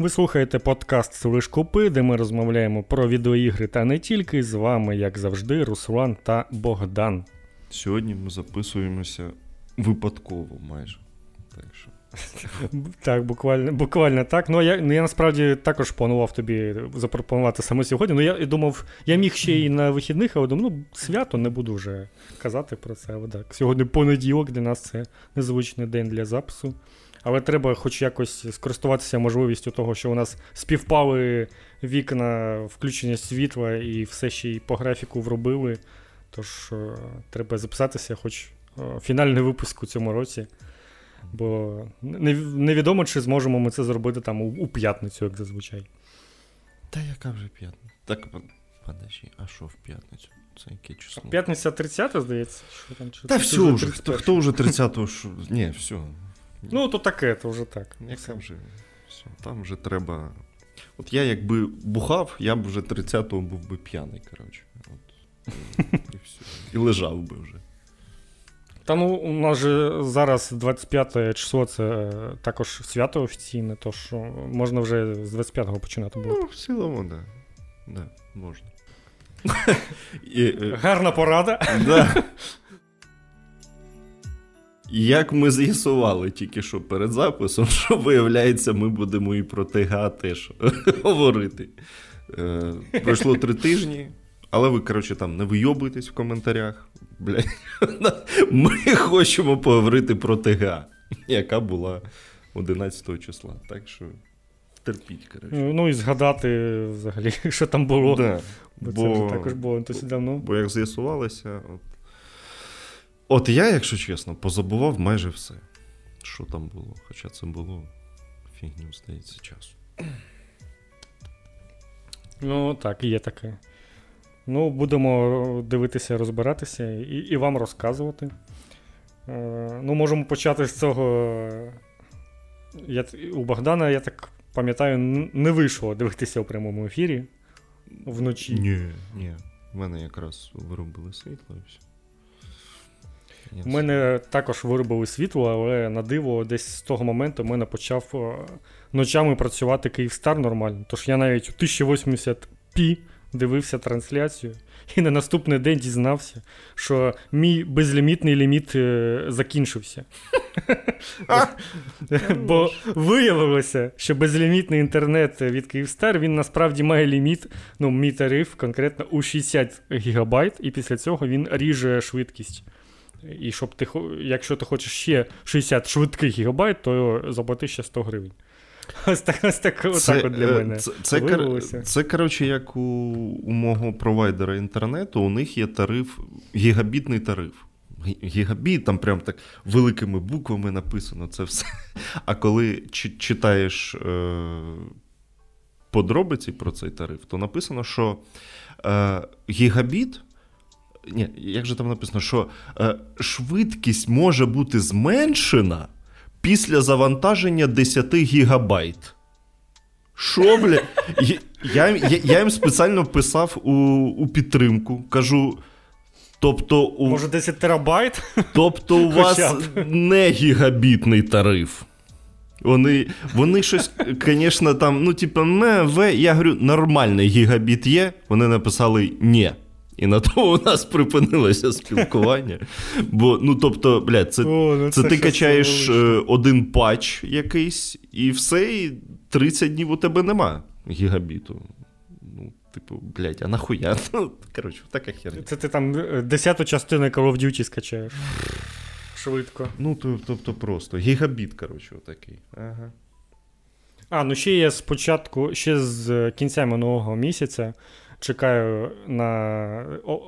Ви слухаєте подкаст Слиш Купи, де ми розмовляємо про відеоігри та не тільки. З вами, як завжди, Руслан та Богдан. Сьогодні ми записуємося випадково майже. Так що. Так, буквально буквально так. Ну я ну, я насправді також планував тобі запропонувати саме сьогодні. Ну я думав, я міг ще і на вихідних, але думаю, ну свято не буду вже казати про це. Але так. Сьогодні понеділок для нас це незвичний день для запису. Але треба хоч якось скористуватися можливістю того, що у нас співпали вікна включення світла і все ще й по графіку вробили. Тож е, треба записатися, хоч е, фінальний випуск у цьому році. Бо невідомо, чи зможемо ми це зробити там у, п'ятницю, як зазвичай. Та яка вже п'ятниця? Так, подожди, а що в п'ятницю? Це яке число? П'ятниця 30, здається. Що там, чи Та все вже, хто, хто вже 30-го? Ні, все. Ну, то таке, то вже так. Яка вже, все, Там вже треба. От я якби бухав, я б вже 30-го був би п'яний, коротше. От, І все. І лежав би вже. Та ну у нас же зараз 25 число це е, також свято офіційне, тож можна вже з 25-го починати було. Ну, в цілому, да. Да, можна. Гарна порада. Да. Як ми з'ясували тільки що перед записом, що виявляється, ми будемо і про ТГА теж говорити. Е, Пройшло три тижні, але ви, коротше, там не вийобуйтесь в коментарях. Ми хочемо поговорити про ТГА, яка була 11 числа. Так що терпіть, коротше. Ну і згадати взагалі, що там було. Да, бо, бо це вже також було досить давно. Бо як з'ясувалося, от, от я, якщо чесно, позабував майже все, що там було. Хоча це було фігню, здається, часу. Ну, так, є таке. Ну, будемо дивитися, розбиратися і і вам розказувати. Е, Ну, можемо почати з цього. Я, У Богдана, я так пам'ятаю, не вийшло дивитися у прямому ефірі вночі. Ні, ні. В мене якраз виробили світло і все. У мене також виробили світло, але на диво, десь з того моменту в мене почав е, ночами працювати Київстар нормально. Тож я навіть у 1080p дивився трансляцію, і на наступний день дізнався, що мій безлімітний ліміт е, закінчився. Бо виявилося, що безлімітний інтернет від Київстар він насправді має ліміт, ну, мій тариф конкретно у 60 гігабайт, і після цього він ріже швидкість. І щоб ти, якщо ти хочеш ще 60 швидких гігабайт, то заплати ще 100 гривень. Ось так ось так, це, так от для е, мене. Це, це, це, коротше, як у, у мого провайдера інтернету, у них є тариф, гігабітний тариф. Гігабіт, там прям так великими буквами написано це все. А коли читаєш е, подробиці про цей тариф, то написано, що е, гігабіт. Ні, як же там написано, що е, швидкість може бути зменшена після завантаження 10 гігабайт. Що, бля? Я я, я їм спеціально писав у у підтримку. Кажу. Тобто у... Може, 10 терабайт? Тобто, у вас не гігабітний тариф. Вони вони щось, звісно, там, ну, типу, не, в. Я говорю, нормальний гігабіт є. Вони написали ні. І на тому у нас припинилося спілкування. Бо, ну тобто, блядь, це О, ну це, це ти качаєш е, один патч якийсь, і все, і 30 днів у тебе нема гігабіту. Ну, Типу, блядь, а нахуя? Ну, коротше, така херня. Це ти там е, десяту частину Call of Duty скачаєш. Швидко. Ну, тобто просто. Гігабіт, коротше, отакий. Ага. А, ну ще є спочатку, ще з кінця минулого місяця чекаю на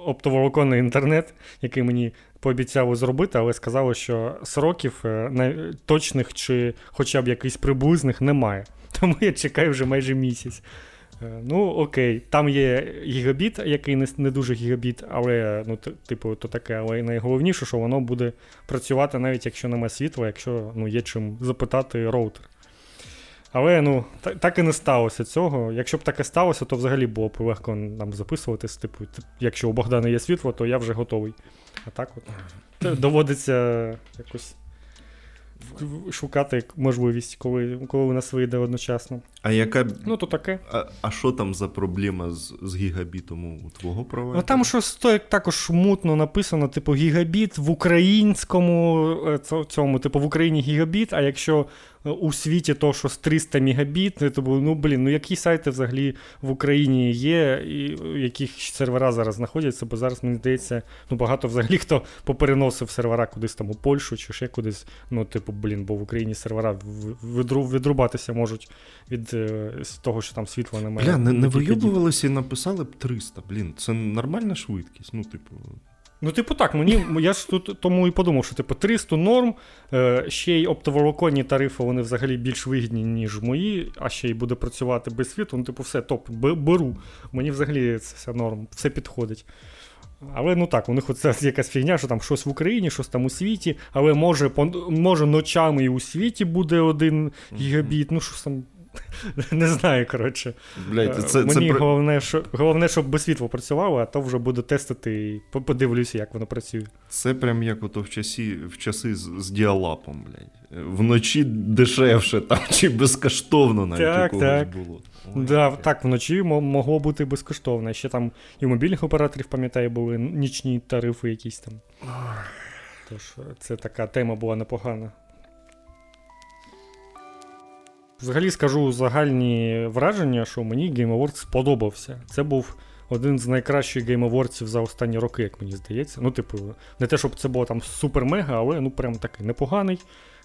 оптоволоконний інтернет, який мені пообіцяли зробити, але сказали, що сроків е, точних чи хоча б якихось приблизних немає. Тому я чекаю вже майже місяць. Е, ну, окей, там є гігабіт, який не не дуже гігабіт, але ну, типу, то таке, але найголовніше, що воно буде працювати навіть якщо немає світла, якщо ну, є чим запитати роутер. Але ну, так, так і не сталося цього. Якщо б таке сталося, то взагалі було б легко нам записуватись. Типу, якщо у Богдана є світло, то я вже готовий. А так от доводиться якось шукати можливість, коли коли у нас вийде одночасно. А яка Ну, то таке. А а що там за проблема з з гігабітом у твого провайдера? Ну там щось також мутно написано: типу, гігабіт в українському е, цьому, типу, в Україні гігабіт, а якщо у світі то, що з 300 мегабіт, то ну блін, ну які сайти взагалі в Україні є, і яких сервера зараз знаходяться, бо зараз, мені здається, ну багато взагалі хто попереносив сервера кудись там у Польщу чи ще кудись. Ну, типу, блін, бо в Україні сервера відрубатися можуть від е, того, що там світла немає. Бля, не, не вийобувалися і написали б 300, блін, це нормальна швидкість. Ну, типу. Ну, типу, так, мені я ж тут тому і подумав, що типу 300 норм, е, ще й оптоволоконні тарифи, вони взагалі більш вигідні, ніж мої, а ще й буде працювати без світу. Ну, типу, все, топ, беру. Мені взагалі це все норм, все підходить. Але ну так, у них оце якась фігня, що там щось в Україні, щось там у світі, але може може ночами і у світі буде один гігабіт, ну щось там Не знаю, коротше. Блядь, це, Мені це... головне, що, головне, щоб без світла працювало, а то вже буду тестити і подивлюся, як воно працює. Це прям як ото в часі, в часи з, з діалапом, блядь. Вночі дешевше там, чи безкоштовно навіть так, так. було. Ой, да, Так, вночі могло бути безкоштовно. Ще там і мобільних операторів, пам'ятаю, були нічні тарифи якісь там. Тож, це така тема була непогана. Взагалі скажу загальні враження, що мені Game Awards сподобався. Це був один з найкращих Game Awards за останні роки, як мені здається. Ну, типу, не те, щоб це було там супер-мега, але ну прям такий непоганий.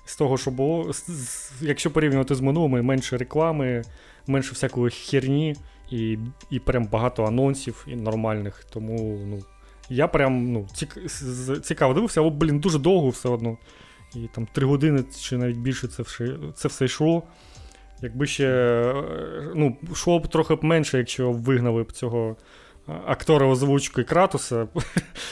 З того, що було, якщо порівнювати з минулими, менше реклами, менше всякої херні, і і прям багато анонсів і нормальних. Тому ну, я прям ну, цік, цікаво дивився, але, блін, дуже довго все одно. І там три години чи навіть більше це все, це все йшло. Якби ще ну, йшло б трохи б менше, якщо вигнали б цього актора озвучки Кратуса.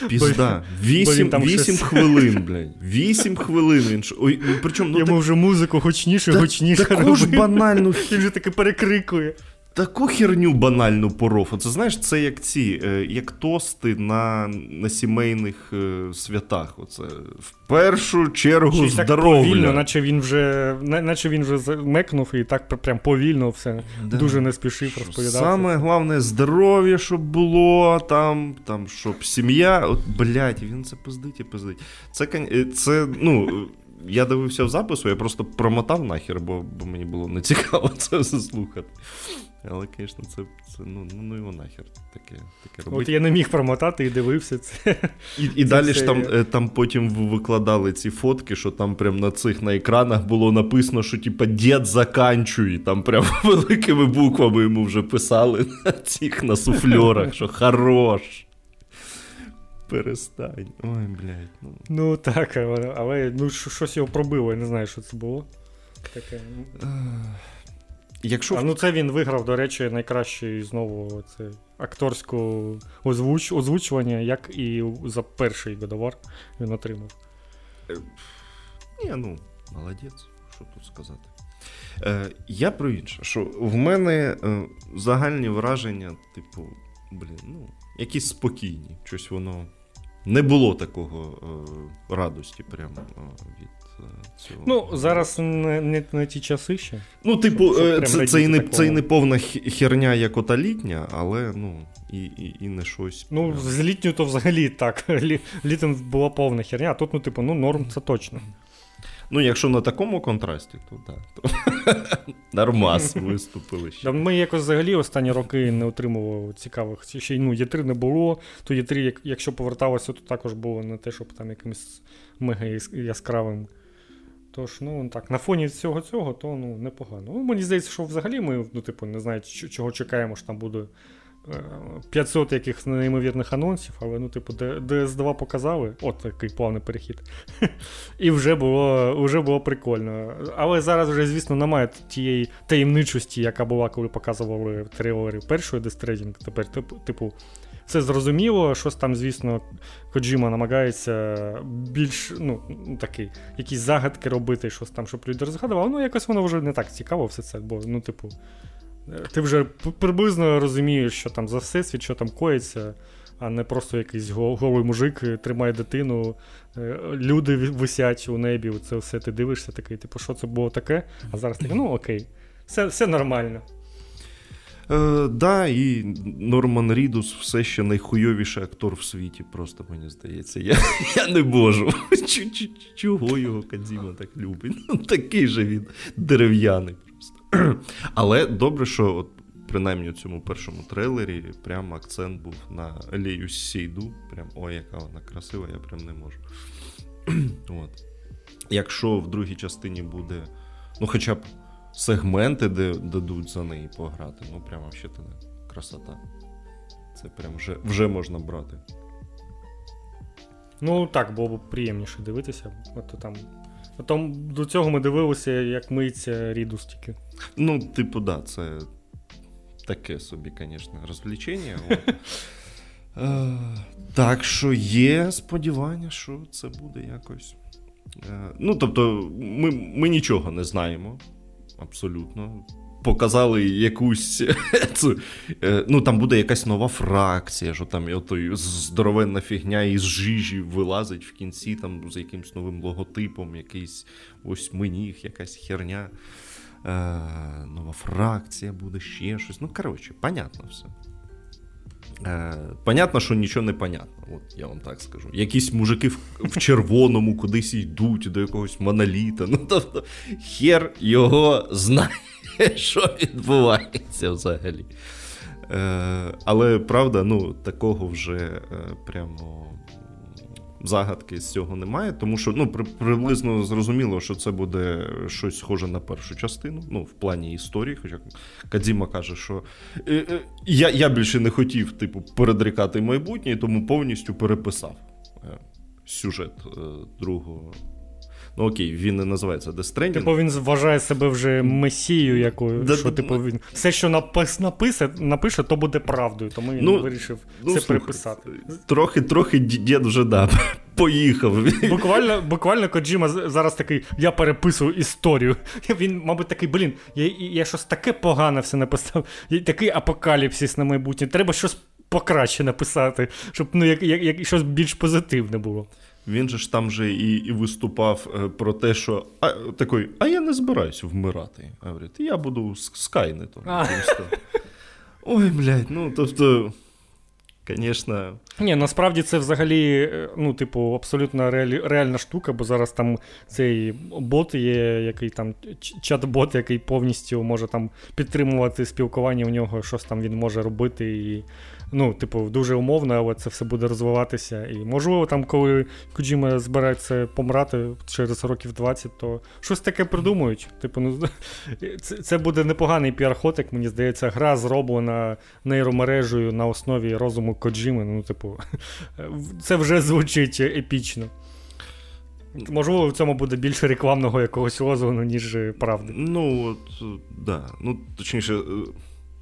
Пізда. Вісім щось... хвилин, блядь. Вісім хвилин він. Ой, причому, ну, Йому так... вже музику гучніше, Та, гучніше. Таку ж банальну. Він вже таки перекрикує таку херню банальну поров. Це знаєш, це як ці, е, як тости на на сімейних е, святах. Оце В першу чергу здоров'я. Повільно, наче він вже наче він вже мекнув і так прям повільно все да. дуже не спішив розповідати. Саме головне здоров'я, щоб було, там, там щоб сім'я. От, блядь, він це пиздить і пиздить. Це, це ну я дивився в запису, я просто промотав нахер, бо бо мені було не цікаво це слухати. Але, звісно, це це ну ну його нахер таке таке робити. От я не міг промотати і дивився це. І і це далі ж там е, там потім викладали ці фотки, що там прям на цих на екранах було написано, що типа дід заканчує. Там прям великими буквами йому вже писали на цих на суфльорах, що хорош. Перестань. Ой, блядь. Ну Ну так, але ну, щось його пробило, я не знаю, що це було. Таке. Якщо... А ну це він виграв, до речі, найкращий знову це акторське озвуч... озвучування, як і за перший годовар він отримав. Е, ні, ну, молодець, що тут сказати. Е, Я про інше, що в мене е, загальні враження, типу, блін, ну, якісь спокійні. Щось воно не було такого е, радості прямо е, від е, цього. Ну, зараз не не, не ті часи ще. Ну, типу, це це, і не це і не повна херня, як ота літня, але ну, і і, і не щось. Ну, з літньою то взагалі так. Літом була повна херня, а тут, ну, типу, ну, норм, це точно. Ну, якщо на такому контрасті, то так. То... Нормас виступили. ще. Ми якось взагалі останні роки не отримували цікавих. Ще й ну, Є3 не було, то Є3, якщо поверталося, то також було не те, щоб там якимось мега яскравим. Тож, ну так, на фоні всього цього, то ну, непогано. Ну, Мені здається, що взагалі ми ну, типу, не знаю, чого чекаємо, що там буде 500 якихось неймовірних анонсів, але ну, типу, DS2 показали, от такий плавний перехід. І вже було вже було прикольно. Але зараз вже, звісно, немає тієї таємничості, яка була, коли показували в трейлері першої Death Stranding. Тепер, типу, все зрозуміло, щось там, звісно, Коджіма намагається більш ну, такий, якісь загадки робити, щось там, щоб люди розгадували. Ну, якось воно вже не так цікаво, все це, бо, ну, типу. Ти вже приблизно розумієш, що там за всесвіт, що там коїться, а не просто якийсь голий мужик тримає дитину, е, люди висять у небі, це все ти дивишся такий, типу, що це було таке? А зараз такий, ну окей. Все все нормально. Е, Да, і Норман Рідус все ще найхуйовіший актор в світі, просто мені здається. Я я не можу. Чого його Кадзіма так любить? Ну, Такий же він дерев'яний. Але добре, що от принаймні у цьому першому трейлері прям акцент був на Лею Сейду. Прям ой, яка вона красива, я прям не можу. От. Якщо в другій частині буде, ну хоча б сегменти, де дадуть за неї пограти, ну ще не красота. Це прям вже вже можна брати. Ну так, було б приємніше дивитися. От там Потім до цього ми дивилися, як миється Рідус тільки. Ну, типу, да, це таке собі, звісно, розвлічення. Е, так що є сподівання, що це буде якось. Е, ну, тобто, ми ми нічого не знаємо. Абсолютно. Показали якусь. цю, е, Ну, там буде якась нова фракція, що там отой здоровенна фігня із жижі вилазить в кінці, там з якимсь новим логотипом, якийсь ось меніг, якась херня. Е, Нова фракція буде ще щось. Ну, коротше, понятно все. Е, Понятно, що нічого не понятно, от я вам так скажу. Якісь мужики в, в червоному кудись йдуть до якогось моноліта. Ну, тобто, хер його знає, що відбувається взагалі. Е, Але правда, ну, такого вже е, прямо загадки з цього немає, тому що ну, при, приблизно зрозуміло, що це буде щось схоже на першу частину, ну, в плані історії. Хоча Кадзіма каже, що е, е, я я більше не хотів типу, передрікати майбутнє, тому повністю переписав е, сюжет е, другого Ну окей, він не називається Death Stranding. Типу він вважає себе вже месією, якою. Да, що, типу, він все, що напис, напише, напише, то буде правдою, тому він ну, вирішив ну, це слухай, переписати. Трохи трохи дід вже да, поїхав. Буквально буквально Коджіма зараз такий: я переписую історію. Він, мабуть, такий, блін, я я щось таке погане все написав, такий апокаліпсис на майбутнє. Треба щось покраще написати, щоб ну, як, як, як щось більш позитивне було. Він же ж там же і і виступав е, про те, що а, такий, а я не збираюсь вмирати. Говорить, я буду скайнетом. Ой, блядь, ну тобто. Звісно. Ні, насправді це взагалі, е, ну, типу, абсолютно реалі, реальна штука, бо зараз там цей бот є, який там чат-бот, який повністю може там підтримувати спілкування у нього, щось там він може робити. і ну, типу, дуже умовно, але це все буде розвиватися. І можливо, там, коли Коджіма збирається помрати через років 20, то щось таке придумають. Типу, ну, це, це буде непоганий піар-ход, як мені здається, гра зроблена нейромережею на основі розуму Коджіми. Ну, типу, це вже звучить епічно. Можливо, в цьому буде більше рекламного якогось лозунгу, ніж правди. Ну, от, да. Ну, точніше.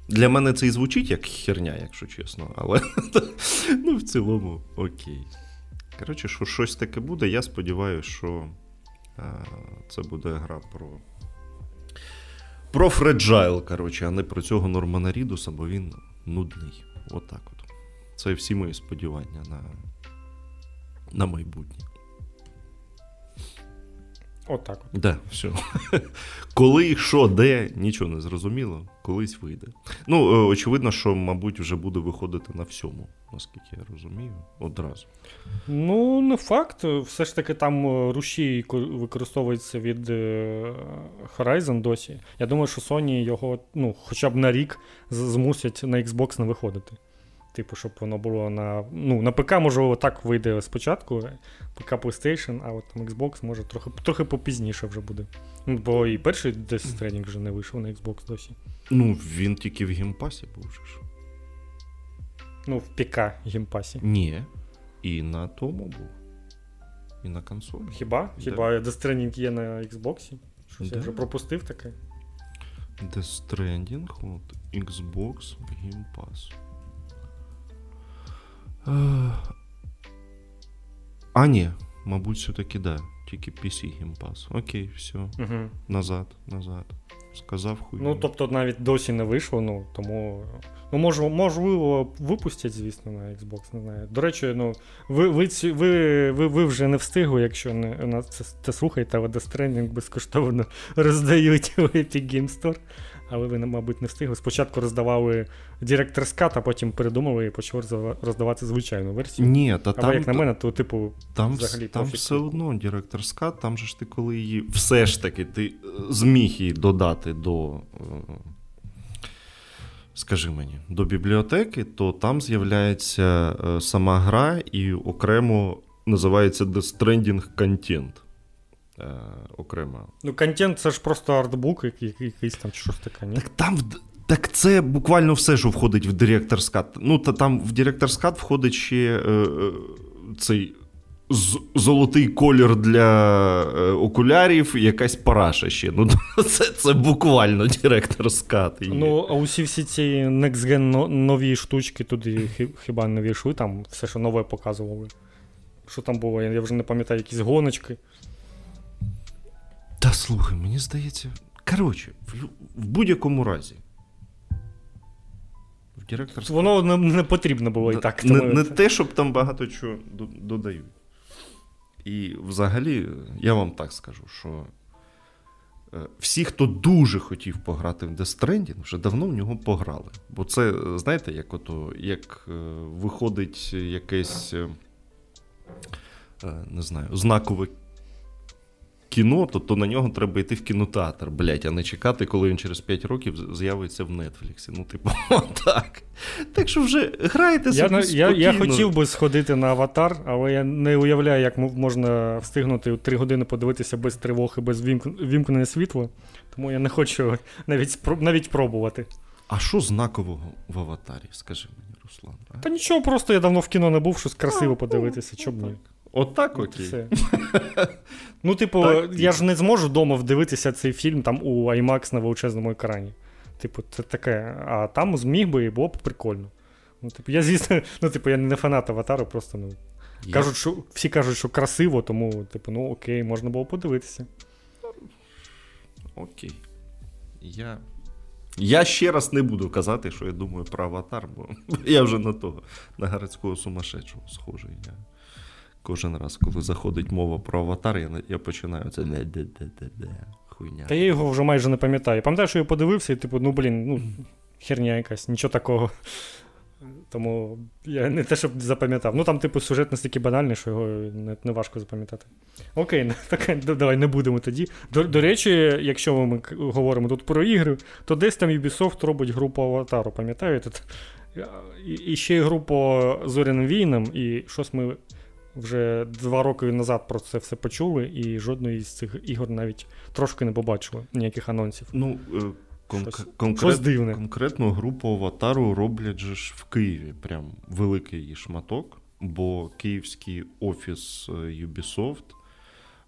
Для мене це і звучить як херня, якщо чесно, але ну, в цілому окей. Коротше, що щось таке буде, я сподіваюся, що а, це буде гра про про Fragile, коротше, а не про цього Нормана Рідуса, бо він нудний. Отак от, от. Це всі мої сподівання на, на майбутнє. Отак от, от. Да, все. Коли, що, де, нічого не зрозуміло, колись вийде. Ну, е, очевидно, що, мабуть, вже буде виходити на всьому, наскільки я розумію, одразу. Ну, не факт. Все ж таки там е, рушій використовується від е, Horizon досі. Я думаю, що Sony його ну, хоча б на рік змусять на Xbox не виходити. Типу, щоб воно було на. Ну, на ПК, можливо, так вийде спочатку. ПК PlayStation, а от там Xbox може трохи трохи попізніше вже буде. Ну, Бо і перший Death Stranding вже не вийшов на Xbox досі. Ну, він тільки в геймпасі був. ж. Ну, в ПК геймпасі. Ні. І на тому був. І на консолі. Хіба? Хіба Death Stranding є на Xbox? Щось я вже пропустив таке. Death Stranding, от, Xbox Game Pass. А, ні, мабуть, все-таки да. Тільки PC Game Pass. Окей, все. Угу. Назад, назад. Сказав хуй. Ну, тобто навіть досі не вийшло, ну тому. Ну, мож, можливо, випустять, звісно, на Xbox, не знаю. До речі, ну, ви ви, ви, ви, ви вже не встигли, якщо не нас це, це слухаєте, але Death Stranding безкоштовно роздають у Epic Game Store. Але ви, мабуть, не встигли. Спочатку роздавали Director's Cut, а потім передумали і почали роздавати звичайну версію. Ні, та Або там, як на мене, то типу. Там взагалі там все одно Director's Cut, там же ж ти коли її все ж таки ти е, зміг її додати до. Е, скажи мені, до бібліотеки, то там з'являється е, сама гра і окремо називається The Stranding Content. Е, окремо. Ну, контент це ж просто артбук, якийсь там чи щось таке, ні? Так там так це буквально все, що входить в Director's Cut. Ну, та там в Director's Cut входить ще е, е, цей з- золотий колір для е, окулярів, якась параша ще. Ну, Це це буквально Director's Cut. Ну, а усі всі ці Next Gen нові штучки туди хіба не війшли, там все, що нове показували. Що там було, я вже не пам'ятаю, якісь гоночки. Та слухай, мені здається. Коротше, в, в будь-якому разі. В директорському... Воно не, не потрібно було і так. Не, не те, щоб там багато чого додають. І взагалі, я вам так скажу, що е, всі, хто дуже хотів пограти в Death Stranding, вже давно в нього пограли. Бо це, знаєте, як ото, як е, виходить якесь, е, не знаю, знакове кіно, то то на нього треба йти в кінотеатр, блять, а не чекати, коли він через 5 років з'явиться в Нетфліксі. Ну, типу, так. Так що вже грайте собі. Я я, я хотів би сходити на аватар, але я не уявляю, як можна встигнути 3 години подивитися без тривог і без вімкнення світла. Тому я не хочу навіть навіть пробувати. А що знакового в аватарі, скажи мені, Руслан? А? Та нічого, просто я давно в кіно не був, щось красиво подивитися, чому ні. Отак От окей. Все. Ну, типу, так, я ж не зможу вдома вдивитися цей фільм там у IMAX на величезному екрані. Типу, це таке. А там зміг би і було б прикольно. Ну, типу, я звісно, ну, типу, я не фанат аватару, просто ну. Я... Кажуть, що всі кажуть, що красиво, тому, типу, ну окей, можна було подивитися. Окей. Я я ще раз не буду казати, що я думаю про аватар, бо я вже на того, на городського сумасшедшого схожий. Я Кожен раз, коли заходить мова про аватар, я я починаю це де-де-де-де-де, хуйня. Та я його вже майже не пам'ятаю. Пам'ятаю, що я подивився, і типу, ну блін, ну, херня якась, нічого такого. Тому я не те, щоб запам'ятав. Ну там, типу, сюжет настільки банальний, що його не, не важко запам'ятати. Окей, так, давай не будемо тоді. До, до речі, якщо ми говоримо тут про ігри, то десь там Ubisoft робить групу аватару, пам'ятаєте? І, і ще й групу Зоряним війнам, і щось ми вже два роки назад про це все почули, і жодної з цих ігор навіть трошки не побачили ніяких анонсів. Ну, е, кон- Щось, конкрет, щось дивне. Конкретну групу аватару роблять же ж в Києві. Прям великий її шматок, бо київський офіс е, Ubisoft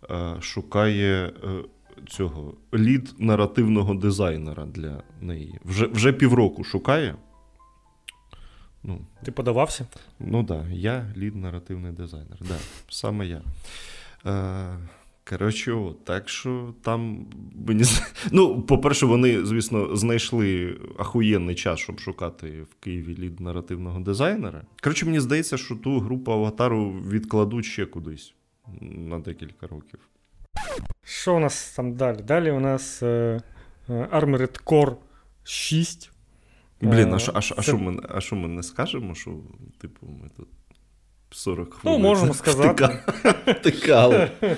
е, шукає. Цього лід наративного дизайнера для неї. Вже вже півроку шукає. Ну, Ти подавався? Ну так, да. я лід наративний дизайнер. Да, Саме я. Е, Коротше, так що там мені Ну, по-перше, вони, звісно, знайшли ахуєнний час, щоб шукати в Києві лід наративного дизайнера. Коротше, мені здається, що ту групу аватару відкладуть ще кудись на декілька років. Що у нас там далі? Далі у нас е, е Armored Core 6. Блін, а що а, а, що ми а ми не скажемо, що, типу, ми тут 40 ну, хвилин. Ну, можемо сказати. Втикали.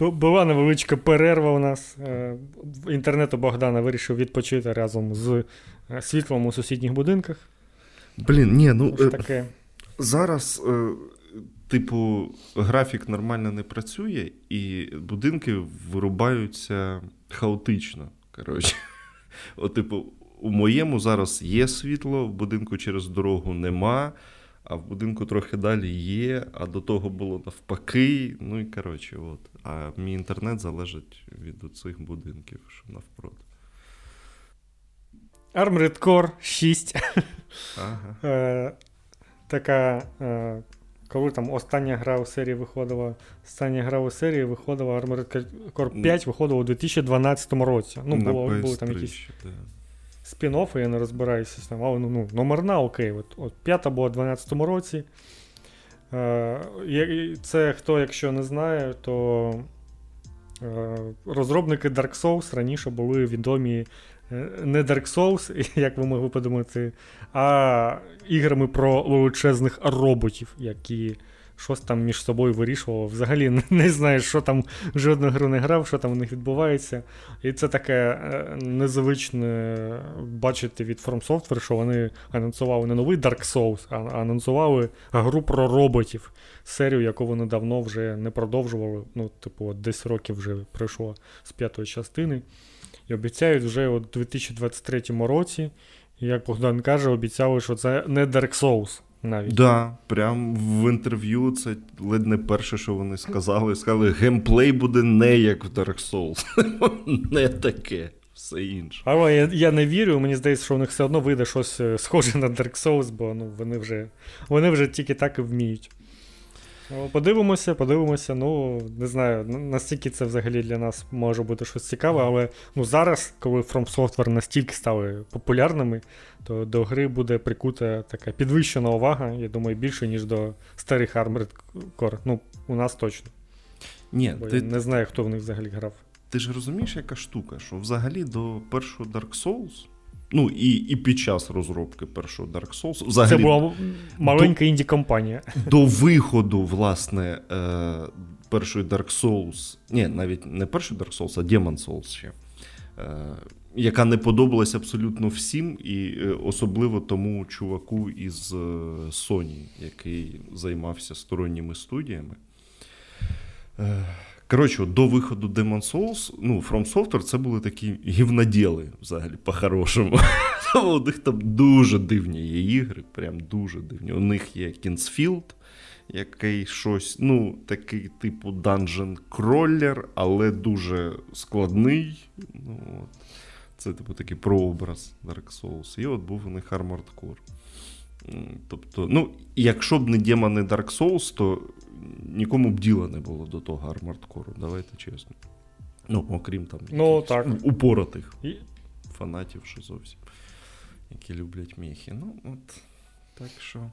Була невеличка перерва у нас. Е, інтернету Богдана вирішив відпочити разом з е, світлом у сусідніх будинках. Блін, ні, ну таке. зараз, типу, графік нормально не працює, і будинки вирубаються хаотично. коротше. От, типу, у моєму зараз є світло, в будинку через дорогу нема, а в будинку трохи далі є, а до того було навпаки. Ну і коротше, от. А мій інтернет залежить від цих будинків, що навпроти. Armored Core 6. Ага. Е, така. Е, коли там остання гра у серії виходила, остання гра у серії виходила Armored Core 5 виходила у 2012 році. Ну, було, були там якісь спін-оффи, я не розбираюся там, але ну, ну, номерна окей. От, от П'ята була у 2012 році. Е, Це хто, якщо не знає, то Розробники Dark Souls раніше були відомі не Dark Souls, як ви могли подумати, а іграми про величезних роботів, які щось там між собою вирішував. Взагалі не знаю, що там жодну гру не грав, що там у них відбувається. І це таке е, незвичне бачити від From Software, що вони анонсували не новий Dark Souls, а анонсували гру про роботів, серію, яку вони давно вже не продовжували. Ну, типу, 10 років вже пройшло з п'ятої частини. І обіцяють вже у 2023 році, як Богдан каже, обіцяли, що це не Dark Souls навіть. Да, прям в інтерв'ю це ледь не перше, що вони сказали. Сказали, геймплей буде не як в Dark Souls. Не таке, все інше. Але я я не вірю, мені здається, що у них все одно вийде щось е, схоже на Dark Souls, бо ну, вони вже вони вже тільки так і вміють. Подивимося, подивимося. Ну, не знаю, настільки це взагалі для нас може бути щось цікаве, але ну, зараз, коли From Software настільки стали популярними, то до гри буде прикута така підвищена увага, я думаю, більше, ніж до старих Armored Core. Ну, у нас точно. Ні, Бо ти... Я не знаю, хто в них взагалі грав. Ти ж розумієш, яка штука, що взагалі до першого Dark Souls. Ну, і і під час розробки першого Dark Souls. Взагалі, Це була маленька інді компанія. До виходу, власне, е, першої Dark Souls. Ні, навіть не перший Dark Souls, а Demon Souls ще. Е, яка не подобалась абсолютно всім, і е, особливо тому чуваку із е, Sony, який займався сторонніми студіями. Коротше, до виходу Demon Souls, ну, From Software це були такі гівноділи, взагалі, по-хорошому. У них там дуже дивні є ігри, прям дуже дивні. У них є Kingsfield, який щось, ну, такий типу Dungeon Crawler, але дуже складний. Ну, от. Це, типу, такий прообраз Dark Souls. І от був у них Armored Core. Тобто, ну, якщо б не демони Dark Souls, то нікому б діла не було до того Armored Core, давайте чесно. Ну, окрім там ну, так. упоротих І... фанатів, що зовсім, які люблять міхи. Ну, от, так що.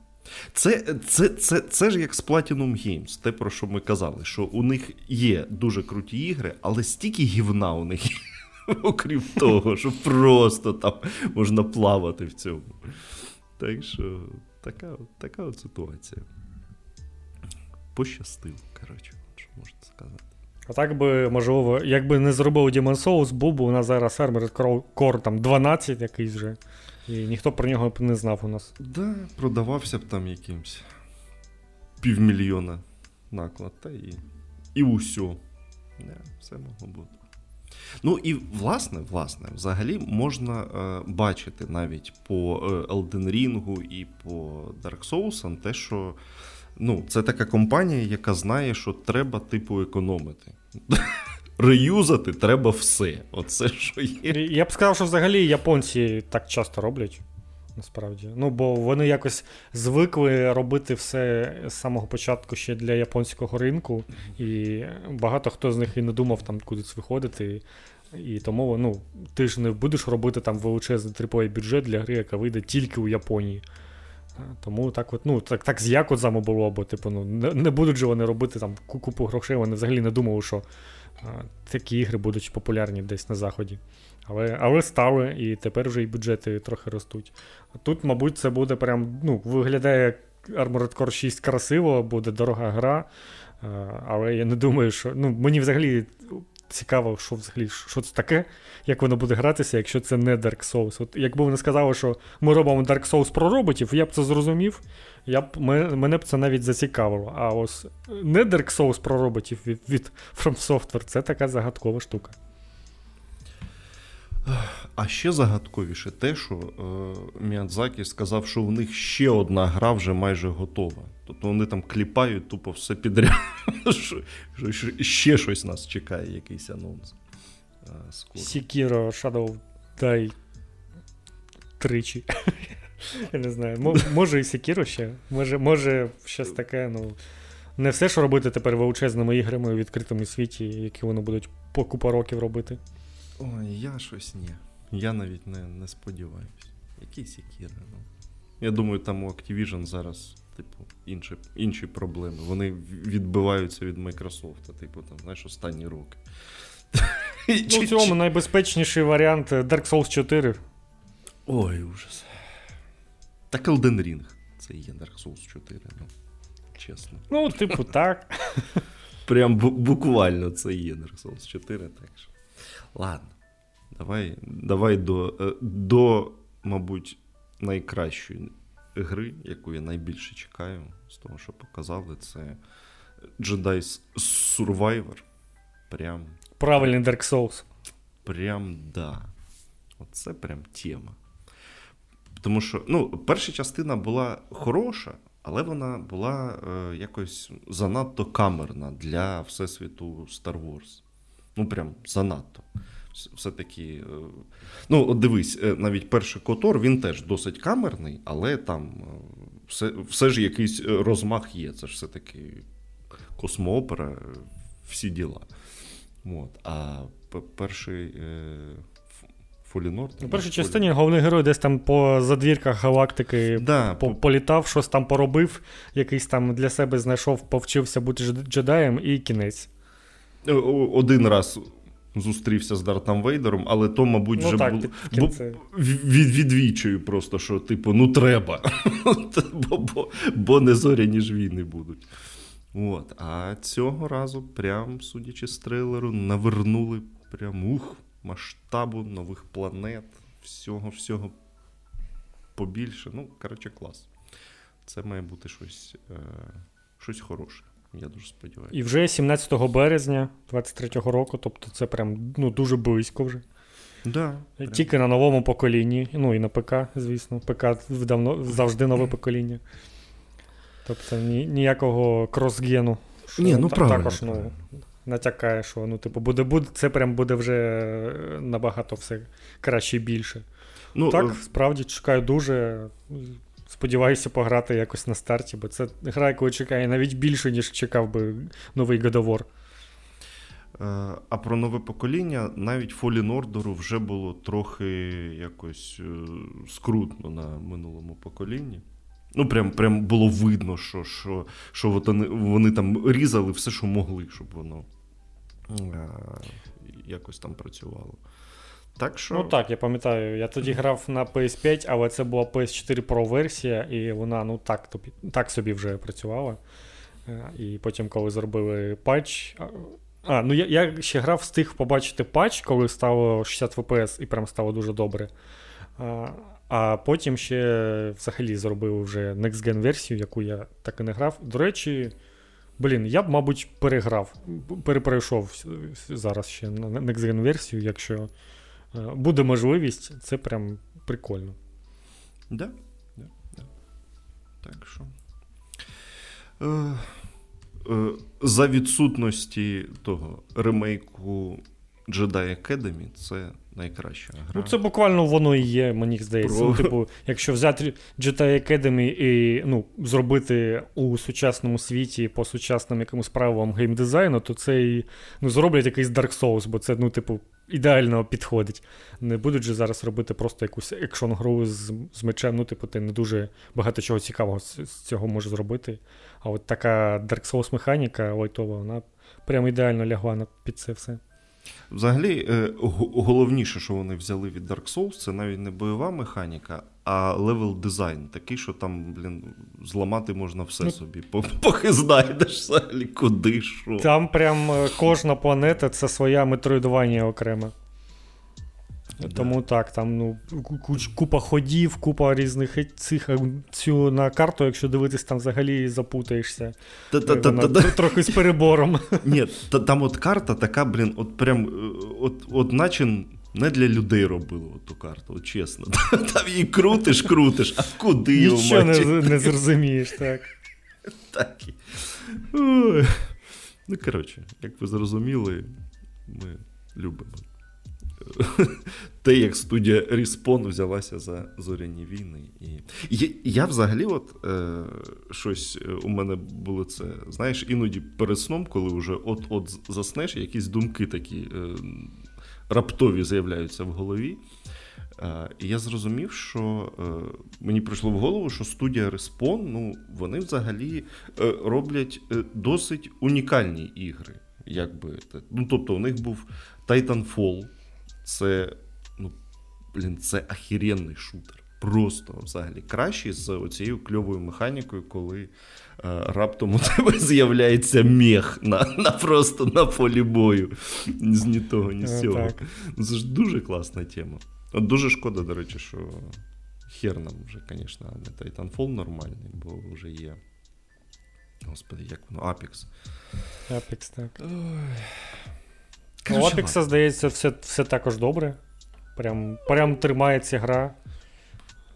Це це, це, це ж як з Platinum Games, те, про що ми казали, що у них є дуже круті ігри, але стільки гівна у них окрім того, що просто там можна плавати в цьому. Так що така така от ситуація пощастило, коротше, що можна сказати. А так би, можливо, якби не зробив Demon Souls, був би у нас зараз Armored Core там 12 якийсь вже. І ніхто про нього б не знав у нас. Да, продавався б там якимсь півмільйона наклад, та і і усьо. Не, все могло бути. Ну і власне, власне, взагалі можна е, бачити навіть по е, Elden Ring і по Dark Souls те, що ну, це така компанія, яка знає, що треба, типу, економити. Реюзати треба все. Оце що є. Я б сказав, що взагалі японці так часто роблять. Насправді. Ну, бо вони якось звикли робити все з самого початку ще для японського ринку, і багато хто з них і не думав там кудись виходити. І тому ну, ти ж не будеш робити там величезний триповий бюджет для гри, яка вийде тільки у Японії. Тому так от, ну, так так з Якудзами було, бо типу, ну, не, не будуть же вони робити там купу грошей, вони взагалі не думали, що а, такі ігри будуть популярні десь на Заході. Але але стали, і тепер вже і бюджети трохи ростуть. Тут, мабуть, це буде прям, ну, виглядає як Armored Core 6 красиво, буде дорога гра. Але я не думаю, що. ну, Мені взагалі цікаво, що взагалі що це таке, як воно буде гратися, якщо це не Dark Souls. От Якби вони сказали, що ми робимо Dark Souls про роботів, я б це зрозумів, я б, мене б це навіть зацікавило. А ось не Dark Souls про роботів від, від From Software це така загадкова штука. А ще загадковіше те, що е, Міядзакі сказав, що в них ще одна гра вже майже готова. Тобто вони там кліпають тупо все підряд. що, що Ще щось нас чекає, якийсь анонс. Сікіро Shadow Die тричі. Я не знаю. Може і Сікіро ще. Може, може щось таке, ну. Не все, що робити тепер величезними іграми у відкритому світі, які вони будуть по купа років робити. Ой, я щось ні. Я навіть не не сподіваюся. Які Сікіри, ну. Я думаю, там у Activision зараз Типу, інші інші проблеми. Вони відбиваються від Microsoft, типу, там, знаєш, останні роки. Ну, В цьому найбезпечніший варіант Dark Souls 4. Ой, ужас. Так Elden Ring. Це є Dark Souls 4, ну, чесно. Ну, типу, так. Прям буквально це є Dark Souls 4, так що. Ладно. Давай давай до, е, до, мабуть, найкращої гри, яку я найбільше чекаю, з того, що показали, це Jedi Survivor. Прям. Правильний Dark Souls. Прям да. Оце прям тема. Тому що, ну, перша частина була хороша, але вона була е, якось занадто камерна для Всесвіту Star Wars. Ну, прям занадто. Все-таки, е, ну, от дивись, е, навіть перший Котор, він теж досить камерний, але там е, все все ж якийсь розмах є. Це ж все-таки космоопера, всі діла. От. А перший Фолінор. У першій частині головний герой десь там по задвірках галактики да, по, політав, щось там поробив, якийсь там для себе знайшов, повчився бути джедаєм і кінець. Один раз зустрівся з Дартом Вейдером, але то, мабуть, ну, вже так, було від, відвічую просто, що, типу, ну треба. бо, бо, бо не зоряні ж війни будуть. От. А цього разу, прям, судячи з трейлеру, навернули прям ух масштабу, нових планет, всього всього побільше. Ну, коротше, клас. Це має бути щось е, щось хороше. Я дуже сподіваюся. І вже 17 березня 23-го року, тобто це прям ну, дуже близько вже. Да, Тільки на новому поколінні, ну і на ПК, звісно. ПК давно, завжди нове покоління. Тобто ні, ніякого кросгену. Ні, ну правильно. Також ну, натякає, що ну, типу, буде, буде, це прям буде вже набагато все краще і більше. Ну, Так, е, справді чекаю дуже. Сподіваюся пограти якось на старті, бо це гра, яку чекає навіть більше, ніж чекав би новий Годовор. Е, а про нове покоління навіть Fallen Order вже було трохи якось е, скрутно на минулому поколінні. Ну, прям прям було видно, що що, що вони, вони там різали все, що могли, щоб воно е, якось там працювало. Так що... Ну так, я пам'ятаю, я тоді грав на PS5, але це була PS4 Pro версія, і вона ну так тобі, так собі вже працювала. Е, і потім, коли зробили патч. А, ну я я ще грав, встиг побачити патч, коли стало 60 FPS і прям стало дуже добре. А а потім ще взагалі зробив вже Next Gen версію, яку я так і не грав. До речі, блін, я б, мабуть, переграв, перепройшов зараз ще на Next Gen версію, якщо. Е, буде можливість, це прям прикольно. Да, да, да. Так що. Е, е, за відсутності того ремейку Jedi Academy це найкраща гра. Ну, це буквально воно і є, мені здається. Про... Ну, типу, якщо взяти Jedi Academy і ну, зробити у сучасному світі по сучасним якимось правилам геймдизайну, то це і ну, зроблять якийсь Dark Souls, бо це, ну, типу, ідеально підходить. Не будуть же зараз робити просто якусь екшон гру з з мечем. Ну, типу, ти не дуже багато чого цікавого з, з цього можеш зробити. А от така Dark Souls механіка лайтова, вона прямо ідеально лягла під це все. Взагалі, е, головніше, що вони взяли від Dark Souls, це навіть не бойова механіка, а level дизайн. Такий, що там, блін, зламати можна все ну, собі. Поки знайдеш взагалі куди що. Там прям е, кожна планета це своя метроїдування окрема. Да. Тому так, там ну, куч, купа ходів, купа різних цих е, цю на карту, якщо дивитись, там взагалі запутаєшся. Трохи з перебором. Ні, там от карта така, блін, от прям от, от наче не для людей робили ту карту, от чесно. Там її крутиш, крутиш, а куди його Нічого не, не зрозумієш, так. Так. Ну, коротше, як ви зрозуміли, ми любимо. Те, як студія Respawn взялася за зоряні війни. І Я, взагалі, от е, щось е, у мене було це, знаєш, іноді перед сном, коли вже от-от заснеш, якісь думки такі. Е, раптові з'являються в голові. І я зрозумів, що мені прийшло в голову, що студія Respawn, ну, вони взагалі роблять досить унікальні ігри. Якби. Ну, Тобто, у них був Titanfall, це ну, блін, це ахіренний шутер. Просто взагалі кращий з оцією кльовою механікою, коли е, раптом у тебе з'являється мех на на просто на полі бою. З ні того, ні з цього. Це ж дуже класна тема. От Дуже шкода, до речі, що хер нам вже, звісно, не Titanfall нормальний, бо вже є. Господи, як воно, Apex. Apex, так. У Apex, здається, все все також добре. Прям прям тримається гра.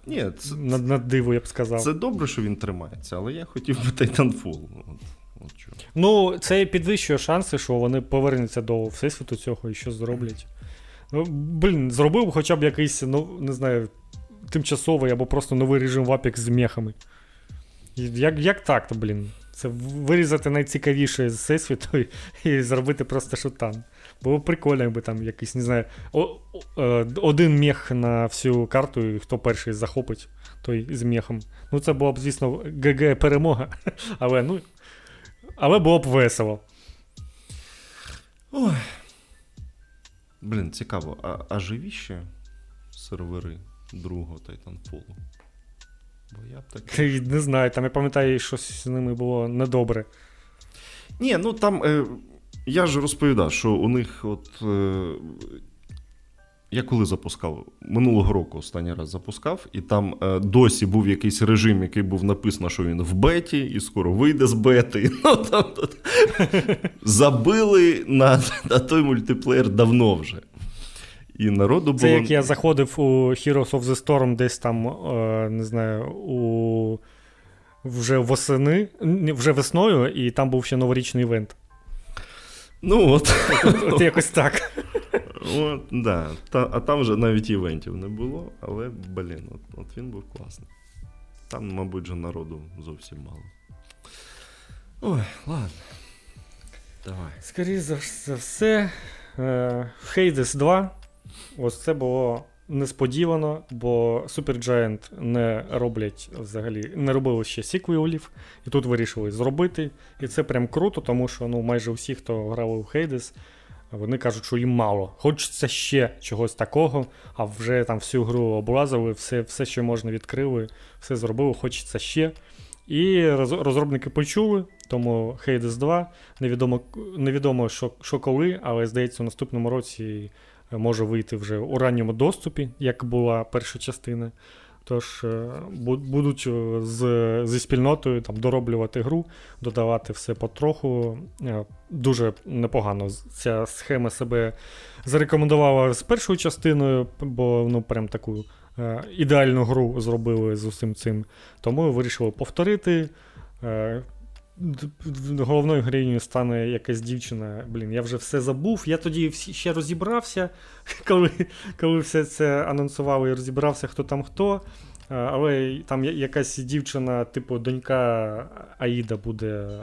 Ні, це, на, на диво, я б сказав. Це добре, що він тримається, але я хотів би Titanfall. От, от Ну, це підвищує шанси, що вони повернуться до всесвіту цього і що зроблять. Ну, Блін, зробив хоча б якийсь, ну, не знаю, тимчасовий або просто новий режим в Apex з мехами. Як як так-то, блін? Це вирізати найцікавіше з всесвіту і, і зробити просто шутан. Було прикольно, якби там якийсь, не знаю, е, один мех на всю карту, і хто перший захопить, той з мехом. Ну, це була б, звісно, ГГ перемога. Але ну, але було б весело. Ой. Блін, цікаво, а а живі ще сервери другого Titanfall? Бо я б так... Не знаю, там я пам'ятаю, що з ними було недобре. Ні, ну там. Е, я ж розповідав, що у них от. Е, я коли запускав, минулого року останній раз запускав, і там е, досі був якийсь режим, який був написано, що він в беті, і скоро вийде з бети. Ну, там, там, Забили на, на той мультиплеєр давно вже. І народу було... Це як я заходив у Heroes of the Storm десь там, е, не знаю, у вже восени, вже весною, і там був ще новорічний івент. Ну от. От, якось так. От, да. Та, А там вже навіть івентів не було, але, блін, от, от він був класний. Там, мабуть, же народу зовсім мало. Ой, ладно. Давай. Скоріше за все, Hades 2. Ось це було несподівано, бо Supergiant не роблять взагалі, не робили ще сіквелів, і тут вирішили зробити. І це прям круто, тому що ну, майже всі, хто грали в Hades, вони кажуть, що їм мало. Хочеться ще чогось такого, а вже там всю гру облазили, все, все що можна, відкрили, все зробили, хочеться ще. І розробники почули, тому Hades 2 невідомо невідомо що що коли, але здається, у наступному році може вийти вже у ранньому доступі, як була перша частина. Тож е, будуть е, з, зі спільнотою там дороблювати гру, додавати все потроху. Е, дуже непогано ця схема себе зарекомендувала з першою частиною, бо ну прям таку ідеальну гру зробили з усім цим. Тому вирішили повторити головною героїнею стане якась дівчина. Блін, я вже все забув. Я тоді ще розібрався, коли коли все це анонсували і розібрався, хто там хто. Але там якась дівчина, типу, донька Аїда буде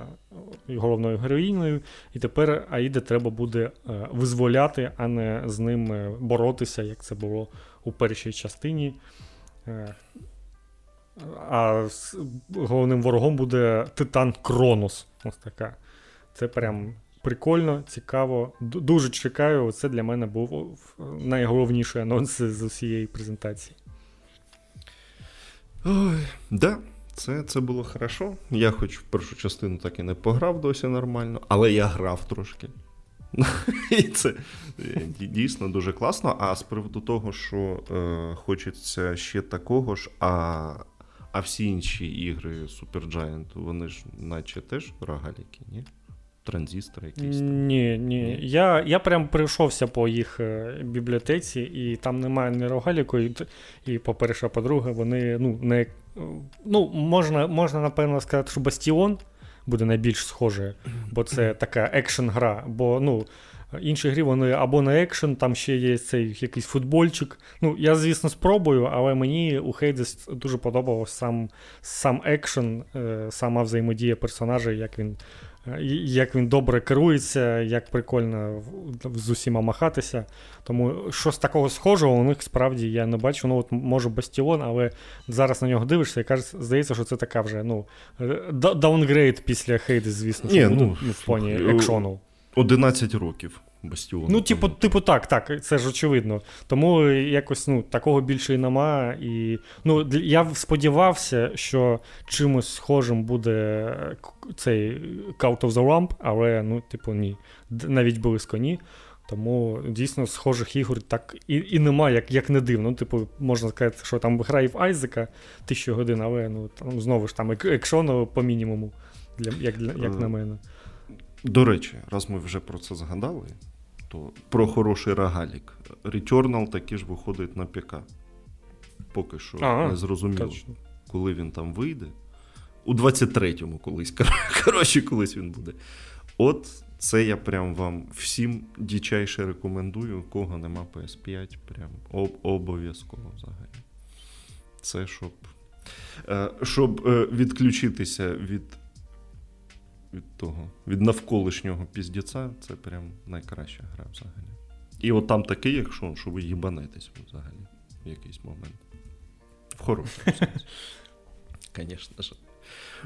головною героїною, і тепер Аїда треба буде е, визволяти, а не з ним е, боротися, як це було у першій частині. А головним ворогом буде Титан Кронос. Ось така. Це прям прикольно, цікаво. Дуже чекаю. Це для мене був найголовніший анонс з усієї презентації. Ой, да, це це було хорошо. Я хоч в першу частину так і не пограв досі нормально, але я грав трошки. І це дійсно дуже класно. А з приводу того, що е, хочеться ще такого ж, а а всі інші ігри Supergiant, вони ж наче теж рогаліки, ні? Транзистори якісь. Там. Ні, ні. Я я прям прийшовся по їх е, бібліотеці, і там немає ні рогаліку, і, і по-перше, по-друге, вони ну, не. Ну, можна, можна, напевно, сказати, що Бастіон буде найбільш схожий, бо це така екшн-гра. Бо, ну. Інші грі вони або на екшен, там ще є цей якийсь футбольчик. Ну, я, звісно, спробую, але мені у Hades дуже подобався сам сам екшен, е, сама взаємодія персонажа, як він як він добре керується, як прикольно з усіма махатися. Тому щось такого схожого у них справді я не бачу. Ну, от може Бастіон, але зараз на нього дивишся і каже, здається, що це така вже ну, downgrade після Hades, звісно, Ні, ну, ну, в плані екшону. 11 років. Бастіону. Ну, типу, типу, так, так, це ж очевидно. Тому якось ну, такого більше і нема. І, ну, Я сподівався, що чимось схожим буде цей Cult of the Lamb, але ну, типу, ні. Навіть близько ні. Тому дійсно схожих ігор так і і нема, як як не дивно. Ну, Типу, можна сказати, що там грає в Айзека тисячу годин, але ну, там, знову ж там екшону по мінімуму, для, як, для, як на мене. До речі, раз ми вже про це згадали, то про хороший рогалік. Returnal таки ж виходить на ПК. Поки що ага, не зрозуміло, точно. коли він там вийде. У 23-му колись. Коротше, колись він буде. От це я прям вам всім дічайше рекомендую, у кого нема PS5, прям об- обов'язково взагалі. Це щоб е, щоб е, відключитися від від того, від навколишнього піздіця, це прям найкраща гра взагалі. І от там такий, якщо що ви їбанетесь взагалі в якийсь момент. В хорошому сенсі. Звісно ж.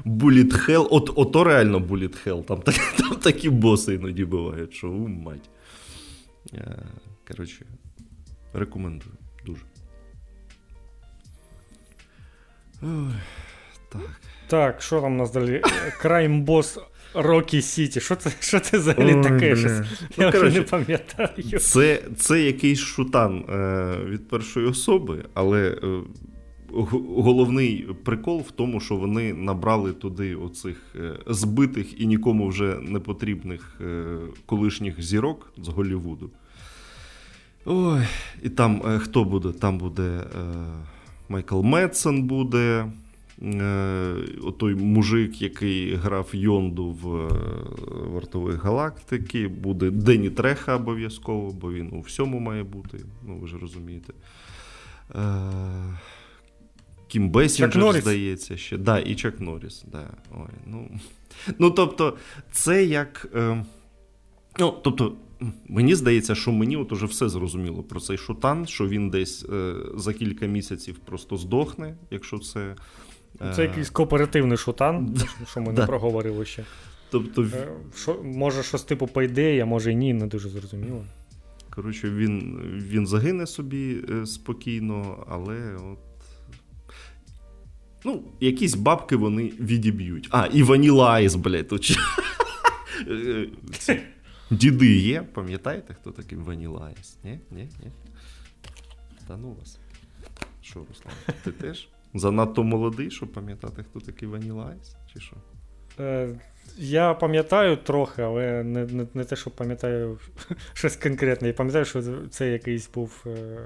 Bullet Hell, от, ото реально Bullet Hell, там, там такі боси іноді бувають, що у мать. Е, коротше, рекомендую дуже. Ой, так. Так, що там у нас далі? Crime Boss Рокі Сіті. Що це що це взагалі Ой, таке? Щось? Ну, Я вже не пам'ятаю. Це це якийсь шутан е, від першої особи, але е, головний прикол в тому, що вони набрали туди оцих е, збитих і нікому вже не потрібних е, колишніх зірок з Голлівуду. Ой, І там е, хто буде? Там буде е, Майкл Медсен буде. Е, отой мужик, який грав Йонду в е, вартових галактики, буде Дені Треха обов'язково, бо він у всьому має бути, ну ви ж розумієте. Е, Кім Бесінджер, здається, ще. Да, І Чак Норріс. Да. Ой, ну. ну, тобто, це як. Е... Ну, тобто, Мені здається, що мені от уже все зрозуміло про цей шутан, що він десь е, за кілька місяців просто здохне, якщо це це якийсь кооперативний шутан, що ми не проговорили ще. Тобто, е, що, Може, щось типу пайдея, може і ні, не дуже зрозуміло. Коротше, він він загине собі е, спокійно, але от. Ну, якісь бабки вони відіб'ють. А, і Vanilla Ice, блядь, тут. Діди є, пам'ятаєте, хто такий Vanilla Ice? Ні? Ні? Ні? Та ну вас. Що, Руслан, ти теж? Занадто молодий, щоб пам'ятати, хто такий Vanilla Ice, чи що? Е, Я пам'ятаю трохи, але не не, не те, що пам'ятаю щось конкретне. Я пам'ятаю, що це якийсь був е,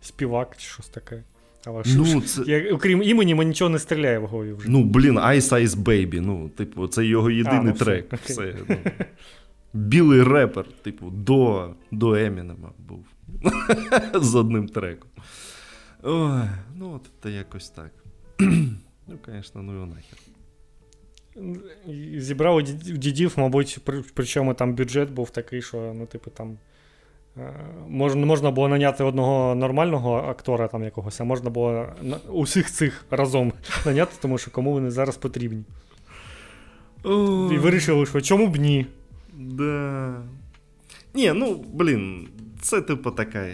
співак чи щось таке. Але ну, це... я, окрім імені, мені нічого не стріляє в голові вже. Ну, блін, Ice Ice Baby. Ну, типу, це його єдиний а, ну, трек. Все, все ну. Білий репер, типу, до до Емінема був. З одним треком. Ой, ну от це якось так. ну, звісно, ну його нахер. Зібрав у дідів, мабуть, причому там бюджет був такий, що, ну, типу, там. Е, можна можна було наняти одного нормального актора там якогось, а можна було усіх цих разом наняти, тому що кому вони зараз потрібні. І вирішили, що чому б ні? Да. Ні, ну, блін, це, типу, така.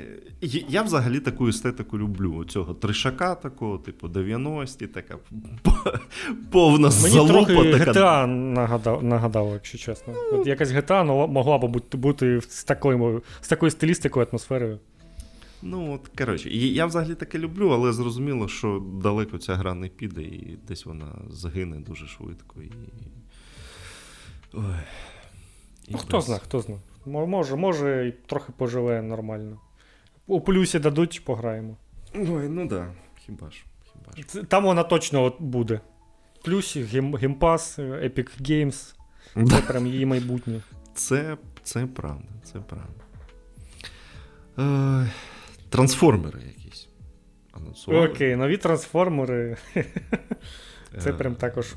Я взагалі таку естетику люблю. Цього тришака такого, типу, 90-ті, така повна Мені залупа. Мені трохи така... GTA нагадав, нагадав, якщо чесно. От Якась GTA могла б бути, з такою з такою стилістикою, атмосферою. Ну, от, коротше, я взагалі таке люблю, але зрозуміло, що далеко ця гра не піде, і десь вона загине дуже швидко. І... Ой. І ну, Хто знає, хто знає. Може, може, і трохи поживе нормально. У плюсі дадуть, пограємо. Ой, ну да, хіба ж. хіба ж. Там вона точно от буде. Плюсі, геймпас, Epic Games. Це прям її майбутнє. Це це правда, це правда. Е, Трансформери якісь. Анонсували. Окей, нові трансформери. Це прям також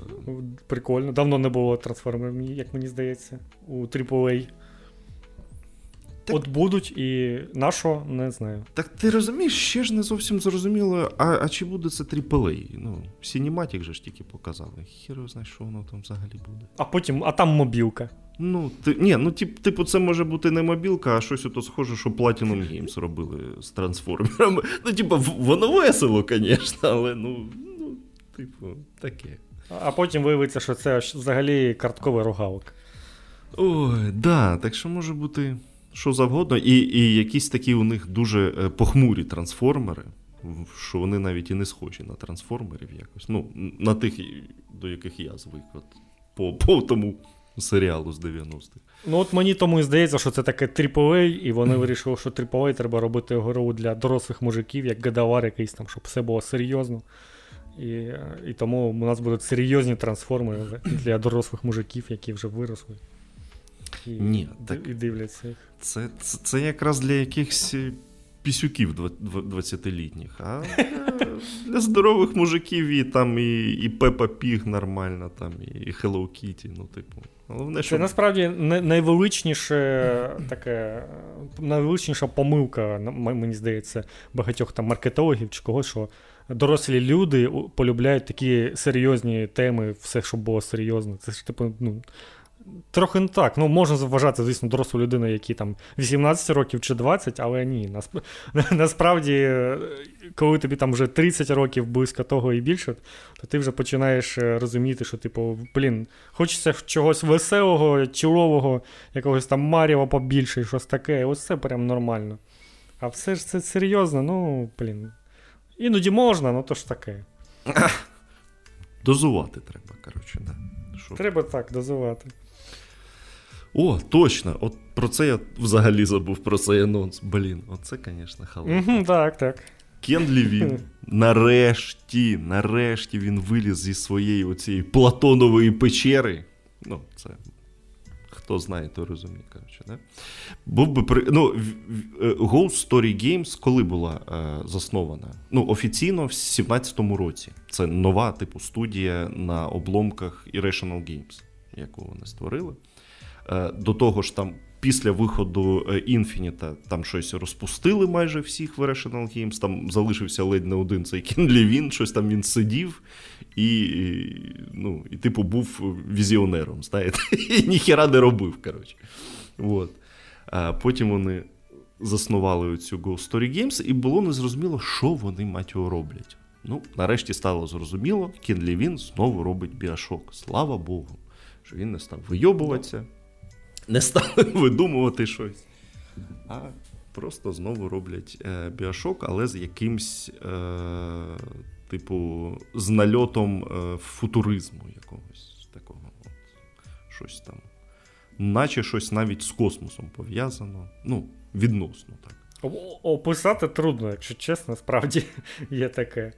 прикольно. Давно не було трансформерів, як мені здається, у AAA. Так... От будуть і на що, не знаю. Так ти розумієш, ще ж не зовсім зрозуміло, а а чи буде це AAA? Ну, Cinematic же ж тільки показали. Хір знає, що воно там взагалі буде. А потім, а там мобілка. Ну, ти, ні, ну тип, типу, це може бути не мобілка, а щось ото схоже, що Platinum Games робили з трансформерами. Ну, типу, воно весело, звісно, але ну, ну, типу, таке. А потім виявиться, що це взагалі картковий рогалок. Ой, да, так що може бути що завгодно, і і якісь такі у них дуже е, похмурі трансформери, що вони навіть і не схожі на трансформерів якось. Ну, на тих, до яких я звик. От, по, по тому серіалу з 90-х. Ну, от мені тому і здається, що це таке AAA, і вони вирішили, що AAA треба робити гру для дорослих мужиків, як гадавар якийсь там, щоб все було серйозно. І і тому у нас будуть серйозні трансформери для дорослих мужиків, які вже виросли. І, Ні, так і дивляться. Це, це, це якраз для якихось пісюків 20-літніх, а для здорових мужиків і там і і Пепа Піг нормально, там, і Hello Kitty, ну, типу. Головне, що... Це насправді найвеличніше таке, найвеличніша помилка, мені здається, багатьох там маркетологів чи когось, що дорослі люди полюбляють такі серйозні теми, все, щоб було серйозно. Це ж типу, ну, Трохи не так. Ну, можна вважати, звісно, дорослу людину, які там 18 років чи 20, але ні. Насправді, коли тобі там вже 30 років близько того і більше, то ти вже починаєш е, розуміти, що, типу, блін, хочеться чогось веселого, чолового, якогось там Маріва побільше, щось таке. Ось це прям нормально. А все ж це серйозно, ну, блін. Іноді можна, ну то ж таке. Дозувати треба, коротше, да. Треба так, дозувати. О, точно! От про це я взагалі забув про цей анонс. Блін, оце, звісно, халат. Так, так. Кен Лівін, нарешті, нарешті він виліз зі своєї оцієї Платонової печери. Ну, це хто знає, то розуміє. коротше, да? Був би при... ну, е, Ghost Story Games коли була е, заснована? Ну, офіційно в 17-му році. Це нова, типу, студія на обломках Irrational Games, яку вони створили. Е, до того ж, там після виходу Infinite там щось розпустили майже всіх в Rational Games, Там залишився ледь не один цей Кен Лівін, щось там він сидів і, і ну, і типу, був візіонером. знаєте, І ніхера не робив. коротше. От. А Потім вони заснували цю Ghost Story Games, і було незрозуміло, що вони мать його роблять. Ну, нарешті стало зрозуміло, Кен Лівін знову робить біашок. Слава Богу, що він не став вийобуватися не стали видумувати щось. А просто знову роблять е, біошок, але з якимсь, е, типу, з нальотом е, футуризму якогось такого. От. Щось там. Наче щось навіть з космосом пов'язано. Ну, відносно так. Описати трудно, якщо чесно, справді є таке.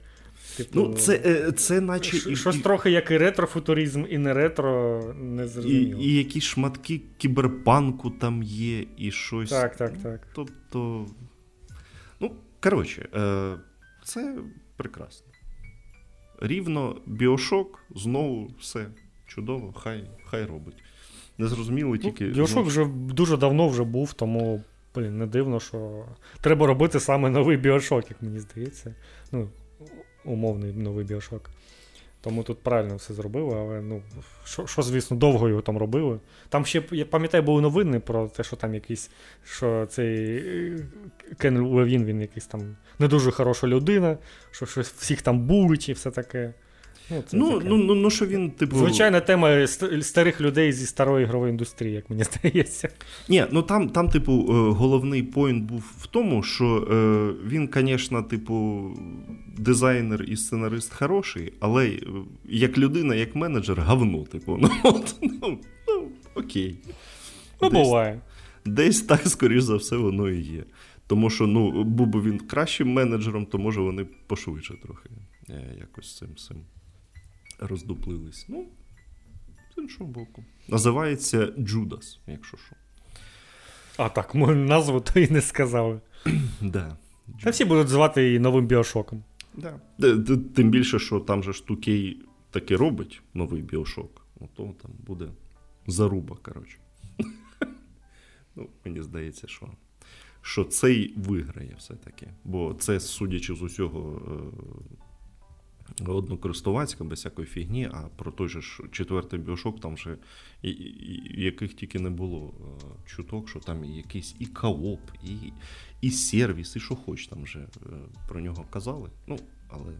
Типу, ну, Це е, це наче. І, щось і, трохи як і ретрофутуризм, і не ретро, не зрозуміло. І і якісь шматки кіберпанку там є, і щось. Так, так, так. Тобто. Ну, коротше, е, це прекрасно. Рівно біошок, знову все чудово, хай хай робить. Незрозуміло ну, тільки. Біошок вже дуже давно вже був, тому блін, не дивно, що треба робити саме новий біошок, як мені здається. Ну, умовний новий біошок. Тому тут правильно все зробили, але ну, що, що, звісно, довго його там робили. Там ще, я пам'ятаю, були новини про те, що там якийсь, що цей е, Кен Левін, він якийсь там не дуже хороша людина, що щось всіх там бурить і все таке. Ну, це ну, ну, ну, ну, що він, типу... Звичайна тема старих людей зі старої ігрової індустрії, як мені здається. Ні, ну там, там, типу, е, головний поінт був в тому, що е, він, звісно, типу, дизайнер і сценарист хороший, але е, як людина, як менеджер, говно, типу. Ну, от, ну, ну окей. Ну, десь, буває. Десь так, скоріш за все, воно і є. Тому що ну, був би він кращим менеджером, то може вони пошвидше трохи якось цим цим роздуплились. Ну, з іншого боку. Називається Джудас, якщо що. А так, мою назву то і не сказали. да. Та всі будуть звати її новим біошоком. Да. Тим більше, що там же штукей таки робить новий біошок, то там буде заруба, коротше. Ну, Мені здається, що що цей виграє все-таки. Бо це, судячи з усього, е, однокористувацька, без всякої фігні, а про той же ж четвертий біошок, там вже і, і, яких тільки не було е, чуток, що там і якийсь і кооп, і і сервіс, і що хоч там вже е, про нього казали. Ну, але.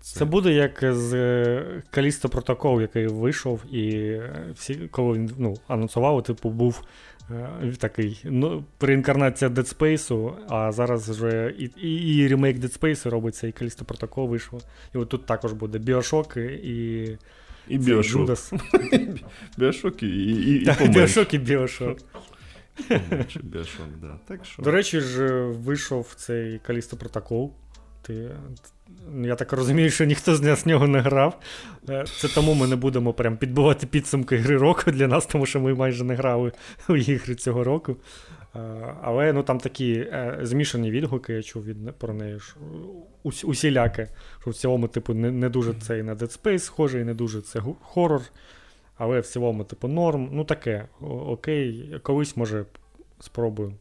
Це... Це буде як з Калісто протокол, який вийшов, і всі, коли він ну, анонсував, типу, був Е, такий ну, реінкарнація Dead Space, а зараз вже і і, і ремейк Dead Space робиться, і Калісто Протокол вийшло. І от тут також буде Біошок і. І Біошок. Біошок і і, і Біошок і Біошок. Біошок, да. Так що... До речі, ж вийшов цей Калісто Протокол. Ти, Я так розумію, що ніхто з нас нього не грав. Е, це тому ми не будемо прям підбивати підсумки гри року для нас, тому що ми майже не грали у ігри цього року. Е, але ну, там такі е, змішані відгуки, я чув від, про неї. що Усіляке. Що в цілому, типу, не не дуже це і на Dead Space схоже, і не дуже це хорор. Але в цілому, типу, норм. Ну таке, окей, колись, може, спробую.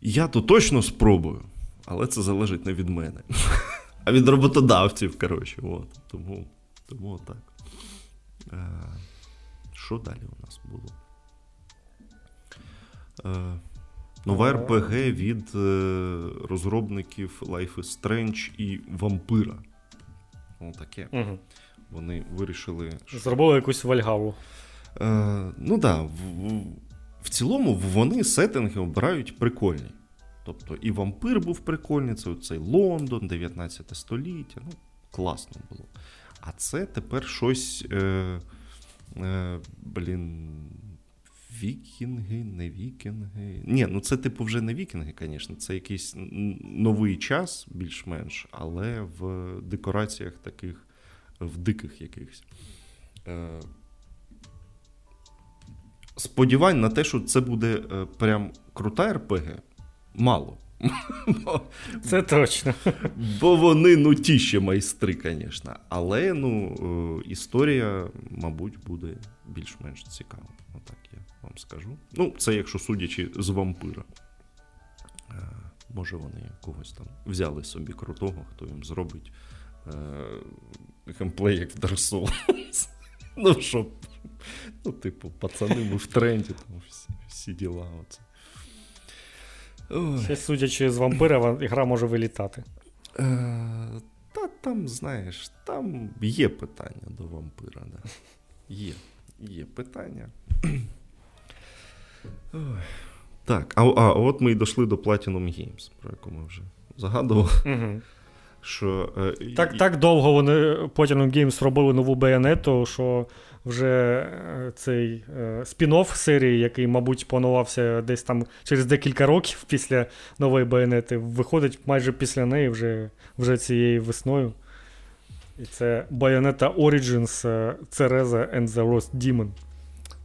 Я то точно спробую але це залежить не від мене, а від роботодавців. коротше, от. Тому тому так. Е, Що далі у нас було? Е, Нова РПГ від е, розробників Life is Strange і Вампира. Отаке. Угу. Вони вирішили. Що... Зробили якусь вальгаву. Е, Ну так. Да, в, в, в цілому вони сеттинги обирають прикольні. Тобто і вампир був прикольний, це цей Лондон, 19 століття. Ну, класно було. А це тепер щось. Е, е, Блін. Вікінги, не вікінги. Ні, ну це, типу, вже не вікінги, звісно. Це якийсь новий час, більш-менш, але в декораціях таких, в диких якихось. Е, Сподівань на те, що це буде е, прям крута РПГ мало. Це точно. Бо вони ну ті ще майстри, звісно. Але ну, е, історія, мабуть, буде більш-менш цікава. Отак я вам скажу. Ну, це якщо судячи з вампира. Е, може, вони когось там взяли собі крутого, хто їм зробить е, геймплей, як в Dark Souls. Ну, щоб, ну, типу, пацани, ми в тренді, там всі, всі діла. Оце. Ще судячи з вампира, гра може вилітати. Е, Та там, знаєш, там є питання до вампира. Да. Є є питання. Так, а а от ми й дійшли до Platinum Games, про яку ми вже загадували. Угу. Що, е, Так так довго вони Platinum Games робили нову байонету, що вже е, цей е, спін-офф серії, який, мабуть, планувався десь там через декілька років після нової байонети, виходить майже після неї вже вже цією весною. І це Bayonetta Origins Cereza and the Lost Demon.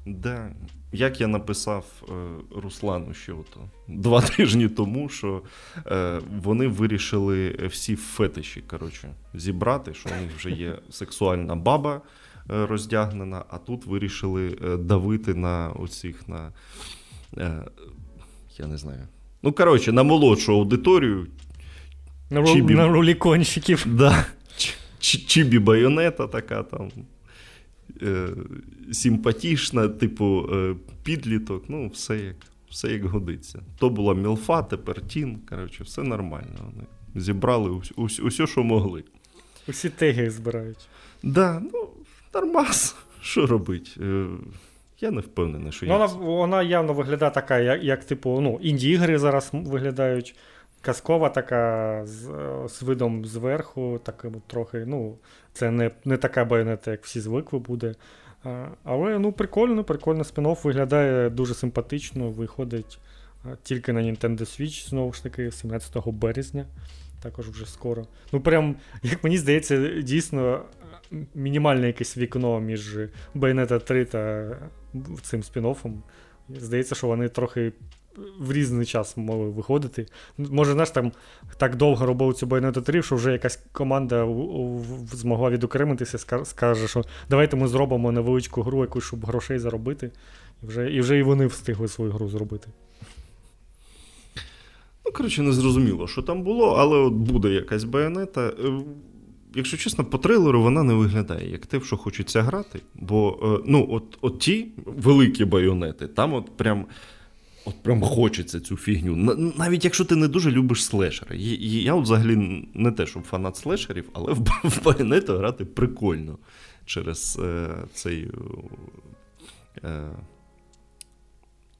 Да. Як я написав е, Руслану ще от два тижні тому, що е, вони вирішили всі фетиші коротше, зібрати, що у них вже є сексуальна баба, Е, роздягнена, а тут вирішили е, давити на оцих на. Е, я не знаю. Ну, коротше, на молодшу аудиторію. На, чібі... на руліконщиків. Да. Чібі байонета така там. Е, Симпатічна, типу, е, підліток, ну, все як все як годиться. То була мілфа, тепер тін. Коротше, все нормально. Вони зібрали усе, що могли. Усі теги збирають. Да, ну, Нормас. Що робить? Е, я не впевнений, що ну, я. Вона вона явно виглядає така, як, як типу, ну, інді-ігри зараз виглядають. Казкова така з з видом зверху, таким трохи. ну, Це не не така байонета, як всі звикли буде. Але ну, прикольно, прикольно спін-офф виглядає дуже симпатично, виходить тільки на Nintendo Switch, знову ж таки, 17 березня. Також вже скоро. Ну, прям, як мені здається, дійсно мінімальне якесь вікно між Bayonetta 3 та цим спін-оффом. Здається, що вони трохи в різний час могли виходити. Може, знаєш, там так довго робив цю Bayonetta 3, що вже якась команда змогла відокремитися, скаже, що давайте ми зробимо невеличку гру, якусь, щоб грошей заробити. І вже і вже і вони встигли свою гру зробити. Ну, коротше, не зрозуміло, що там було, але от буде якась байонета. Е, якщо чесно, по трейлеру вона не виглядає як те, в що хочеться грати. Бо е, ну, от от ті великі байонети, там от прям от прям хочеться цю фігню. Навіть якщо ти не дуже любиш слешери. Я от взагалі не те, щоб фанат слешерів, але в байонету грати прикольно через е, цей. Е,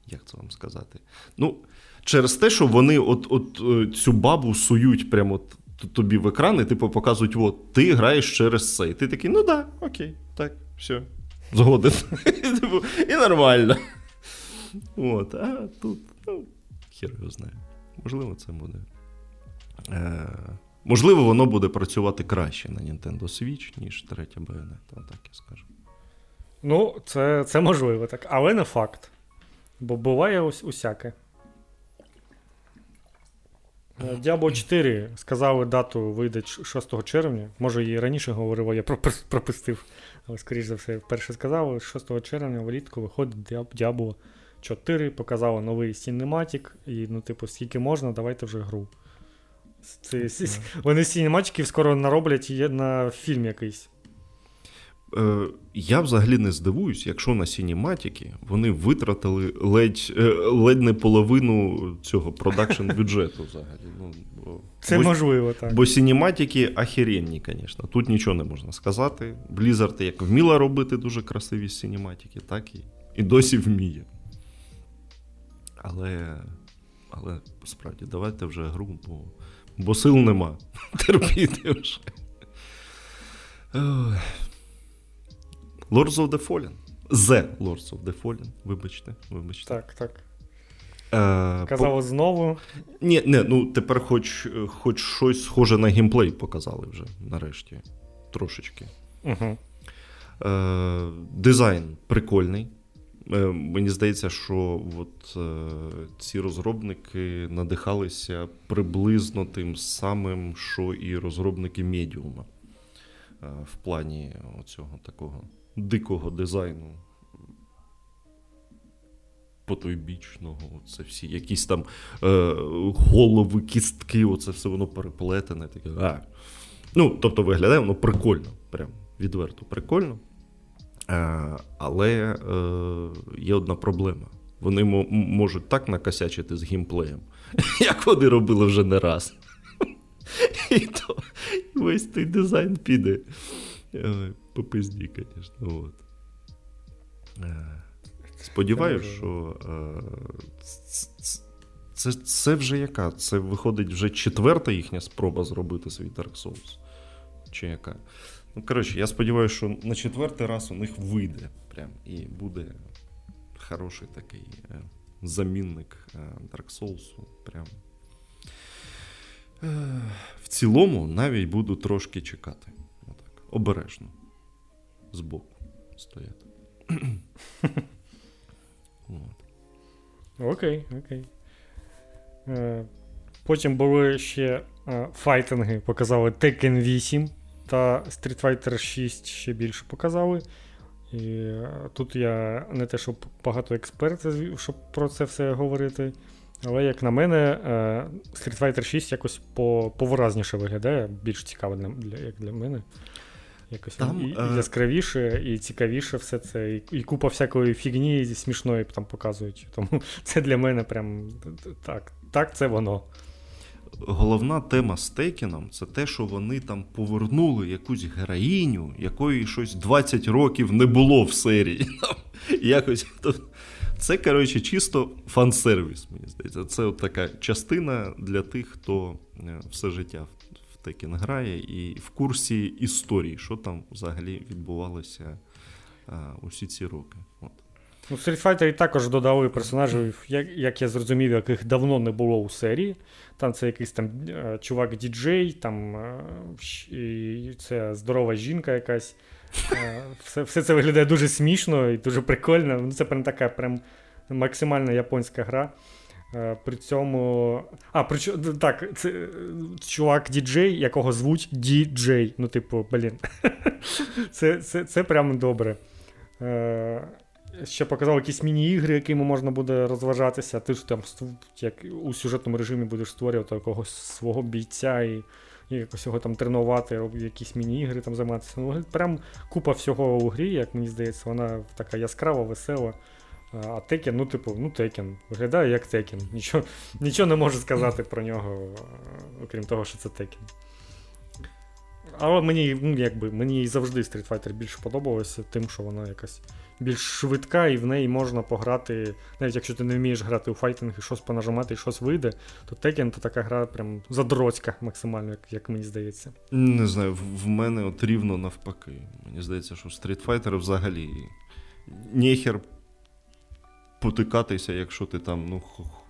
як це вам сказати? Ну, через те, що вони от от е, цю бабу сують прямо от тобі в екран, і типу показують, от, ти граєш через це. І ти такий, ну да, окей, так, все, згоден. Типу, і нормально. От, А тут, ну, хер його знає. Можливо, це буде. Е, Можливо, воно буде працювати краще на Nintendo Switch, ніж третя Bayonetta, так я скажу. Ну, це це можливо так, але не факт. Бо буває ось усяке. Е, Diablo 4 сказали, дату вийде 6 червня. Може, і раніше говорив, я пропустив. Але, скоріш за все, вперше сказали, 6 червня влітку виходить Diablo 4, показали новий Cinematic, і, ну, типу, скільки можна, давайте вже гру. Це, Вони сінематиків скоро нароблять на фільм якийсь. Е, я взагалі не здивуюсь, якщо на Сініматіки вони витратили ледь е, ледь не половину цього продакшн бюджету взагалі. Ну, Це бо, можливо, так. Бо Сініматіки ахеренні, звісно. Тут нічого не можна сказати. Blizzard як вміла робити дуже красиві сінематики, так і і досі вміє. Але але справді, давайте вже гру, бо, бо сил нема. Терпіти вже. Lords of the Fallen. The Lords of the Fallen. Вибачте, вибачте. Так, так. Е, Казали по... знову. Ні, не, ну тепер хоч хоч щось схоже на геймплей показали вже нарешті. Трошечки. Угу. Е, Дизайн прикольний. Е, Мені здається, що от, е, ці розробники надихалися приблизно тим самим, що і розробники медіума. Е, в плані оцього такого дикого дизайну. Потойбічного, це всі якісь там е, голови, кістки, оце все воно переплетене. Таке, а. Ну, Тобто виглядає воно прикольно, прям відверто прикольно. Е, але е, є одна проблема. Вони м- можуть так накосячити з геймплеєм, як вони робили вже не раз. І то весь той дизайн піде по пизді, звісно. От. Е, сподіваюсь, що е, це це вже яка? Це виходить вже четверта їхня спроба зробити свій Dark Souls. Чи яка? Ну, коротше, я сподіваюся, що на четвертий раз у них вийде прям і буде хороший такий е, замінник Dark Souls. Прям. В цілому навіть буду трошки чекати. Отак. Обережно збоку стояти. Окей, окей. Е, потім були ще е, файтинги, показали Tekken 8 та Street Fighter 6 ще більше показали. І е, Тут я не те, щоб багато експертів, щоб про це все говорити. Але, як на мене, Street Fighter 6 якось повиразніше виглядає, більш цікаво для, як для мене. Якось там, і, і яскравіше, і цікавіше все це, і, і купа всякої фігні смішної там показують. Тому це для мене прям так, так це воно. Головна тема з Текіном це те, що вони там повернули якусь героїню, якої щось 20 років не було в серії. Якось Це, коротше, чисто фан-сервіс, мені здається. Це от така частина для тих, хто е, все життя Tekken грає, і в курсі історії, що там взагалі відбувалося а, усі ці роки. От. Ну, Street Fighter також додали персонажів, як як я зрозумів, яких давно не було у серії. Там це якийсь там е, чувак діджей, там е, і це здорова жінка якась. Е, все все це виглядає дуже смішно і дуже прикольно. Ну, Це прям така прям максимальна японська гра. Е, при цьому. А, при так, це чувак діджей, якого звуть діджей. Ну, типу, блін. Це це, це прямо добре. Е, ще показав якісь міні-ігри, якими можна буде розважатися. Ти ж там як у сюжетному режимі будеш створювати якогось свого бійця і і якось його там тренувати, якісь міні-ігри там займатися. Ну, Прям купа всього у грі, як мені здається, вона така яскрава, весела. А Текен, ну, типу, ну Текен. Виглядає як Текен. Нічого нічого не можу сказати про нього, окрім того, що це Текен. Але мені ну, якби, мені завжди Street Fighter більше подобалося, тим, що вона якась більш швидка, і в неї можна пограти. Навіть якщо ти не вмієш грати у файтинг і щось понажимати, і щось вийде, то Tekken то така гра прям задроцька максимально, як, як мені здається. Не знаю, в, мене от рівно навпаки. Мені здається, що Street Fighter взагалі нехер потикатися, якщо ти там, ну,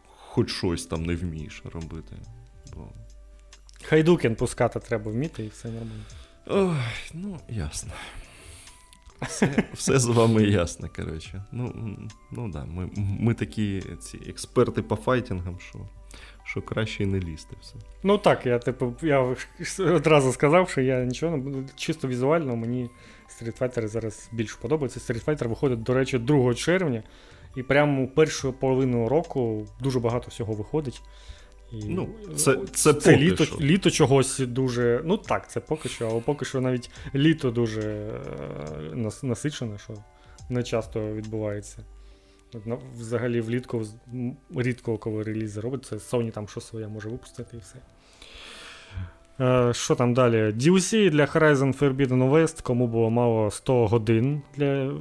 хоч щось там не вмієш робити. Бо... Хайдукен пускати треба вміти і все нормально. Ой, ну, ясно. Все все з вами ясно, коротше. Ну, ну да, ми ми такі ці експерти по файтингам, що що краще і не лізти. все. Ну так, я типу, я одразу сказав, що я нічого не буду. Чисто візуально мені Street Fighter зараз більше подобається. Street Fighter виходить, до речі, 2 червня. І прямо першу половину року дуже багато всього виходить. І ну, Це це, це поки літо що. літо чогось дуже. Ну так, це поки що, але поки що навіть літо дуже е, насичене, що не часто відбувається. Взагалі влітку рідко коли релізи робить, це Sony там що своє може випустити і все. Е, що там далі? DLC для Horizon Forbidden West, кому було мало 100 годин для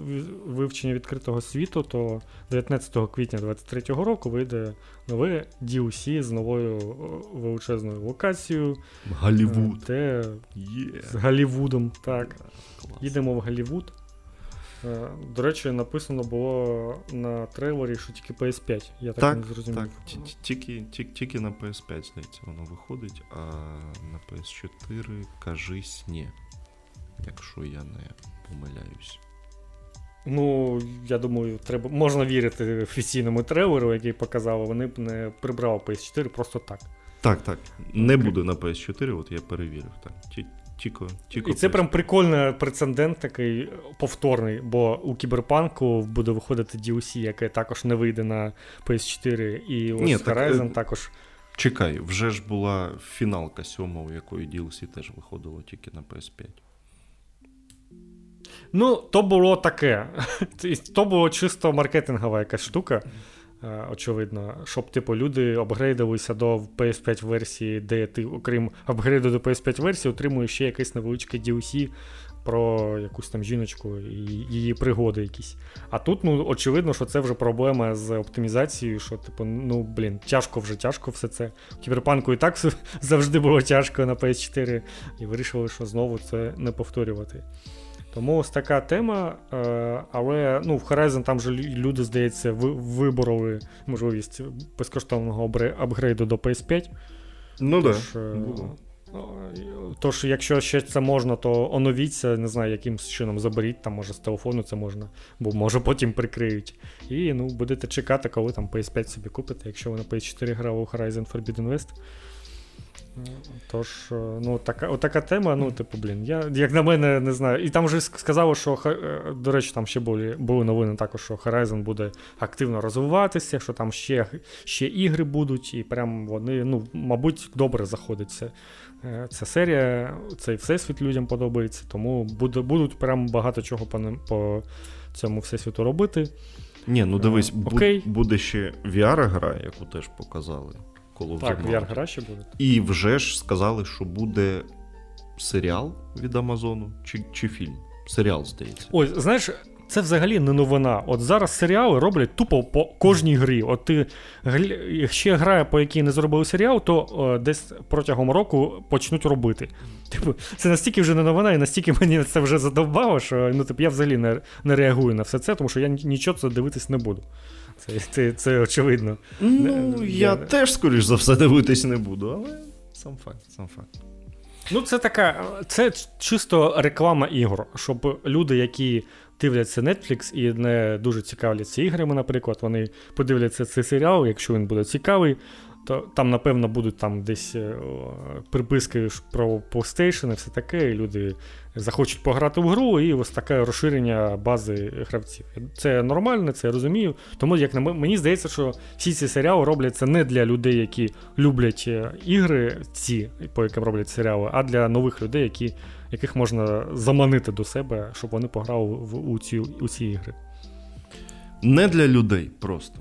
вивчення відкритого світу, то 19 квітня 2023 року вийде нове DLC з новою величезною локацією. Голівуд. Де yeah. З Голівудом. Так. Yeah, Їдемо в Голлівуд. Е, до речі, написано було на трейлері, що тільки PS5. Я так, так не зрозумів. Так, Тільки тільки, тільки на PS5, здається, воно виходить, а на PS4 кажись ні. Якщо я не помиляюсь. Ну, я думаю, треба можна вірити офіційному трейлеру, який показали, вони б не прибрали PS4 просто так. Так, так. Не буде на PS4, от я перевірив. так. Тіко, тіко І це прям прикольний прецедент такий повторний, бо у Кіберпанку буде виходити DLC, яке також не вийде на PS4, і ось Ні, Horizon так, також. Чекай, вже ж була фіналка сьома, у якої DLC теж виходило тільки на PS5. Ну, то було таке. То було чисто маркетингова якась штука. Е, очевидно, щоб типу люди апгрейдилися до PS5 версії, де ти, окрім апгрейду до PS5 версії, отримуєш ще якесь невеличке DLC про якусь там жіночку і її пригоди якісь. А тут, ну, очевидно, що це вже проблема з оптимізацією, що, типу, ну, блін, тяжко вже тяжко все це. Кіберпанку і так завжди було тяжко на PS4, і вирішили, що знову це не повторювати. Тому ось така тема. Е, але ну, в Horizon там же люди, здається, вибороли можливість безкоштовного апгрейду до PS5. Ну так. Да. Тож, якщо ще це можна, то оновіться, не знаю, яким чином заберіть, там, може, з телефону це можна, бо може потім прикриють. І ну, будете чекати, коли там PS5 собі купите, якщо ви на PS4 грали у Horizon Forbidden West. Тож, е, ну, така отака тема, ну, типу, блін, я, як на мене, не знаю. І там вже сказали, що, е, до речі, там ще були були новини також, що Horizon буде активно розвиватися, що там ще ще ігри будуть, і прям вони, ну, мабуть, добре заходиться. Е, ця серія, цей всесвіт людям подобається, тому буде, будуть прям багато чого по по цьому всесвіту робити. Ні, ну дивись, Окей. буде ще VR-гра, яку теж показали. Call of Так, VR-гра ще буде. І вже ж сказали, що буде серіал від Амазону чи чи фільм. Серіал, здається. Ой, знаєш, це взагалі не новина. От зараз серіали роблять тупо по кожній грі. От ти ще грає, по якій не зробили серіал, то о, десь протягом року почнуть робити. Типу, це настільки вже не новина, і настільки мені це вже задовбало, що ну, типу, я взагалі не не реагую на все це, тому що я нічого це дивитись не буду. Це це, це очевидно. Ну, я, я теж, скоріш за все, дивитись не буду, але сам факт, сам факт. Ну, це така, це чисто реклама ігор, щоб люди, які дивляться Netflix і не дуже цікавляться іграми, наприклад, вони подивляться цей серіал, якщо він буде цікавий, то там, напевно, будуть там десь е, приписки про PlayStation і все таке, і люди захочуть пограти в гру, і ось таке розширення бази гравців. Це нормально, це я розумію. Тому як мені здається, що всі ці серіали робляться не для людей, які люблять е, ігри, ці, по яким роблять серіали, а для нових людей, які, яких можна заманити до себе, щоб вони пограли в у ці, у ці ігри. Не для людей просто.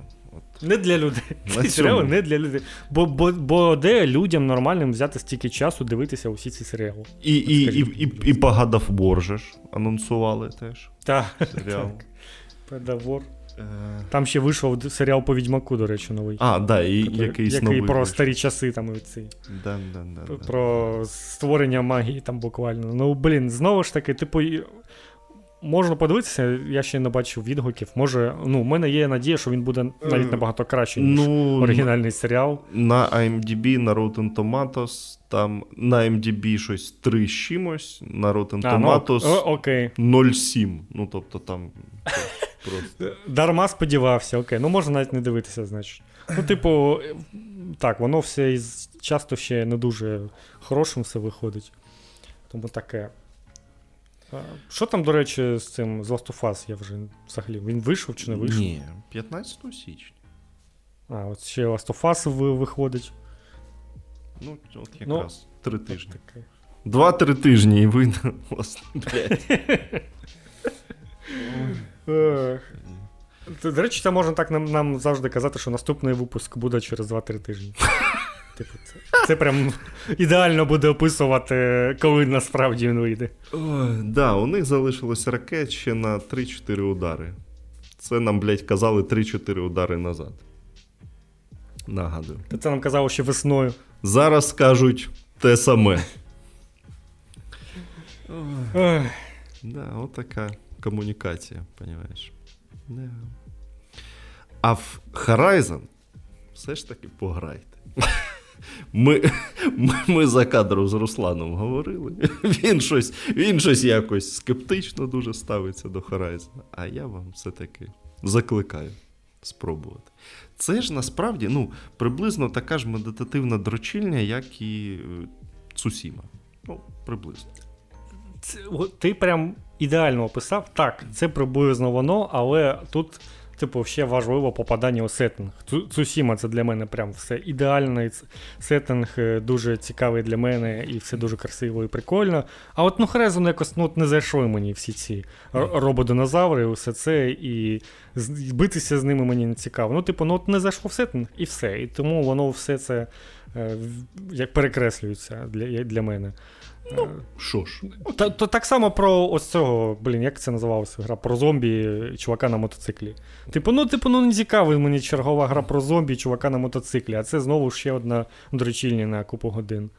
Не для людей. Ці серіали не для людей. Бо бо, бо де людям нормальним взяти стільки часу дивитися усі ці серіали? І і, і, і, і Пагадав Боржеш анонсували теж. Так. Серіал. Педавор. Е. Там ще вийшов серіал по Відьмаку, до речі, новий. А, да, і який, якийсь який новий про вийшов. старі часи там і ці. Да, да, да, Про створення магії там буквально. Ну, блін, знову ж таки, типу, Можна подивитися, я ще не бачив відгуків. Може, ну, в мене є надія, що він буде навіть набагато кращий, ніж ну, оригінальний серіал. На IMDb, на Rotten Tomatoes, там на IMDb щось 3 з чимось, на Rotten Tomatoes а, ну, окей. 0,7. Ну, тобто там просто. Дарма сподівався, окей. Ну, можна навіть не дивитися, значить. Ну, типу, так, воно все із... часто ще не дуже хорошим все виходить. Тому таке. Що там, до речі, з цим з Last of Us я вже взагалі? Він вийшов чи не вийшов? Ні, 15 січня. А, от ще Last of Us виходить. Ну, от ну, якраз ну, три тижні. Два-три тижні і вийде, власне, До речі, це можна так нам, нам завжди казати, що наступний випуск буде через 2-3 тижні. Типу, це це прям ідеально буде описувати, коли насправді він вийде. Так, да, у них залишилось ракет ще на 3-4 удари. Це нам, блядь, казали 3-4 удари назад. Нагадую. Та це нам казало ще весною. Зараз кажуть те саме. Ой. Да, от така комунікація, розумієш. Да. А в Horizon все ж таки пограйте. Ми ми, за кадром з Русланом говорили. Він щось він щось якось скептично дуже ставиться до Horizon. А я вам все-таки закликаю спробувати. Це ж насправді ну, приблизно така ж медитативна дрочильня, як і е, Цусіма. Ну, приблизно. Ти прям ідеально описав. Так, це приблизно воно, але тут типу, ще важливо попадання у сеттинг. Цусіма це для мене прям все ідеальний сеттинг, е, дуже цікавий для мене, і все дуже красиво і прикольно. А от ну Хрезон якось ну, не зайшли мені всі ці рободинозаври, усе це, і битися з ними мені не цікаво. Ну, типу, ну от не зайшло в сеттинг і все. І тому воно все це е, як перекреслюється для, для мене. Ну, що ж. Та, то Так само про ось цього, блін, як це називалося? Гра про зомбі чувака на мотоциклі. Типу, ну, типу, ну не цікавий мені чергова гра про зомбі чувака на мотоциклі, а це знову ще одна дрочільня на купу годин.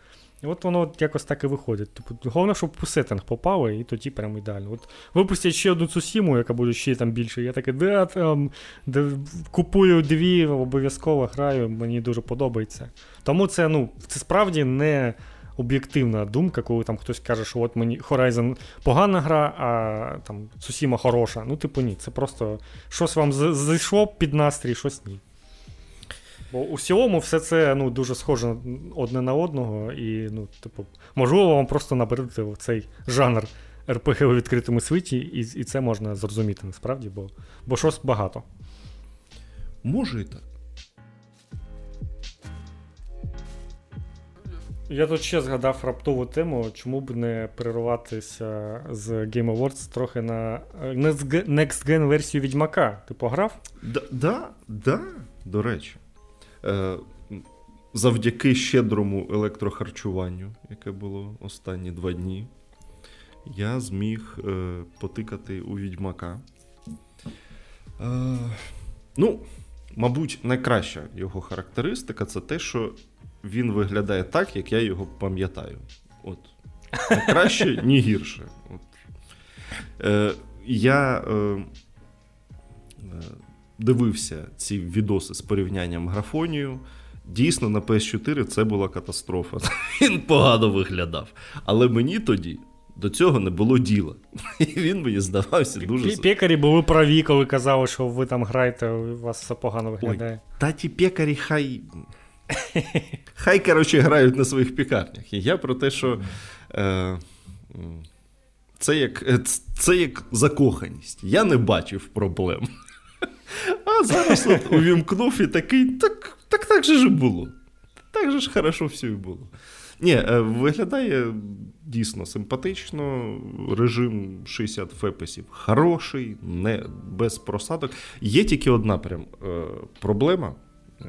І от воно якось так і виходить. Типу, Головне, щоб у сеттинг попало, і тоді прям ідеально. От Випустять ще одну Цусіму, яка буде ще там більше. Я таке, да, там, де, купую дві, обов'язково граю, мені дуже подобається. Тому це, ну, це справді не об'єктивна думка, коли там хтось каже, що от мені Horizon погана гра, а там Сусіма хороша. Ну, типу, ні, це просто щось вам зайшло під настрій, щось ні. Бо у цілому все це ну, дуже схоже одне на одного, і, ну, типу, можливо, вам просто наберете цей жанр РПГ у відкритому світі, і і це можна зрозуміти насправді, бо бо щось багато. Може і так. Я тут ще згадав раптову тему, чому б не перерватися з Game Awards трохи на е, Next Gen версію Відьмака. Ти пограв? Да, да, да, до речі. Е, Завдяки щедрому електрохарчуванню, яке було останні два дні, я зміг е, потикати у Відьмака. Е, Ну, мабуть, найкраща його характеристика це те, що він виглядає так, як я його пам'ятаю. От. Не краще, ні гірше. От. Е, Я е, е, дивився ці відоси з порівнянням графонію, Дійсно, на PS4 це була катастрофа. Він погано виглядав. Але мені тоді до цього не було діла. І він мені здавався дуже. Пекарі були праві, коли казали, що ви там граєте, у вас все погано виглядає. Ой, Та ті пекарі хай. Хай, коротше, грають на своїх пікарнях. І я про те, що. Е, це як це як закоханість. Я не бачив проблем. А зараз от увімкнув і такий, так так так же ж було. Так же ж хорошо все і було. Ні, е, виглядає дійсно симпатично. Режим 60 фепесів хороший, не без просадок. Є тільки одна прям е, проблема. Е,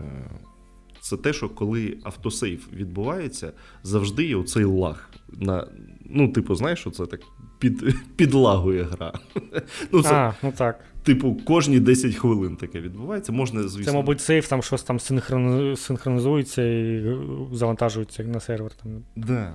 це те, що коли автосейв відбувається, завжди є оцей лаг. На, Ну, типу, знаєш, що це так під, підлагує гра. Ну, це, а, ну так. Типу, кожні 10 хвилин таке відбувається. Можна, звісно... Це, мабуть, сейф там щось там синхронізується і завантажується на сервер. Там. Да.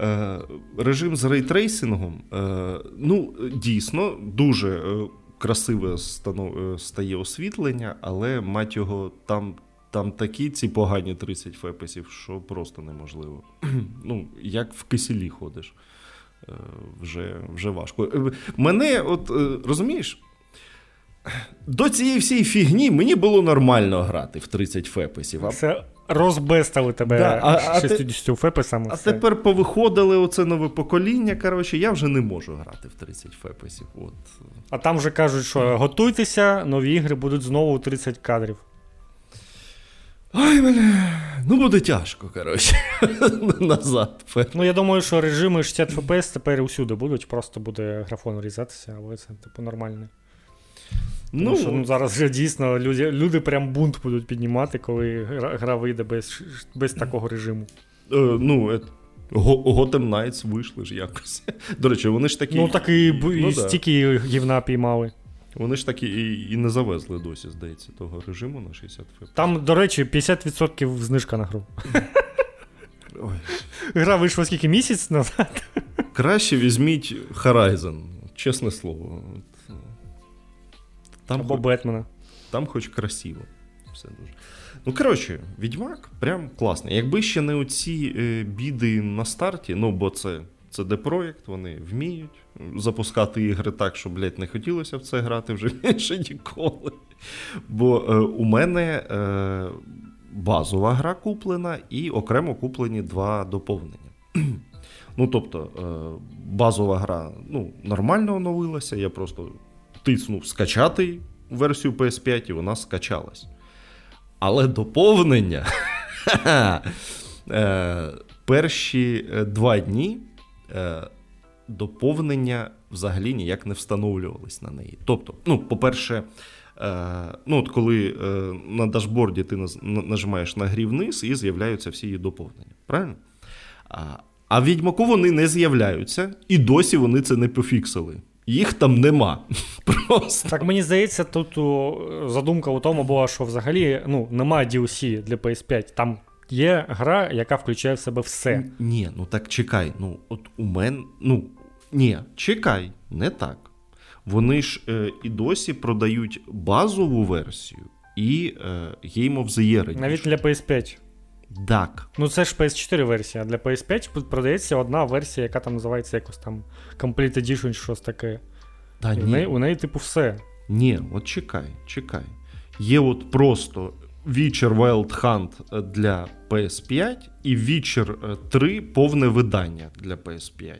Е, Режим з рейтрейсингом, е, ну, дійсно, дуже е, красиве станов... стає освітлення, але мать його там. Там такі ці погані 30 фепесів, що просто неможливо. Ну, як в киселі ходиш. Е, вже вже важко. Е, мене, от е, розумієш, до цієї всієї фігні мені було нормально грати в 30 фепесів. А... Це розбестали тебе да, а, 60 а фепесами. А все. тепер повиходили оце нове покоління. Коротше, я вже не можу грати в 30 фепесів. От. А там вже кажуть, що готуйтеся, нові ігри будуть знову 30 кадрів. Ой, бля, ну буде тяжко, коротше. Назад. Ну, я думаю, що режими 60 FPS тепер усюди будуть, просто буде графон різатися, але це, типу, нормально. Ну, що, ну, Зараз вже дійсно люди люди прям бунт будуть піднімати, коли гра вийде без без такого режиму. Е, ну, Gotham Knights вийшли ж якось. До речі, вони ж такі. Ну, так і, ну, стільки да. гівна піймали. Вони ж так і і не завезли досі, здається, того режиму на 60 FPS. Там, до речі, 50% знижка на гру. Ой. Гра вийшла скільки місяць назад. Краще візьміть Horizon, чесне слово. Там Або хоч, Бетмена. Там хоч красиво. Все дуже. Ну, коротше, Відьмак прям класний. Якби ще не оці е, біди на старті, ну бо це це де проєкт, вони вміють запускати ігри так, що, блядь, не хотілося в це грати вже більше ніколи. Бо е, у мене е, базова гра куплена і окремо куплені два доповнення. Ну, тобто, е, базова гра ну, нормально оновилася, я просто тиснув скачати версію PS5, і вона скачалась. Але доповнення е, перші е, два дні Е, доповнення взагалі ніяк не встановлювались на неї. Тобто, ну, по-перше, е, ну, от коли е, на дашборді ти нажимаєш на грі вниз і з'являються всі її доповнення. Правильно? А в відьмаку вони не з'являються, і досі вони це не пофіксили. Їх там нема. Просто. Так мені здається, тут задумка у тому була, що взагалі ну, немає DLC для PS5. Там Є гра, яка включає в себе все. Ні, ну так чекай. Ну, от у мене. Ну, ні, чекай, не так. Вони ж е, і досі продають базову версію і е, Game of the Year. Навіть для PS5. Так. Ну це ж PS4 версія, а для PS5 продається одна версія, яка там називається якось там Complete Edition, щось таке. Та ні. У неї, у неї, типу, все. Ні, от чекай, чекай. Є от просто Witcher Wild Hunt для PS5 і Witcher 3 повне видання для PS5.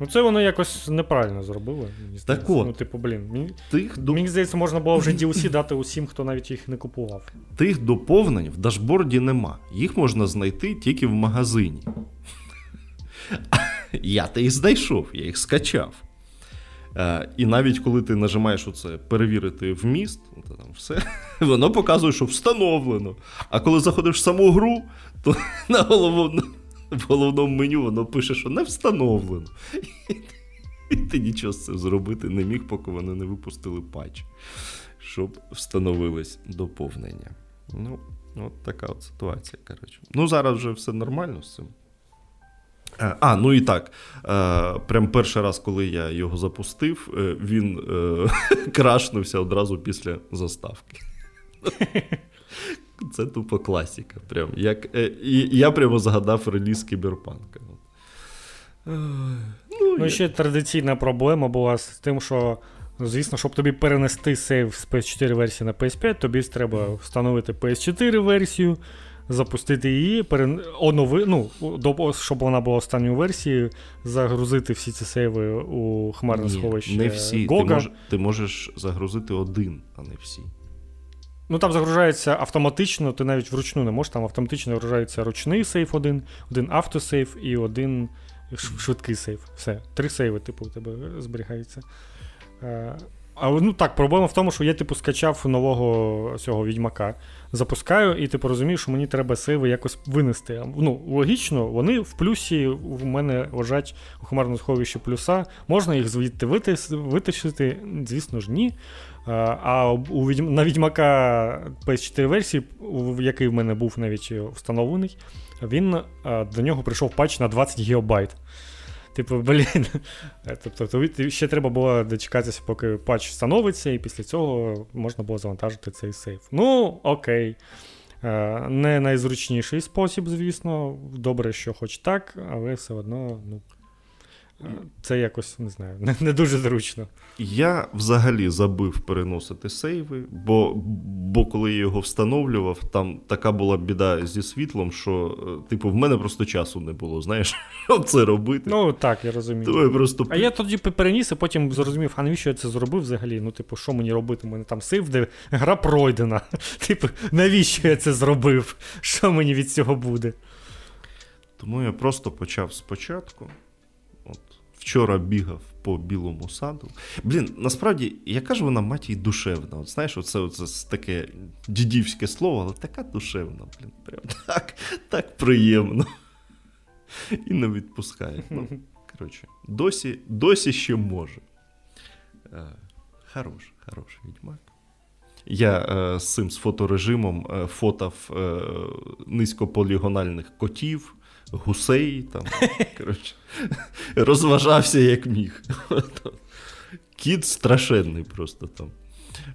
Ну, це воно якось неправильно зробило. Так от, Ну, типу, блін. Мені, тих до... мені здається, можна було вже DLC дати усім, хто навіть їх не купував. Тих доповнень в дашборді нема. Їх можна знайти тільки в магазині. Я то їх знайшов, я їх скачав. Е, і навіть коли ти нажимаєш оце перевірити вміст, то там все, воно показує, що встановлено. А коли заходиш в саму гру, то на голову, в головному меню воно пише, що не встановлено. І ти нічого з цим зробити не міг, поки вони не випустили патч, щоб встановилось доповнення. Ну, от така от ситуація. коротше. Ну, зараз вже все нормально з цим. Е, а, ну і так. Е, прям перший раз, коли я його запустив, е, він крашнувся одразу після заставки. Це тупо класіка. Прям. Як, е, і Я прямо згадав реліз кіберпанка. Ну, ну ще традиційна проблема була з тим, що, звісно, щоб тобі перенести сейв з PS4 версії на PS5, тобі треба встановити PS4 версію, запустити її, перен... онови... ну, щоб вона була останньою версією, загрузити всі ці сейви у хмарне Ні, сховище. Не всі. Ти, мож... Ти можеш загрузити один, а не всі. Ну там загружається автоматично, ти навіть вручну не можеш, там автоматично загружається ручний сейф один, один автосейф і один швидкий сейф. Все. Три сейви, типу, у тебе зберігається. Е, а ну так, проблема в тому, що я, типу, скачав нового цього відьмака, запускаю, і типу розумію, що мені треба сейви якось винести. Ну, логічно, вони в плюсі у мене лежать у хмарному сховищі плюса. Можна їх звідти витащити, звісно ж, ні. А у відьм... на відьмака PS4 версії, який в мене був навіть встановлений, він до нього прийшов патч на 20 гігабайт. Типу, блін. Тобто ще треба було дочекатися, поки патч встановиться, і після цього можна було завантажити цей сейф. Ну, окей. Не найзручніший спосіб, звісно. Добре, що хоч так, але все одно, ну. Це якось не знаю, не, не дуже зручно. Я взагалі забив переносити сейви, бо бо коли я його встановлював, там така була біда зі світлом, що, е, типу, в мене просто часу не було, знаєш, щоб це робити. Ну так, я розумію. я просто... А я тоді переніс і потім зрозумів, а навіщо я це зробив взагалі? Ну, типу, що мені робити? У мене там сейв, де гра пройдена. Типу, навіщо я це зробив? Що мені від цього буде? Тому я просто почав спочатку. Вчора бігав по білому саду. Блін, насправді, яка ж вона матій душевна? От знаєш, оце, оце таке дідівське слово, але така душевна, блін. Прям так так приємно. І не відпускає. Ну, коротше, досі досі ще може. Е, хорош, хороший відьмак. Я е, з цим з фоторежимом е, фотав е, низькополігональних котів гусей, там, коротше, розважався як міг. Кіт страшенний просто там.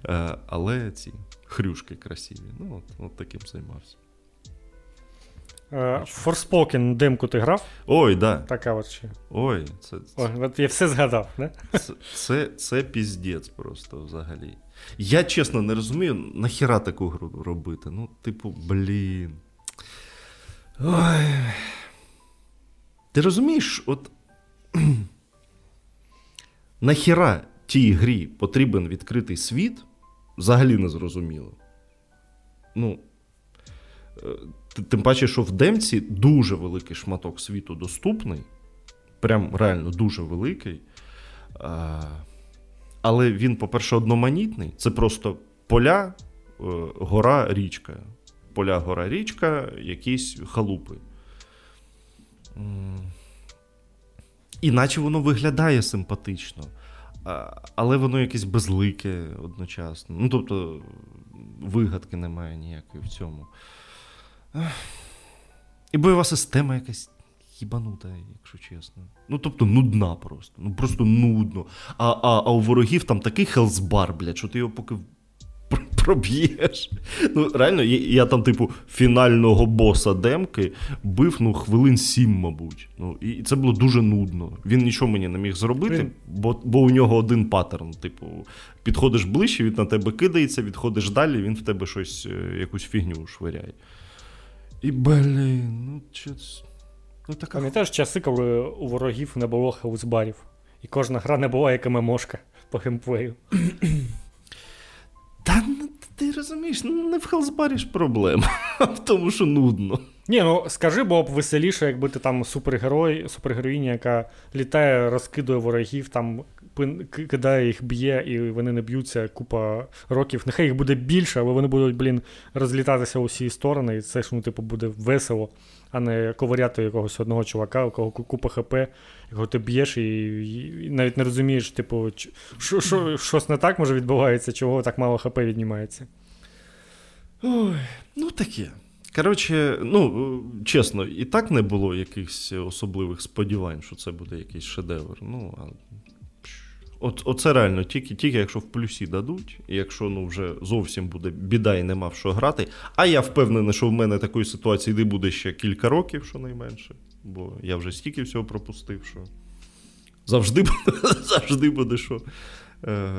Е, але ці хрюшки красиві. Ну, от, от таким займався. Форспокен uh, демку ти грав? Ой, да. Така от ще. Ой, це. Ой, от я все згадав, не? Це, це це, піздець просто взагалі. Я чесно не розумію, нахіра таку гру робити. Ну, типу, блін. Ой. Ти розумієш, от нахіра тій грі потрібен відкритий світ, взагалі не зрозуміло. Ну, е, Тим паче, що в демці дуже великий шматок світу доступний. Прям реально дуже великий. Але він, по-перше, одноманітний. Це просто поля, е, гора, річка. Поля, гора, річка, якісь халупи. Іначе воно виглядає симпатично, але воно якесь безлике одночасно. Ну, тобто, вигадки немає ніякої в цьому. І бойова система якась хібанута, якщо чесно. Ну, тобто, нудна просто. Ну, просто нудно. А а, а у ворогів там такий хелсбар, блядь, що ти його поки проб'єш. Ну, Реально, я, я там, типу, фінального боса демки бив ну, хвилин сім, мабуть. Ну, І це було дуже нудно. Він нічого мені не міг зробити, бо бо у нього один паттерн. Типу, підходиш ближче, він на тебе кидається, відходиш далі, він в тебе щось, е, якусь фігню швиряє. І блін, ну щось. Ну, така... Пам'ятаєш часи, коли у ворогів не було хаусбарів, і кожна гра не була як ММОшка по геймплею. Та ти розумієш, не в Хелсбарі ж проблема, а в тому, що нудно. Ні, ну скажи, було б веселіше, якби ти там супергерой, супергероїня, яка літає, розкидує ворогів, там кидає їх, б'є, і вони не б'ються купа років. Нехай їх буде більше, але вони будуть, блін, розлітатися у всі сторони, і це ж ну, типу, буде весело, а не коваряти якогось одного чувака, у кого купа ХП, якого ти б'єш, і, і навіть не розумієш, типу, що, що, щось не так може відбувається, чого так мало ХП віднімається. Ой, Ну таке. Коротше, ну, чесно, і так не було якихось особливих сподівань, що це буде якийсь шедевр. Ну, а От, Оце реально, тільки тільки якщо в плюсі дадуть, і якщо ну, вже зовсім буде біда і нема в що грати. А я впевнений, що в мене такої ситуації не буде ще кілька років, щонайменше. Бо я вже стільки всього пропустив, що завжди буде, завжди буде що е,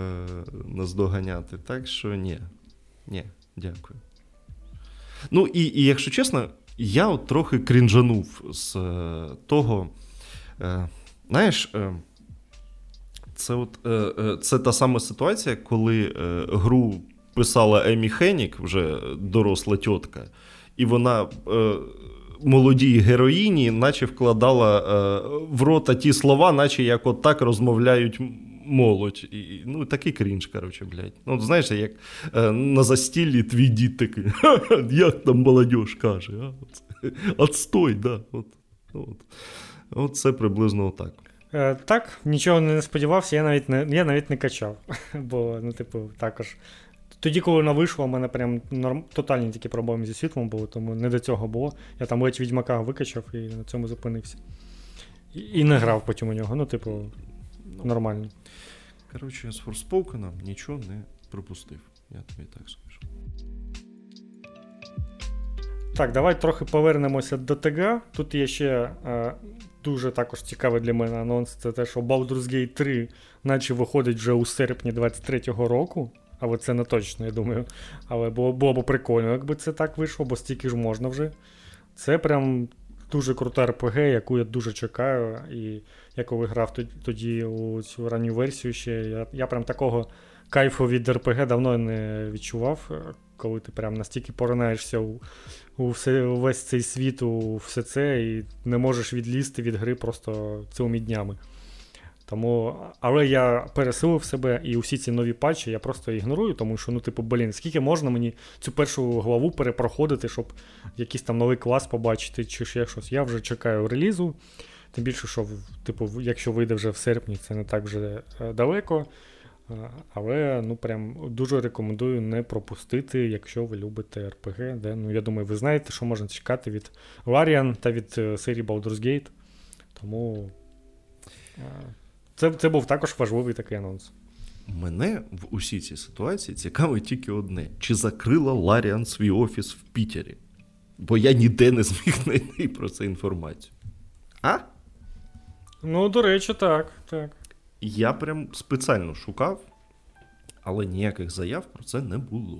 наздоганяти. Так що ні. Ні, дякую. Ну, і, і якщо чесно, я от трохи крінжанув з е, того. Е, знаєш. Е, це от, е, е, це та сама ситуація, коли е, гру писала Емі Хенік, вже доросла тітка, і вона молодій героїні, наче вкладала в рота ті слова, наче як от так розмовляють молодь. І, Ну, такий крінж, коротше, блядь. Ну, знаєш, як е, на застіллі твій дід такий, як там молодь каже, а? Отстой, да. От, от. От це приблизно отак. Е, Так, нічого не сподівався, я навіть не я навіть не качав. Бо, ну, типу, також. Тоді, коли вона вийшла, у мене прям норм... тотальні такі проблеми зі світлом були, тому не до цього було. Я там ледь відьмака викачав і на цьому зупинився. І, і не грав потім у нього. Ну, типу, нормально. Коротше, з Форспокеном нічого не пропустив, я тобі так скажу. Так, давай трохи повернемося до ТГ. Тут є ще е, дуже також цікавий для мене анонс. Це те, що Baldur's Gate 3 наче виходить вже у серпні 23-го року. Але це не точно, я думаю. Але було було б прикольно, якби це так вийшло, бо стільки ж можна вже. Це прям дуже крута РПГ, яку я дуже чекаю. І я коли грав тоді у цю ранню версію ще, я я прям такого кайфу від РПГ давно не відчував, коли ти прям настільки поринаєшся у у все, весь цей світ, у все це, і не можеш відлізти від гри просто цілими днями. Тому, Але я пересилив себе і усі ці нові патчі я просто ігнорую, тому що, ну, типу, блін, скільки можна мені цю першу главу перепроходити, щоб якийсь там новий клас побачити, чи ще щось. Я вже чекаю релізу. Тим більше, що, типу, якщо вийде вже в серпні, це не так вже е, далеко. Але ну прям дуже рекомендую не пропустити, якщо ви любите RPG. Де, ну, Я думаю, ви знаєте, що можна чекати від Larian та від е, серії Baldur's Gate. Тому це це був також важливий такий анонс. Мене в усій цій ситуації цікавить тільки одне: чи закрила Ларіан свій офіс в Пітері? Бо я ніде не зміг знайти про це інформацію. А? Ну, до речі, так. так. Я прям спеціально шукав, але ніяких заяв про це не було.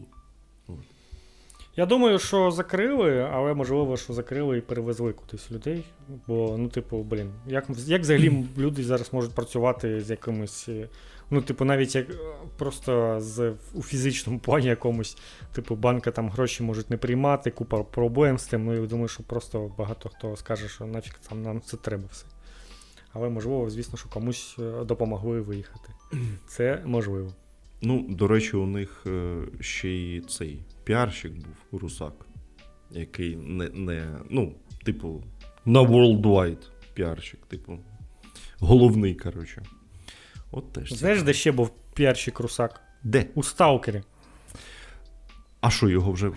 Я думаю, що закрили, але можливо, що закрили і перевезли кудись людей. Бо, ну, типу, блін, як як взагалі люди зараз можуть працювати з якимось. Ну, типу, навіть як просто з, у фізичному плані якомусь, типу, банка там гроші можуть не приймати, купа проблем з тим. Ну, я думаю, що просто багато хто скаже, що нафіг там нам це треба все. Але можливо, звісно, що комусь е, допомогли виїхати. Це можливо. Ну, до речі, у них е, ще й цей піарщик був Русак, який не, не ну, типу, на worldwide піарщик, типу, головний, коротше. От теж. Знаєш, де ще був піарщик Русак? Де? У Сталкері. А що, його вже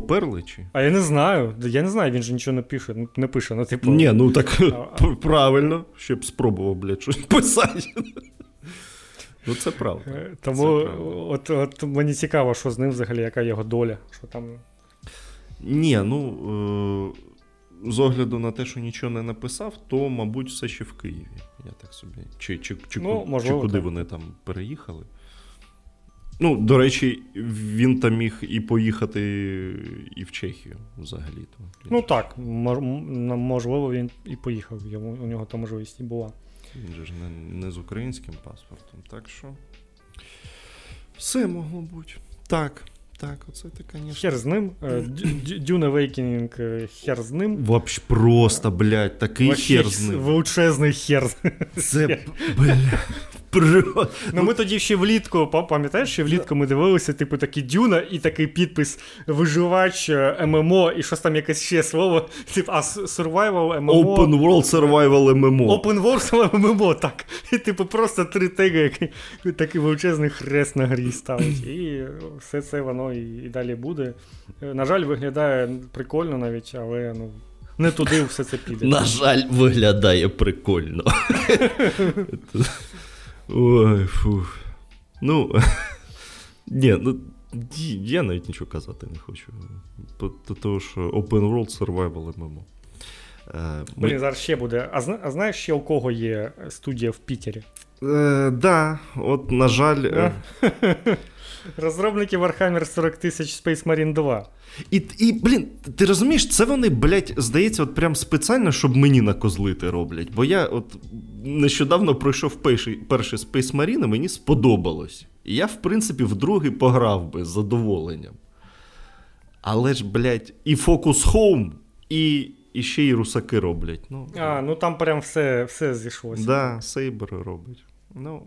поперли? чи? А я не знаю. Я не знаю, він же нічого не пише. Не пише, ну, типу. Ні, ну так правильно, щоб спробував, блядь, щось писати. Ну, це правда. Е, тому це правда. От, от мені цікаво, що з ним взагалі, яка його доля. що там... Ні, ну. Е- з огляду на те, що нічого не написав, то, мабуть, все ще в Києві. Я так собі. Чи чи, чи, ну, можливо, чи куди так. вони там переїхали. Ну, до речі, він там міг і поїхати і в Чехію взагалі. Ну так, можливо, він і поїхав. У нього там можливість і була. Він же ж не, не з українським паспортом, так що все могло бути. Так. Так, оце ти, звісно. Хер з ним. Е, Dune Awakening, е, хер з ним. Вообще просто, блядь, такий Вообще хер з ним. Величезний хер. Це, блядь. Ну ми тоді ще влітку, пам'ятаєш, ще влітку ми дивилися, типу, такі дюна і такий підпис виживач е, ММО, і щось там якесь ще слово. Типу, а survival ММО. Open World Survival MMO. Open World ММО, так. І типу просто три теги, який такий величезний хрест на грі ставить. І все це воно і, і далі буде. На жаль, виглядає прикольно навіть, але ну. Не туди все це піде. На жаль, виглядає прикольно. Ой, фу. Ну. Ні, ну. Я навіть нічого казати не хочу. Тому що Open World Survival MMO. Е, Блін, ми... зараз ще буде. А, зна... а знаєш ще у кого є студія в Пітері? Е, Да, от, на жаль. Е... Розробники Warhammer 40 тисяч Space Marine 2. І, і, блін, ти розумієш, це вони, блядь, здається, от прям спеціально, щоб мені накозлити роблять. Бо я от нещодавно пройшов перший перший Space Marine, і мені сподобалось. І я, в принципі, вдруге пограв би з задоволенням. Але ж, блядь, і Focus Home, і і ще й русаки роблять. Ну, А, ну там прям все все зійшлося. Да, Сейбер робить. Ну,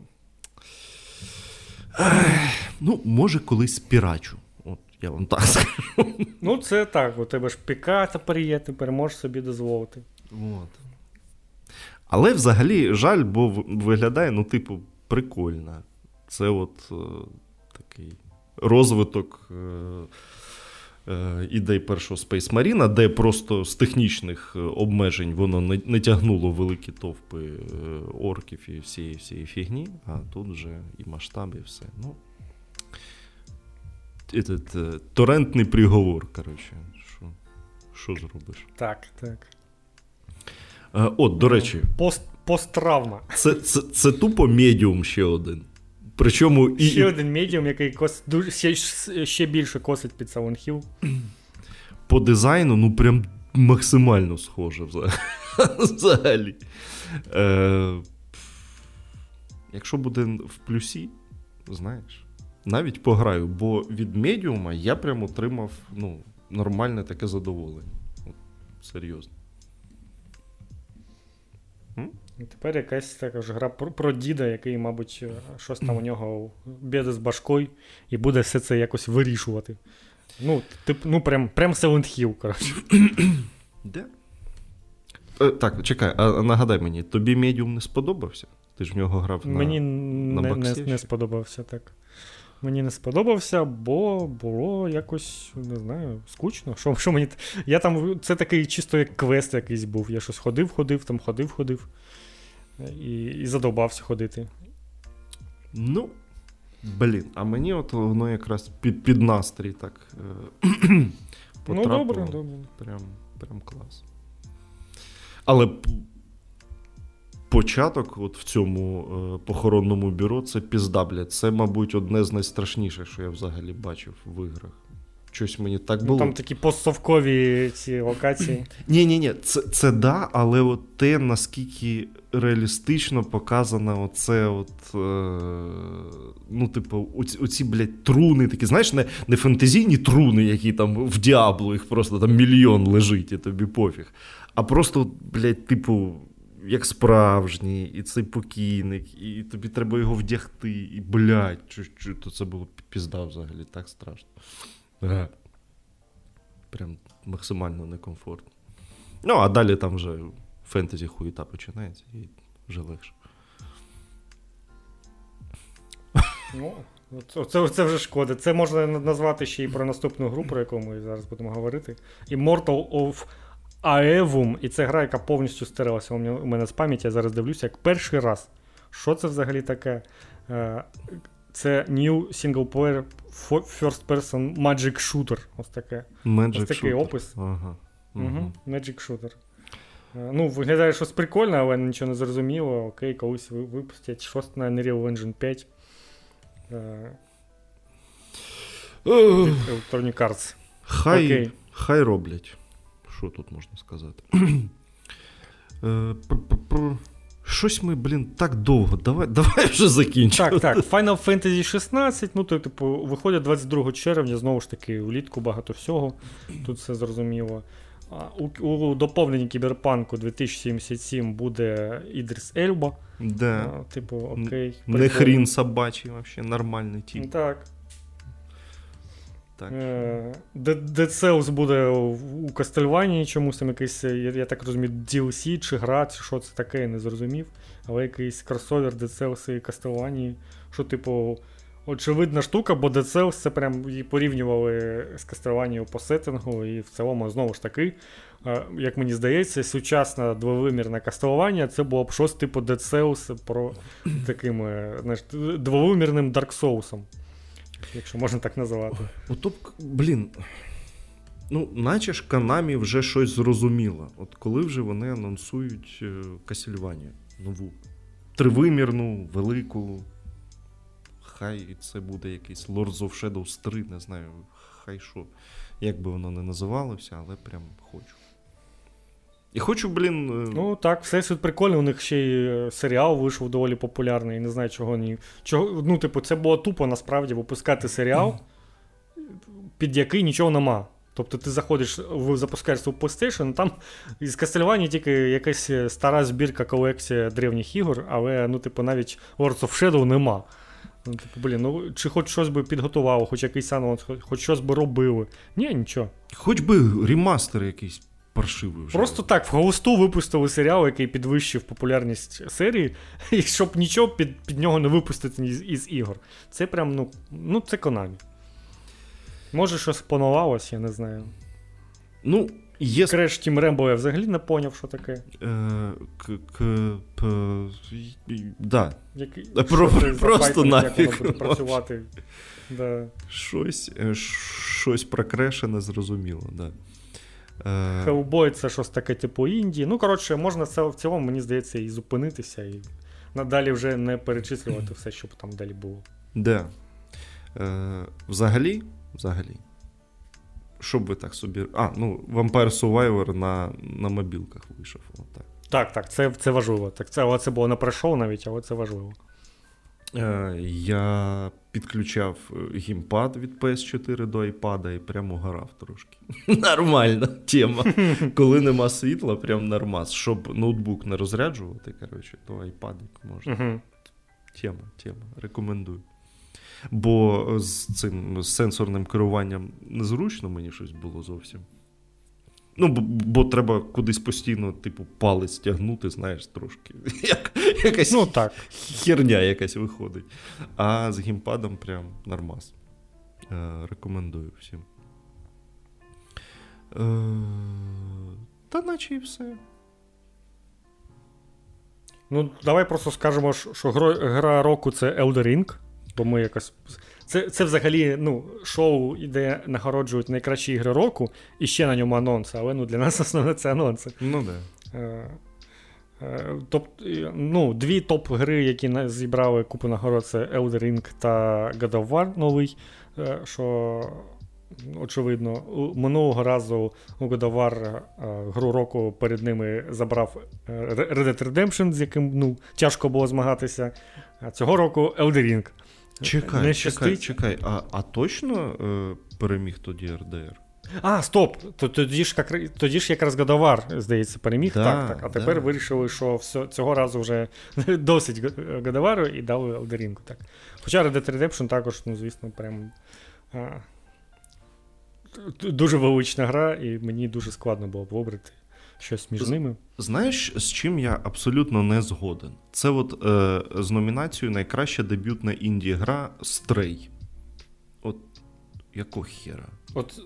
ну, може, колись пірачу. От я вам так скажу. Ну, це так, у тебе ж піка тепер є, тепер можеш собі дозволити. От. Але взагалі жаль, бо виглядає, ну, типу, прикольно. Це от е, такий розвиток. Е, ідей першого Space Marine, де просто з технічних е, обмежень воно не, не тягнуло великі товпи е, орків і всієї всієї фігні, а тут вже і масштаб, і все. Ну, этот, Торрентний приговор, коротше. Що що зробиш? Так, так. От, до речі, Пост, посттравма. Це, це, це тупо медіум ще один. Причому і... Ще один медіум, який кос... дуже, ще ще більше косить під Silent Hill. По дизайну, ну прям максимально схоже взагалі. Е... Якщо буде в плюсі, знаєш, навіть пограю, бо від медіума я прям отримав ну, нормальне таке задоволення. От, Серйозно. І тепер якась така ж гра про, про діда, який, мабуть, е, щось там у нього біди з башкою, і буде все це якось вирішувати. Ну, тип, ну прям прям Silent Hill, коротше. Де? Е, так, чекай, а нагадай мені, тобі медіум не сподобався? Ти ж в нього грав на Мені на не, не, не сподобався так. Мені не сподобався, бо було якось, не знаю, скучно. Що, що мені... Я там, Це такий чисто як квест якийсь був. Я щось ходив, ходив, там ходив, ходив і і задовбався ходити. Ну, блін, а мені от воно якраз під під настрій так потрапило. Ну, добре, добре. Прям, прям клас. Але початок от в цьому е, похоронному бюро це пізда, блядь. Це, мабуть, одне з найстрашніших, що я взагалі бачив в іграх. Щось мені так ну, було. Ну, Там такі постсовкові ці локації. Ні, ні, ні, це це да, але от те, наскільки реалістично показано оце от. Е, ну, типу, оці, оці, блядь, труни такі, знаєш, не не фантазійні труни, які там в Діабло, їх просто там мільйон лежить, і тобі пофіг. А просто, блядь, типу. Як справжній, і цей покійник, і тобі треба його вдягти, і блядь, що, що, то це було пізда взагалі, так страшно. Прям максимально некомфортно. Ну, а далі там вже фентезі хуєта починається і вже легше. Ну, це, це вже шкода. Це можна назвати ще й про наступну гру, про яку ми зараз будемо говорити. Immortal of Aevum. І це гра, яка повністю стиралася у мене з пам'яті. Я зараз дивлюся, як перший раз. Що це взагалі таке? Е, це New Single Player First Person Magic Shooter. Ось таке. Magic Ось такий shooter. опис. Ага. Угу. Magic Shooter. Е, ну, Виглядає щось прикольне, але нічого не зрозуміло. Окей, колись випустять щось на Unreal Engine 5. Е, Electronic Arts. Хай Окей. хай роблять. Що тут можна сказати? Щось ми, блін, так довго. Давай давай вже закінчимо. Так, так. Final Fantasy 16, ну, то, типу, виходить 22 червня, знову ж таки, влітку багато всього. Тут все зрозуміло. У, у доповненні кіберпанку 2077 буде Ідріс Ельба. Да. А, типу, окей. Не хрін собачий, взагалі, нормальний тип. Так. Так. Dead Cells буде у Кастельванії чомусь там якийсь, я так розумію, DLC чи гра, чи що це таке, я не зрозумів. Але якийсь кросовер Dead Cells і Кастельванії, що, типу, очевидна штука, бо Dead Cells це прям її порівнювали з Castlevania по сеттингу, і в цілому, знову ж таки, як мені здається, сучасна двовимірна Castlevania це було б щось типу Dead Cells про таким знаєш, двовимірним Dark Souls, якщо можна так називати. Ото, блін. Ну, наче ж Канамі вже щось зрозуміло. От коли вже вони анонсують Касільванію нову. Тривимірну, велику. Хай це буде якийсь Lords of Shadows 3, не знаю, хай що. Як би воно не називалося, але прям хочу. І хочу, блін. Е, ну так, все світ прикольний. У них ще й е, серіал вийшов доволі популярний. Не знаю, чого ні. Чого, Ну, типу, це було тупо насправді випускати серіал, під який нічого нема. Тобто ти заходиш, запускаєш свій PlayStation, там із Castlevania тільки якась е, стара збірка колекція древніх ігор, але ну, типу, навіть Words of Shadow нема. Ну, типу, блін, ну чи хоч щось би підготувало, хоч якийсь анонс, хоч щось би робили. Ні, нічого. Хоч би ремастер якийсь паршивий вже. Просто так, в Гоусту випустили серіал, який підвищив популярність серії, і щоб нічого під під нього не випустити із, із ігор. Це прям, ну, ну це Konami. Може, щось планувалось, я не знаю. Ну, є... Креш Team Rainbow я взагалі не поняв, що таке. Е, да. Просто нафіг. Працювати. Да. Щось е, щось про Креша не зрозуміло, да. Хеллбой це щось таке, типу Індії. Ну, коротше, можна це в цілому, мені здається, і зупинитися, і надалі вже не перечислювати все, що там далі було. Да. Е, Взагалі, взагалі. Що б ви так собі. А, ну, Vampire Survivor на на мобілках вийшов. Отак. Так, так, це це важливо. Так, це, Але це було не пройшов навіть, але це важливо. Е, Я підключав е, гімпад від PS4 до iPad і прямо грав трошки. Нормальна тема. Коли нема світла, прям нормас. Щоб ноутбук не розряджувати, коротше, то iPad можна. Тема, тема. Рекомендую. Бо з цим з сенсорним керуванням незручно мені щось було зовсім. Ну, бо, бо треба кудись постійно, типу, палець тягнути, знаєш, трошки. Як, Якась ну, так. херня якась виходить. А з гімпадом прям нормас. Е, Рекомендую всім. Е, Та наче і все. Ну, давай просто скажемо, що гра року це Elder Ring бо ми якось. Це це взагалі ну, шоу, де нагороджують найкращі ігри року, і ще на ньому анонси, але ну, для нас основне це анонси. Ну, да. Е, е, ну, Дві топ-гри, які зібрали купу нагород, це Elder Ring та God of War новий. Е, що Очевидно, минулого разу у God of War гру року перед ними забрав Red Dead Redemption, з яким ну, тяжко було змагатися. А цього року Elden Ring. Чекай, не чекай, чекай, а а точно е, переміг тоді РДР? А, стоп! Тоді ж як, тоді ж якраз God of War, здається, переміг. Да, так, так. А тепер да. вирішили, що все, цього разу вже досить Гадовару і дали Елден Рінгу. Так. Хоча Red Dead Redemption також, ну, звісно, прям. А, Дуже велична гра, і мені дуже складно було б вибрати щось між ними. Знаєш, з чим я абсолютно не згоден? Це от е, з номінацією найкраща дебютна інді гра Стрей. От якого хера? От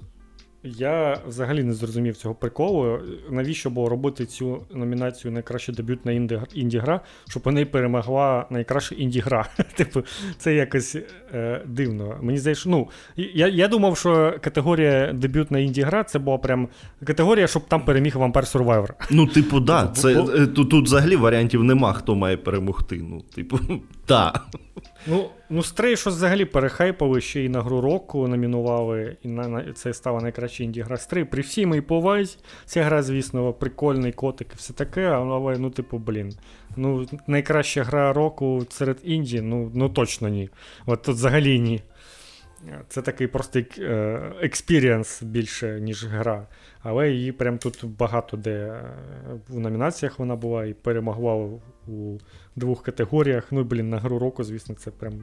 я взагалі не зрозумів цього приколу. Навіщо було робити цю номінацію найкраща дебютна інді-гра, щоб у неї перемогла найкраща інді-гра. Типу, це якось е, дивно. Мені здається, ну, я я думав, що категорія дебютна інді-гра це була прям категорія, щоб там переміг Vampire Survivor. Ну, типу, да. Це, е, Тут тут взагалі варіантів нема, хто має перемогти. Ну, типу, так. Ну, ну Стрей, що взагалі перехайпали ще і на гру року номінували, і на, на це стала найкраща інді-гра Стрей. При всій моїй повазі, ця гра, звісно, прикольний котик і все таке, але, ну, типу, блін. Ну, найкраща гра року серед інді, ну, ну точно ні. От тут взагалі ні. Це такий простий experience більше, ніж гра. Але її прям тут багато де е, в номінаціях вона була і перемогла у двох категоріях. Ну, блін, на гру року, звісно, це прям.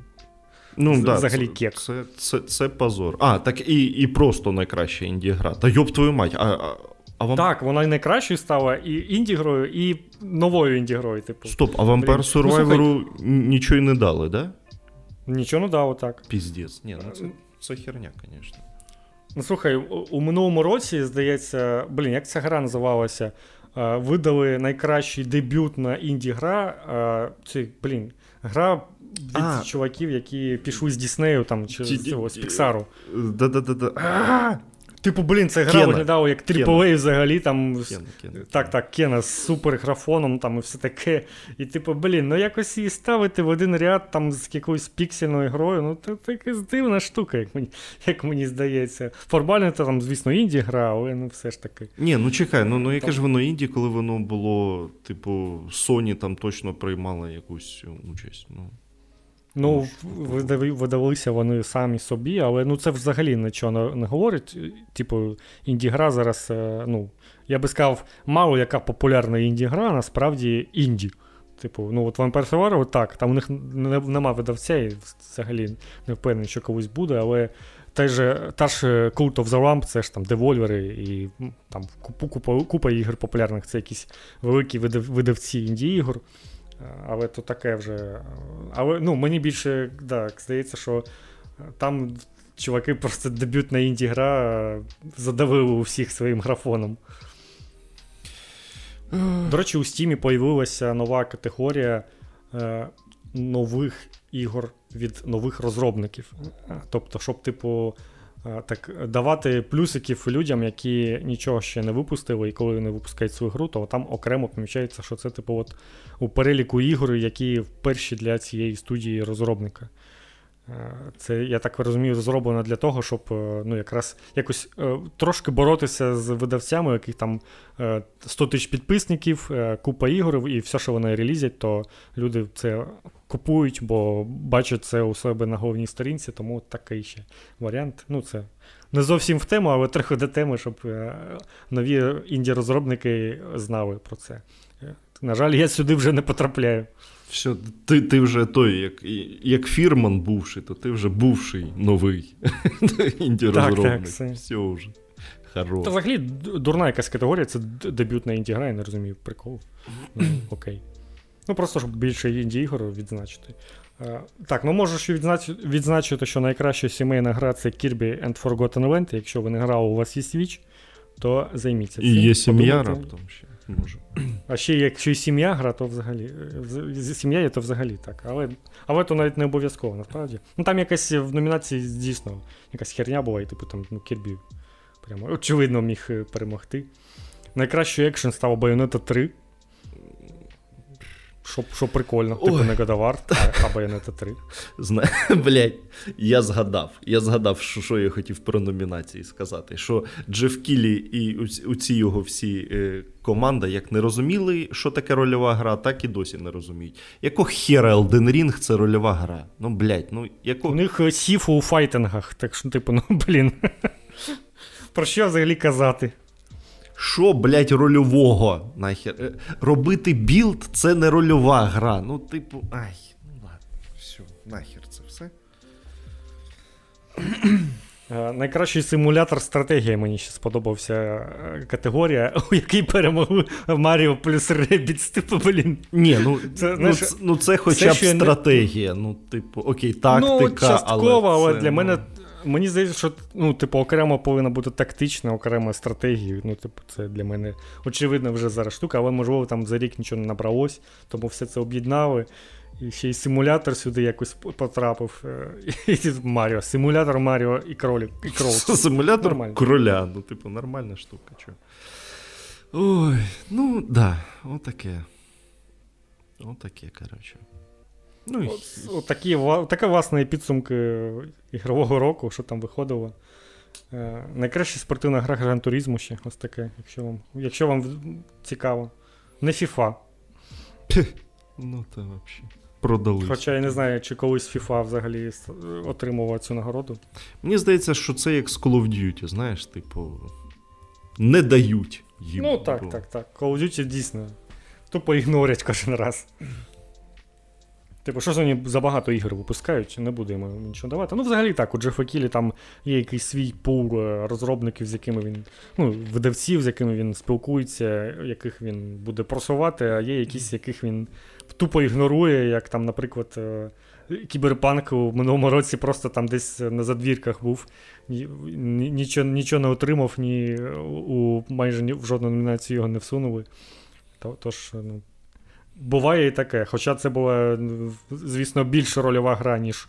Ну, з, да, взагалі це, кек. Це це, це позор. А, так і і просто найкраща інді-гра. Та йоб твою мать. а, а, а вам... Так, вона і найкращою стала і інді-грою, і новою інді-грою. Типу. Стоп, а Vampire Survivor ну, нічого й не дали, да? Нічого не дав так. Піздець. Ні, ну це, це херня, звісно. Ну, слухай, у минулому році, здається, блін, як ця гра називалася? Видали найкращий дебют на інді-гра. Це, блін, гра від а. чуваків, які пішли з Діснею там, чи з Піксару. Да-да-да. Типу, блін, це гра виглядала як AAA взагалі. там... Кена, Кена. Так, так, Кена з суперграфоном там і все таке. І, типу, блін, ну якось її ставити в один ряд там з якоюсь піксельною грою, ну це така дивна штука, як мені як мені здається. Формально це там, звісно, інді гра, але ну все ж таки. Ні, ну чекай, ну ну яке ж воно інді, коли воно було, типу, Sony там точно приймала якусь участь. ну... Ну, видавалися вони самі собі, але ну це взагалі нічого не говорить. Типу, інді-гра зараз, е, ну, я би сказав, мало яка популярна інді-гра, насправді інді. Типу, ну от Vampire Survivor, так, там у них нема видавця, і взагалі не впевнений, що колись буде, але та ж, та ж Cult of the Lamp, це ж там девольвери і там купа, купа ігор популярних, це якісь великі видавці інді-ігор. Але то таке вже. Але ну, мені більше так, здається, що там чуваки просто дебютна інді-гра задавили у всіх своїм графоном. До речі, у Стімі появилася нова категорія е, нових ігор від нових розробників. Тобто, щоб, типу, так давати плюсиків людям, які нічого ще не випустили, і коли вони випускають свою гру, то там окремо помічається, що це типу от у переліку ігор, які перші для цієї студії розробника. Це, я так розумію, зроблено для того, щоб е, ну, якраз якось е, трошки боротися з видавцями, яких там 100 е, тисяч підписників, купа ігор, і все, що вони релізять, то люди це купують, бо бачать це у себе на головній сторінці, тому такий ще варіант. Ну, це не зовсім в тему, але трохи до теми, щоб нові інді-розробники знали про це. На жаль, я сюди вже не потрапляю. Все, ти ти вже той, як як фірман бувший, то ти вже бувший новий інді-розробник. Так, все вже. Хорош. Та взагалі дурна якась категорія, це дебютна інді-гра, я не розумію прикол. Ну, Окей. Ну просто щоб більше інді-ігор відзначити. Uh, так, ну відзначити, відзначити, що найкраща сімейна гра це Kirby and Forgotten Land. Якщо ви не грали, у вас є Switch, то займіться цим. І є сім'я раптом ще може. А ще якщо і сім'я гра, то взагалі. Сім'я є, то взагалі так. Але але то навіть не обов'язково, насправді. Ну там якась в номінації дійсно якась херня була, і типу там ну, Кірбі прямо очевидно міг е, перемогти. Найкращий екшен став Bayonetta 3. Що що прикольно, типу не God а, а Bayonetta 3. Зна... Блять, я згадав. Я згадав, що що я хотів про номінації сказати. Що Джеф Кілі і у ці його всі е, команда як не розуміли, що таке рольова гра, так і досі не розуміють. Яко хера Elden Ring це рольова гра? Ну, блять, ну яко... У них е, Sifu у файтингах, так що, типу, ну блін. Про що взагалі казати? Що, блядь, рольового? нахер? Е, робити білд це не рольова гра. Ну, типу, ай, ну ладно, все, нахер це все. Е, найкращий симулятор стратегії мені ще сподобався е, категорія, у якій перемогли Маріо плюс Ребіц, типу, блін. Ні, ну це, ну, знаєш, ну, це хоча б стратегія. Не... Ну, типу, окей, тактика. Ну, частково, але, але для ну... мене Мені здається, що ну, типу, окремо повинна бути тактична, окрема стратегія. Ну, типу, це для мене очевидна вже зараз штука, але можливо там за рік нічого не набралось, тому все це об'єднали. І ще й симулятор сюди якось потрапив. Е, і Маріо. Симулятор Маріо і кролик. І кролик. Симулятор Нормально. кроля. Ну, типу, нормальна штука. Чо? Ой, ну да, отаке. Отаке, коротше. Ну, От, от такі, Таке власне підсумки ігрового року, що там виходило. Е, Найкраща спортивна гра Гран Туризму ще ось таке, якщо вам якщо вам цікаво. Не FIFA. Ну, це взагалі. Продались. Хоча я не знаю, чи колись FIFA взагалі отримував цю нагороду. Мені здається, що це як з Call of Duty, знаєш, типу, не дають їм. Ну так, так, так. Call of Duty дійсно. Тупо ігнорять кожен раз. Типу, що ж вони забагато ігор випускають, не будемо нічого давати. Ну, взагалі так, у Джефа Кілі там є якийсь свій пул е, розробників, з якими він, ну, видавців, з якими він спілкується, яких він буде просувати, а є якісь, яких він тупо ігнорує, як там, наприклад, е, кіберпанк у минулому році просто там десь на задвірках був. Нічого нічого не отримав, ні у майже ні, в жодну номінацію його не всунули. Тож, ну, буває і таке. Хоча це була, звісно, більш рольова гра, ніж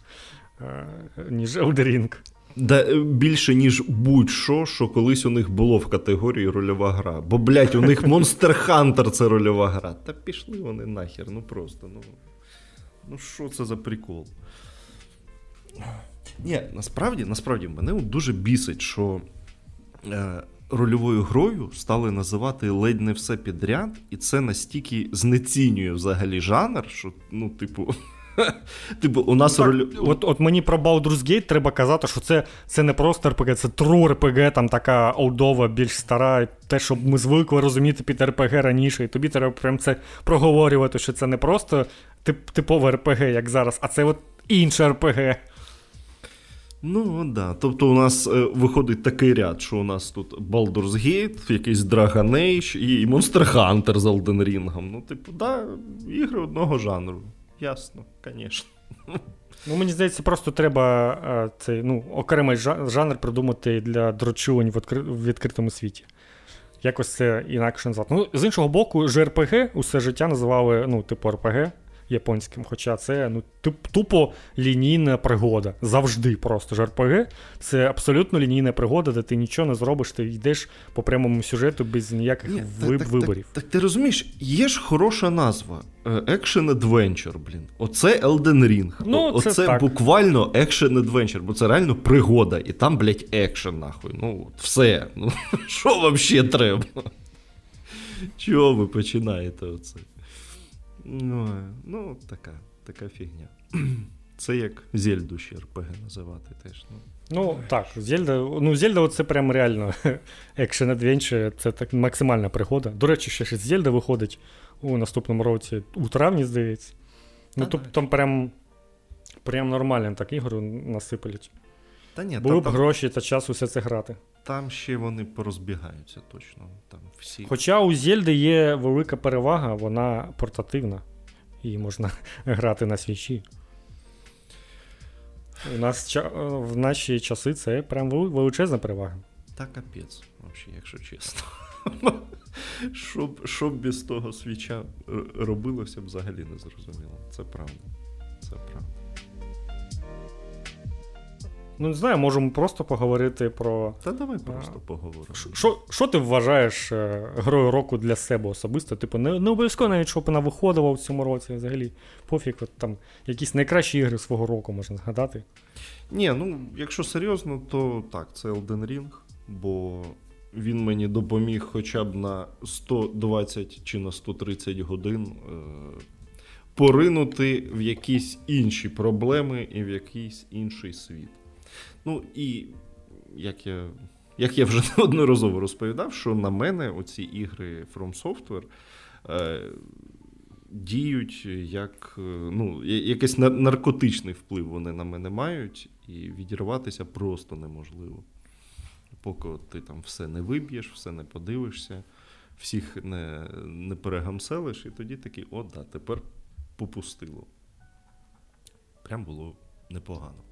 е, ніж Elden Да, е, Більше, ніж будь-що, що колись у них було в категорії рольова гра. Бо, блядь, у них Monster Hunter це рольова гра. Та пішли вони нахер, ну просто. Ну ну що це за прикол? Ні, насправді насправді мене дуже бісить, що е, рольовою грою стали називати ледь не все підряд, і це настільки знецінює взагалі жанр, що, ну, типу. Типу, у нас так, роль... От от мені про Baldur's Gate треба казати, що це це не просто RPG, це true RPG, там така олдова, більш стара, те, що ми звикли розуміти під RPG раніше. І тобі треба прям це проговорювати, що це не просто тип, типове RPG, як зараз, а це от інше RPG. Ну, да. Тобто у нас е, виходить такий ряд, що у нас тут Baldur's Gate, якийсь Dragon Age і Monster Hunter з Elden Ring. Ну, типу, да, ігри одного жанру. Ясно, звісно. Ну, Мені здається, просто треба е, цей ну, окремий жанр придумати для дрочувань в, відкри... в відкритому світі. Якось це інакше назвати. Ну, З іншого боку, JRPG усе життя називали ну, типу RPG японським. Хоча це ну, тупо лінійна пригода. Завжди просто JRPG Це абсолютно лінійна пригода, де ти нічого не зробиш, ти йдеш по прямому сюжету без ніяких Ні, виб- так, виборів. Так, так, ти розумієш, є ж хороша назва. Е, Action Adventure, блін. Оце Elden Ring. Ну, Оце це буквально Action Adventure, бо це реально пригода. І там, блядь, екшен, нахуй. Ну, все. Ну, Що взагалі треба? Чого ви починаєте оце? Ну, ну така така фігня. Це як Зельду ще РПГ називати теж. Ну, ну так, Зельда ну, Зельда це прям реально Action Adventure, це так максимальна пригода. До речі, ще щось Зельда виходить у наступному році, у травні, здається. Ну, тобто там прям прям нормально так ігру насипалять. Та ні, Були б там... гроші та час усе це грати. Там ще вони порозбігаються точно. Там всі. Хоча у Зельди є велика перевага, вона портативна. Її можна грати на свічі. У нас в наші часи це прям величезна перевага. Та капець, взагалі, якщо чесно. Що б без того свіча робилося, взагалі не зрозуміло. Це правда. Це правда. Ну, не знаю, можемо просто поговорити про. Та давай просто поговоримо. Що ти вважаєш е, грою року для себе особисто? Типу, не не обов'язково навіть, щоб вона виходила в цьому році взагалі. Пофіг, от там якісь найкращі ігри свого року можна згадати. Ні, ну якщо серйозно, то так, це Elden Ring, бо він мені допоміг хоча б на 120 чи на 130 годин. Е- Поринути в якісь інші проблеми і в якийсь інший світ. Ну і як я як я вже неодноразово розповідав, що на мене оці ігри From Software е, діють як е, ну, якийсь наркотичний вплив вони на мене мають, і відірватися просто неможливо. Поки ти там все не виб'єш, все не подивишся, всіх не не перегамселиш, і тоді такий, о, да, тепер попустило. Прям було непогано.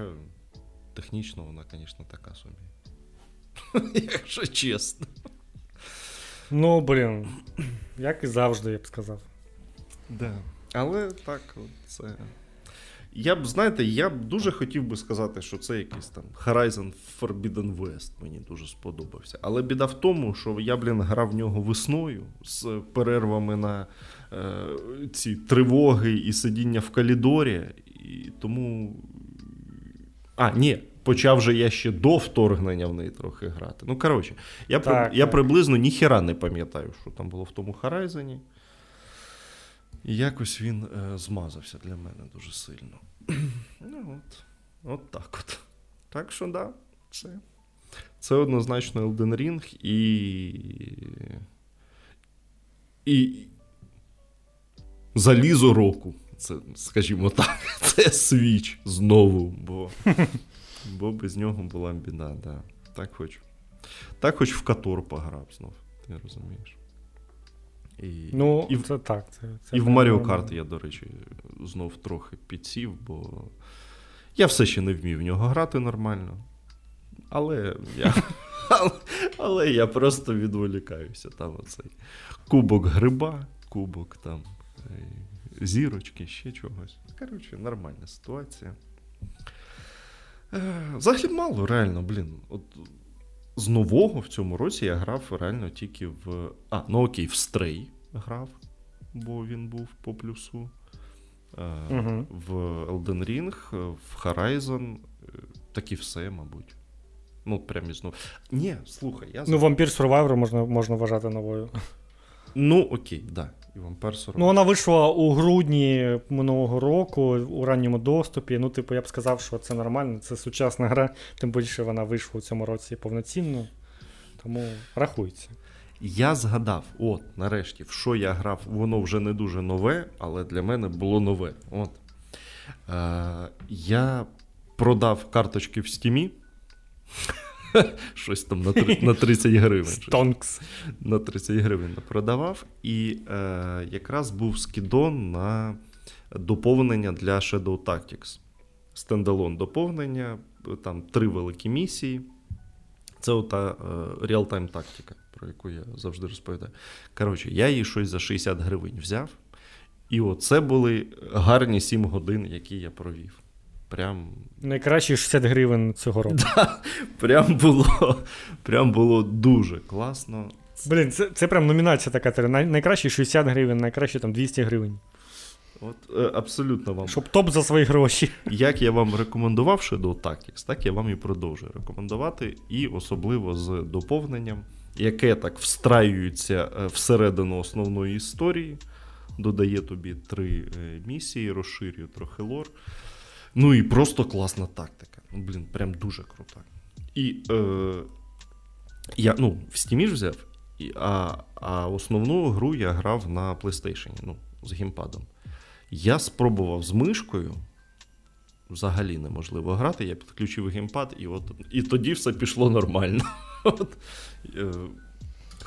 Хоча технічно вона, звісно, така собі. Якщо чесно. Ну, блін, як і завжди, я б сказав. Да. Але так, це. Я б, знаєте, я б дуже хотів би сказати, що це якийсь там Horizon Forbidden West мені дуже сподобався. Але біда в тому, що я, блін, грав в нього весною з перервами на е, ці тривоги і сидіння в калідорі, і тому а, ні, почав же я ще до вторгнення в неї трохи грати. Ну, коротше, я так, при... я приблизно ніхіра не пам'ятаю, що там було в тому Харайзені. І якось він е, змазався для мене дуже сильно. Ну, от от так от. Так що, да, це це однозначно Elden Ring і. І. Залізо року. Це, скажімо так, це свіч знову, бо бо без нього була біда. Да. Так хоч так хоч в Катор пограв знов, ти розумієш. І, Ну, і, це так. Це, це і в Mario Kart я, до речі, знов трохи підсів, бо я все ще не вмів в нього грати нормально. Але я але, але я просто відволікаюся. Там оцей кубок гриба, кубок там зірочки, ще чогось. Коротше, нормальна ситуація. Е, взагалі мало, реально, блін. От З нового в цьому році я грав реально тільки в. А, ну окей, в Stray грав, бо він був по плюсу. Угу. В Elden Ring, в Horizon, так і все, мабуть. Ну, прям із Ні, слухай, я Ну, Vampire Survivor можна можна вважати новою. Ну, окей, да. І Vampire Survivor. Ну, вона вийшла у грудні минулого року у ранньому доступі. Ну, типу, я б сказав, що це нормально, це сучасна гра, тим більше вона вийшла у цьому році повноцінно. Тому рахується. Я згадав, от, нарешті, в що я грав, воно вже не дуже нове, але для мене було нове. От. Е, Я продав карточки в стімі. Щось там на на 30 гривень. Стонкс. На 30 гривень продавав. І е, якраз був скідон на доповнення для Shadow Tactics. Стендалон доповнення, там три великі місії. Це ота реал-тайм тактика, про яку я завжди розповідаю. Коротше, я її щось за 60 гривень взяв. І оце були гарні 7 годин, які я провів. Прям... Найкращі 60 гривень цього року. Да, Прям було прям було дуже класно. Блін, це це прям номінація така. Найкращі 60 гривень, найкраще там 200 гривень. От е, Абсолютно вам. Щоб топ за свої гроші. Як я вам рекомендував Shadow Tactics, так я вам і продовжую рекомендувати. І особливо з доповненням, яке так встраюється е, всередину основної історії, додає тобі три е, місії, розширює трохи лор. Ну і просто класна тактика. Ну, Блін, прям дуже крута. І е, я ну, в Steam ж взяв, і, а а основну гру я грав на PlayStation ну, з геймпадом. Я спробував з мишкою. Взагалі неможливо грати. Я підключив геймпад, і от, і тоді все пішло нормально. От, е,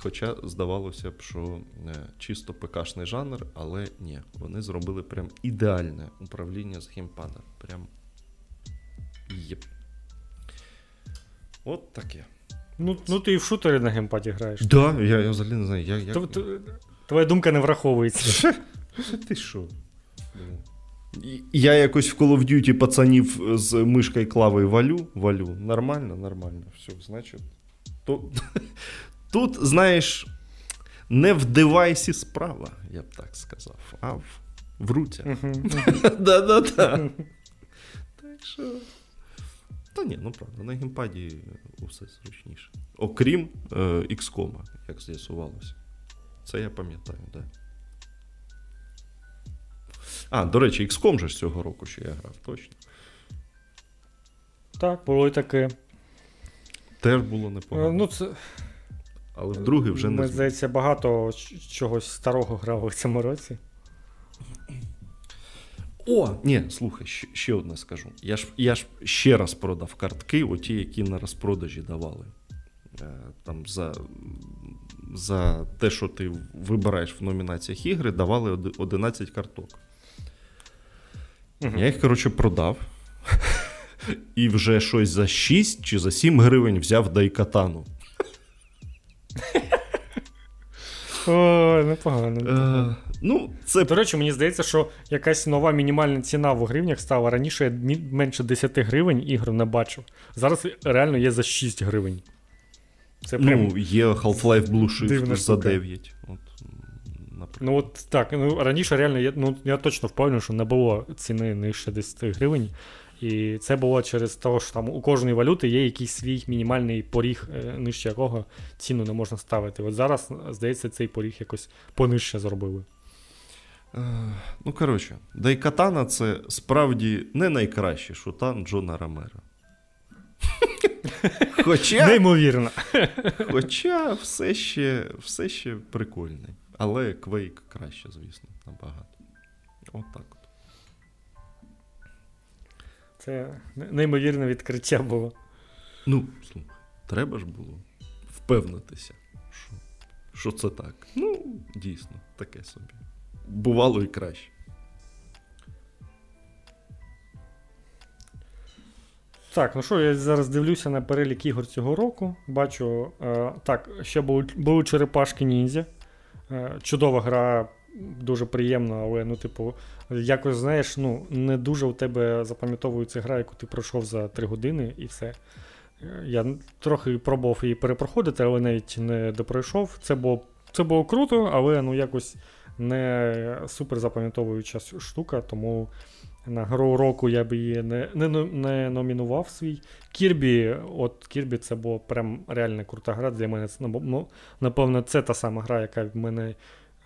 Хоча здавалося б, що е, чисто ПКшний жанр, але ні, вони зробили прям ідеальне управління з геймпада. Прям єп. От таке. Ну, ну ти і в шутері на геймпаді граєш. Так, да, я я взагалі не знаю. як... як... Твоя думка не враховується. Ти що? Я якось в Call of Duty пацанів з мишкою клавою валю. Валю. Нормально, нормально. Все, значить. То... Тут, знаєш, не в девайсі справа, я б так сказав, а в, в руцях. Да-да-да. Так що. Та ні, ну правда, на геймпаді усе зручніше. Окрім е, XCOM, як з'ясувалося. Це я пам'ятаю, так. Да. А, до речі, XCOM же ж цього року ще я грав, точно. Так, було і таке. Теж було непогано. Ну, це... Але вдруге вже не. Ми, здається, багато чогось старого грали в цьому році. О, ні, слухай, ще, ще одне скажу. Я ж я ж ще раз продав картки, оті, які на розпродажі давали. Е, там За за те, що ти вибираєш в номінаціях ігри, давали 11 карток. Угу. Я їх, коротше, продав. І вже щось за 6 чи за 7 гривень взяв Дайкатану. О, непогано. непогано. Е, ну, це... До речі, мені здається, що якась нова мінімальна ціна в гривнях стала. Раніше я менше 10 гривень ігр не бачив. Зараз реально є за 6 гривень. Це прям Ну, є Half-Life Blue Shift за 9. От, Ну, от так. ну Раніше реально я ну, я точно впевнений, що не було ціни нижче 10 гривень. І це було через те, що там у кожної валюти є якийсь свій мінімальний поріг, е, нижче якого ціну не можна ставити. От зараз, здається, цей поріг якось понижче зробили. Е, ну, коротше, Дайкатана це справді не найкращий шутан Джона Ромера. Хоча Неймовірно. Хоча все ще все ще прикольний. Але Quake краще, звісно, набагато. От так от. Це неймовірне відкриття було. Ну, слухай, треба ж було впевнитися, що що це так. Ну, дійсно, таке собі. Бувало і краще. Так, ну що, я зараз дивлюся на перелік ігор цього року. Бачу, е, так, ще були, були черепашки ніндзя. Е, чудова гра, дуже приємна, але, ну, типу, якось, знаєш, ну, не дуже у тебе запам'ятовується гра, яку ти пройшов за 3 години і все. Я трохи пробував її перепроходити, але навіть не допройшов. Це було це було круто, але ну, якось не супер запам'ятовуюча штука, тому на гру року я б її не не, не номінував свій. Кірбі, от Кірбі це була прям реально крута гра. Для мене ну, напевно, це та сама гра, яка в мене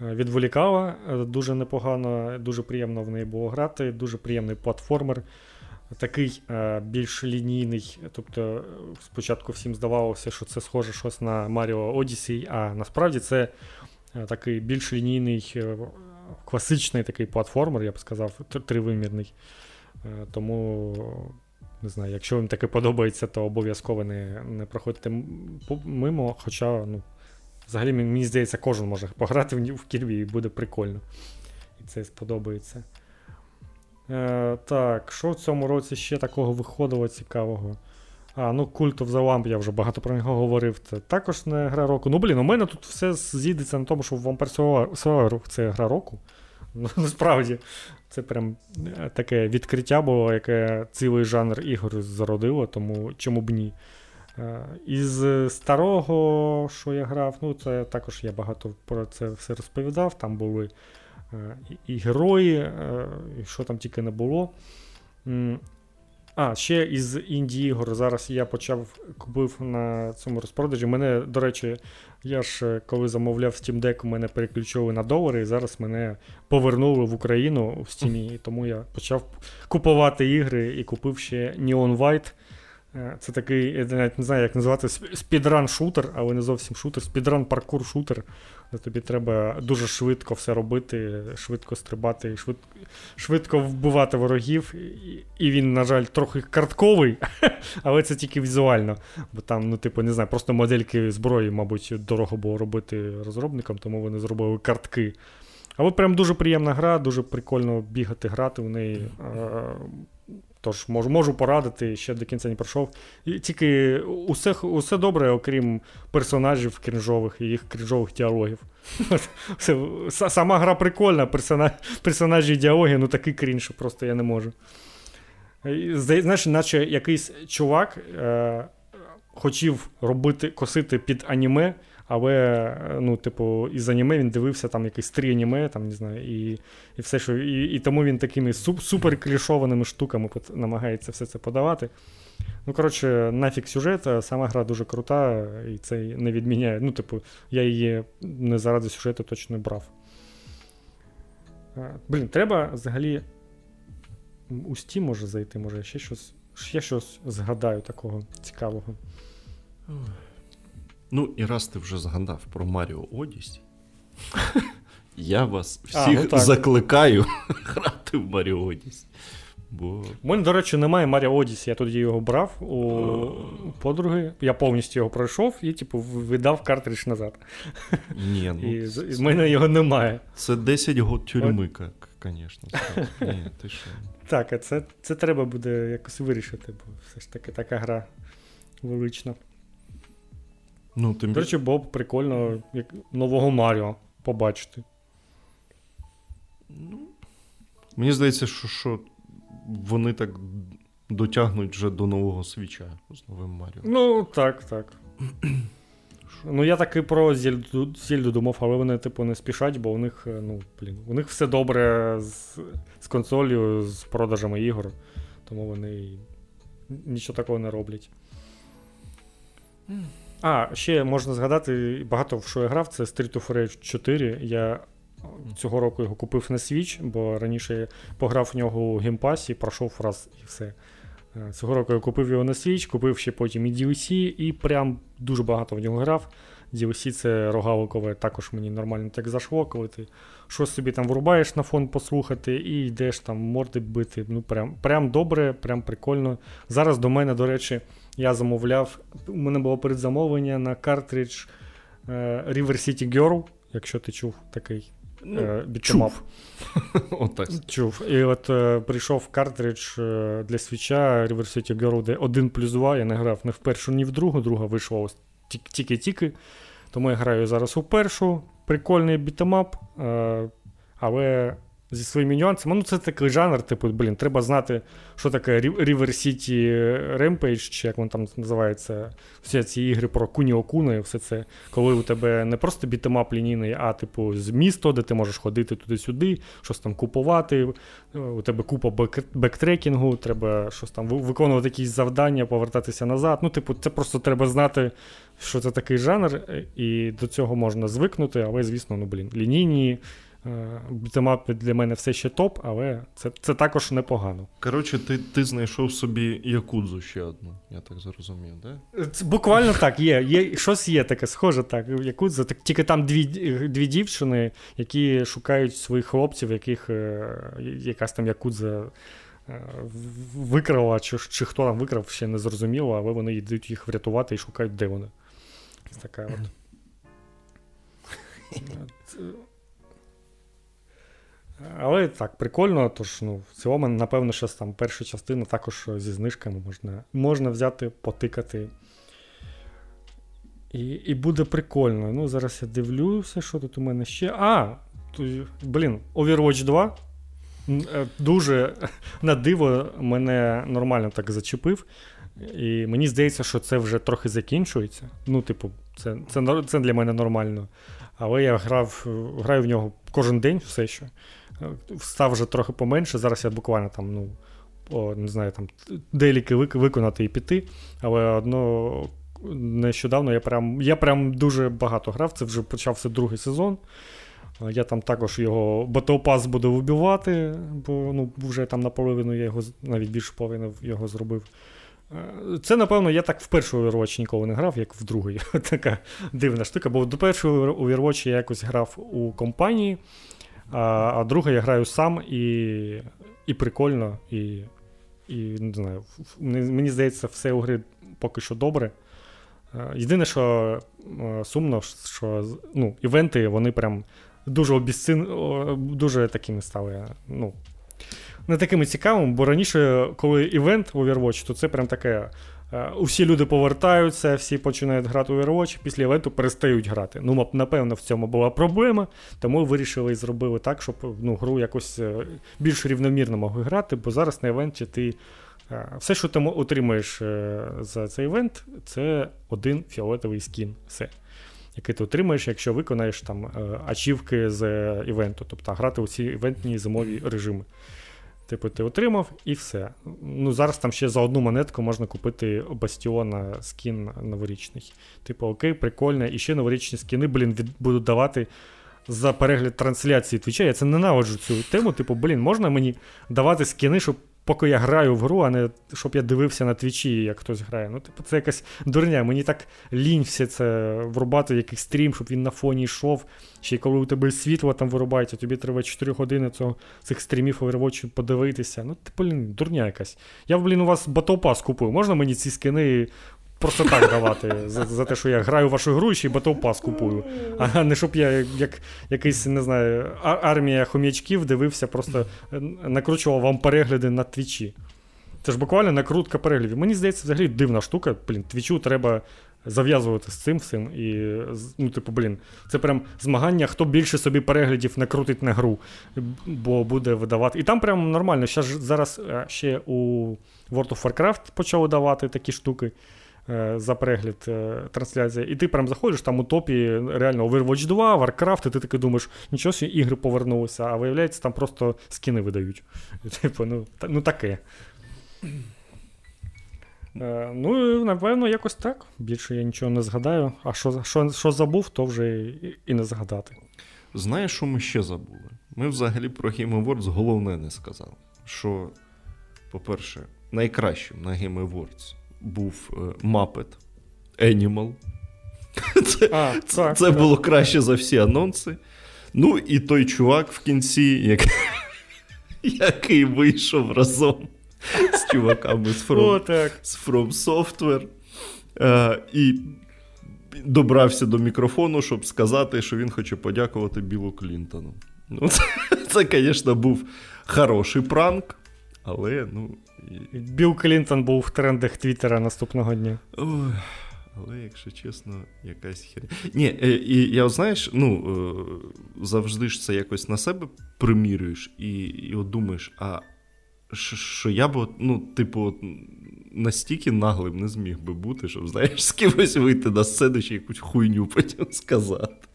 відволікала. Е, дуже непогано, дуже приємно в неї було грати, дуже приємний платформер. Такий е, більш лінійний. Тобто, спочатку всім здавалося, що це схоже щось на Mario Odyssey, а насправді це такий більш лінійний класичний такий платформер, я б сказав, тривимірний. Е, тому, не знаю, якщо вам таке подобається, то обов'язково не не проходьте мимо. Хоча, ну, взагалі, мені здається, кожен може пограти в Кірбі і буде прикольно. І це сподобається. Е, Так, що в цьому році ще такого виходило цікавого? А, ну Cult of the Lamp, я вже багато про нього говорив. Це також не гра року. Ну, блін, у мене тут все з'їдеться на тому, що Vampire Survivor це гра року. Ну, Насправді, це прям е, таке відкриття було, яке цілий жанр ігор зародило, тому чому б ні. Е, із старого, що я грав, ну це також я багато про це все розповідав. Там були е, і герої, і що там тільки не було. А, ще із інді ігор. Зараз я почав купив на цьому розпродажі. Мене, до речі, я ж е, коли замовляв Steam Deck, мене переключили на долари, і зараз мене повернули в Україну в Steam, і тому я почав купувати ігри і купив ще Neon White. Е, це такий, я навіть не знаю, як називати спідран-шутер, але не зовсім шутер, спідран-паркур-шутер. де Тобі треба дуже швидко все робити, швидко стрибати, швидко швидко вбивати ворогів. І він, на жаль, трохи картковий, але це тільки візуально. Бо там, ну, типу, не знаю, просто модельки зброї, мабуть, дорого було робити розробникам, тому вони зробили картки. Але прям дуже приємна гра, дуже прикольно бігати, грати в неї. Тож можу можу порадити, ще до кінця не пройшов. І Тільки усе усе добре, окрім персонажів крінжових і їх крінжових діалогів. Сама гра прикольна, персонажі і діалоги, ну такий крінж, просто я не можу. Знаєш, наче якийсь чувак е, хотів робити, косити під аніме, але, ну, типу, із аніме він дивився там якісь три аніме, там, не знаю, і і все, що. І і тому він такими суп, супер штуками намагається все це подавати. Ну, коротше, нафіг сюжет, сама гра дуже крута, і це не відміняє. Ну, типу, я її не заради сюжету точно брав. Блін, треба взагалі. У Steam може зайти, може, ще щось ще щось згадаю такого цікавого. Ну, і раз ти вже згадав про Маріо Одісі, я вас всіх а, ну закликаю грати в Маріо Одісі. Бо... У мене, до речі, немає Маріо Одісі, я тоді його брав у подруги. Я повністю його пройшов і, типу, видав картридж назад. Ні, ну, І в мене його немає. Це 10 год тюрми, звісно. Ні, ти що? Так, а це це треба буде якось вирішити, бо все ж таки така гра велична. Ну, тим... До речі, було б прикольно як нового Маріо побачити. Ну, Мені здається, що що вони так дотягнуть вже до нового свіча з новим Маріо. Ну, так, так. Ну, я таки про Зельду, Зельду думав, але вони, типу, не спішать, бо у них, е, ну, блін, у них все добре з з консолью, з продажами ігор, тому вони нічого такого не роблять. А, ще можна згадати, багато в що я грав, це Street of Rage 4. Я цього року його купив на Switch, бо раніше я пограв в нього у геймпасі, пройшов раз і все. Е, цього року я купив його на Switch, купив ще потім і DLC, і прям дуже багато в нього грав. DLC це рогаликове, також мені нормально так зашло, коли ти щось собі там врубаєш на фон послухати і йдеш там морди бити. Ну, Прям прям добре, прям прикольно. Зараз до мене, до речі, я замовляв. У мене було передзамовлення на картридж River City Girl, якщо ти чув такий ну, е. Чув. Чув. І от е, прийшов картридж е, для свіча River City Girl, де 1 плюс 2. Я не грав ні в першу, ні в другу. Друга вийшла ось тільки-тільки. Тому я граю зараз у першу. Прикольний бітемап. Е, але зі своїми нюансами. Ну, це такий жанр, типу, блін, треба знати, що таке River City Rampage, чи як він там називається, всі ці ігри про Куніо Куна і все це. Коли у тебе не просто бітемап лінійний, а типу з місто, де ти можеш ходити туди-сюди, щось там купувати. У тебе купа бектрекінгу, треба щось там виконувати якісь завдання, повертатися назад. Ну, типу, це просто треба знати, що це такий жанр, і до цього можна звикнути, але, звісно, ну, блін, лінійні. Бітемапи для мене все ще топ, але це це також непогано. Коротше, ти ти знайшов собі якудзу ще одну, я так зрозумів, да? Це Буквально так, є. є. Щось є таке, схоже так. Якудза, так, Тільки там дві дві дівчини, які шукають своїх хлопців, яких е, якась там якудза е, викрала, чи чи хто там викрав, ще не зрозуміло, але вони йдуть їх врятувати і шукають, де вони. Така от. Але так, прикольно, тож ну, в цілому, напевно, що там перша частина також зі знижками можна можна взяти, потикати. І і буде прикольно. Ну, Зараз я дивлюся, що тут у мене ще. А, тут, блін, Overwatch 2. Е, дуже на диво мене нормально так зачепив. І мені здається, що це вже трохи закінчується. Ну, типу, це це, це для мене нормально. Але я грав, граю в нього кожен день все ще став вже трохи поменше. Зараз я буквально там, ну, не знаю, там деліки виконати і піти. Але одно нещодавно я прям я прям дуже багато грав. Це вже почався другий сезон. Я там також його Pass буду вибивати, бо ну, вже там наполовину я його навіть більше половини його зробив. Е, це, напевно, я так в перший Overwatch ніколи не грав, як в другий. Така дивна штука, бо до першого Overwatch я якось грав у компанії. А друга я граю сам і і прикольно, і і не знаю, мені здається, все у гри поки що добре. Єдине, що сумно, що ну, івенти вони прям дуже обіцин, дуже такими стали. ну, Не такими цікавими, бо раніше, коли івент в Overwatch, то це прям таке Е, усі люди повертаються, всі починають грати у Overwatch, після івенту перестають грати. Ну, напевно, в цьому була проблема, тому вирішили і зробили так, щоб ну, гру якось е, більш рівномірно могли грати, бо зараз на івенті ти. Е, все, що ти отримаєш за цей івент, це один фіолетовий скін. Все. Який ти отримаєш, якщо виконаєш там ачівки з івенту, тобто грати у ці івентні зимові режими. Типу, ти отримав і все. Ну, Зараз там ще за одну монетку можна купити Бастіона скін новорічний. Типу, окей, прикольно. І ще новорічні скіни, блін, від, будуть давати за перегляд трансляції твіча. Я це ненавиджу цю тему. Типу, блін, можна мені давати скіни, щоб поки я граю в гру, а не щоб я дивився на твічі, як хтось грає. Ну, типу, це якась дурня. Мені так лінь все це врубати якийсь стрім, щоб він на фоні йшов. Ще й коли у тебе світло там вирубається, тобі треба 4 години цього, цих стрімів Overwatch подивитися. Ну, типу, блін, дурня якась. Я, блін, у вас Battle купую. Можна мені ці скини просто так давати за за те, що я граю в вашу гру і ще й Battle купую. А не щоб я як якийсь, не знаю, армія хом'ячків дивився, просто е, накручував вам перегляди на твічі. Це ж буквально накрутка переглядів. Мені здається, взагалі дивна штука. Блін, твічу треба зав'язувати з цим всім. І, ну, типу, блін, це прям змагання, хто більше собі переглядів накрутить на гру, бо буде видавати. І там прям нормально. Зараз е, ще у World of Warcraft почали давати такі штуки. Е, за перегляд е, трансляції, і ти прям заходиш там у топі реально Overwatch 2, Warcraft, і ти таки думаєш, нічого собі ігри повернулися, а виявляється, там просто скини видають. Типу, ну, ну таке. Е, ну, напевно, якось так. Більше я нічого не згадаю. А що що, що забув, то вже і, і не згадати. Знаєш, що ми ще забули? Ми взагалі про Game Awards головне не сказали. Що, по-перше, найкращим на Game Awards був Muppet Animal. Це а, це, це було краще за всі анонси. Ну, і той чувак в кінці, як... який вийшов разом з чуваками з From, О, так. з From Software. Uh, і добрався до мікрофону, щоб сказати, що він хоче подякувати Білу Клінтону. Ну, Це, звісно, був хороший пранк, але ну. Білл Клінтон був в трендах Твіттера наступного дня. Але, якщо чесно, якась херня. Ні, е, і я знаєш, ну е, завжди ж це якось на себе примірюєш, і і от думаєш, а що я б, ну, типу, настільки наглим не зміг би бути, щоб, знаєш, з кимось вийти на сцену ще якусь хуйню потім сказати.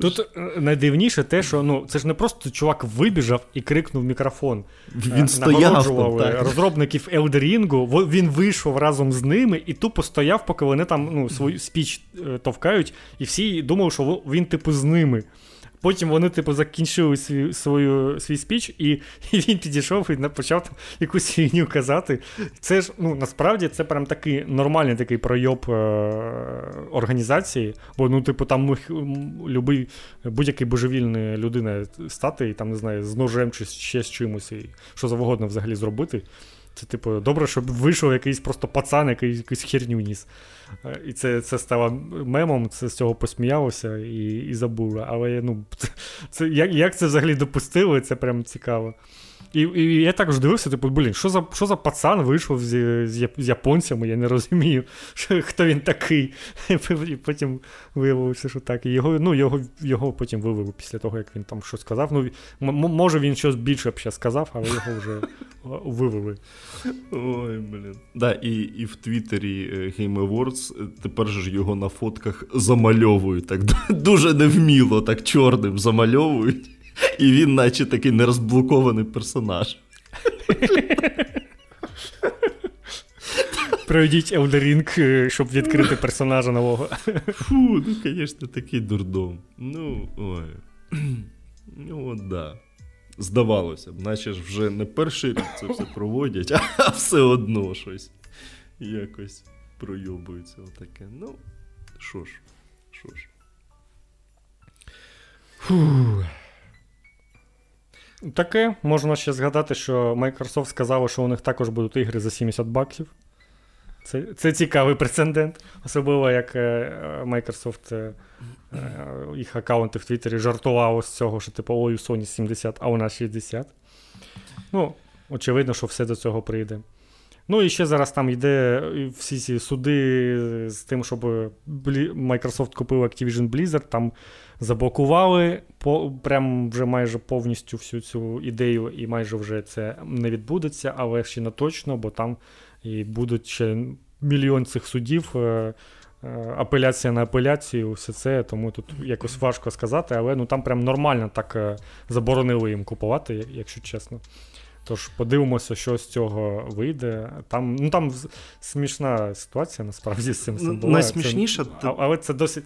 Тут ж... Е, найдивніше те, що ну, це ж не просто чувак вибіжав і крикнув мікрофон. Він стояв там, так. розробників Елдерінгу, він вийшов разом з ними і тупо стояв, поки вони там ну, свою спіч е, товкають, і всі думали, що він, типу, з ними. Потім вони, типу, закінчили свій свою, свій спіч, і і він підійшов і почав там якусь фігню казати. Це ж ну, насправді це прям такий нормальний такий пройоб е- організації. Бо, ну, типу, там міг любий, будь-який божевільний людина стати і там, не знаю, з ножем чи ще з чимось, і що завгодно взагалі зробити. Це, типу, добре, щоб вийшов якийсь просто пацан, який якусь херню ніс. Е, і це це стало мемом, це з цього посміялося і і забули. Але ну, це, як як це взагалі допустили, це прям цікаво. І і я також дивився, типу, блін, що за що за пацан вийшов з з, з японцями, я не розумію, що, хто він такий. І потім виявилося, що так. І його ну, його, його потім вивели після того, як він там щось сказав. Ну, м- Може він щось більше б ще сказав, але його вже вивели. Ой, блін. Да, І і в Твіттері е, Game Awards е, тепер ж його на фотках замальовують так дуже невміло, так чорним замальовують. І він, наче такий нерозблокований персонаж. Пройдіть Elden Ring, щоб відкрити персонажа нового. Фу, ну, звісно, такий дурдом. Ну, ой. Ну, от да. Здавалося б, наче ж вже не перший рік це все проводять, а все одно щось якось пройобується отаке. Ну, що ж, що ж. Фух. Таке можна ще згадати, що Microsoft сказала, що у них також будуть ігри за 70 баксів. Це це цікавий прецедент. Особливо як е, Microsoft е, е, їх аккаунти в Твіттері жартували з цього, що типу, ой, у Sony 70, а у нас 60. Ну, очевидно, що все до цього прийде. Ну і ще зараз там йде всі ці суди з тим, щоб Microsoft купив Activision Blizzard, там заблокували по, прям вже майже повністю всю цю ідею, і майже вже це не відбудеться, але ще не точно, бо там і будуть ще мільйон цих судів. Е, е, апеляція на апеляцію, все це, тому тут якось важко сказати, але ну там прям нормально так е, заборонили їм купувати, якщо чесно. Тож подивимося, що з цього вийде. Там ну там смішна ситуація насправді з цим ну, була. Найсмішніше, це, але це досить.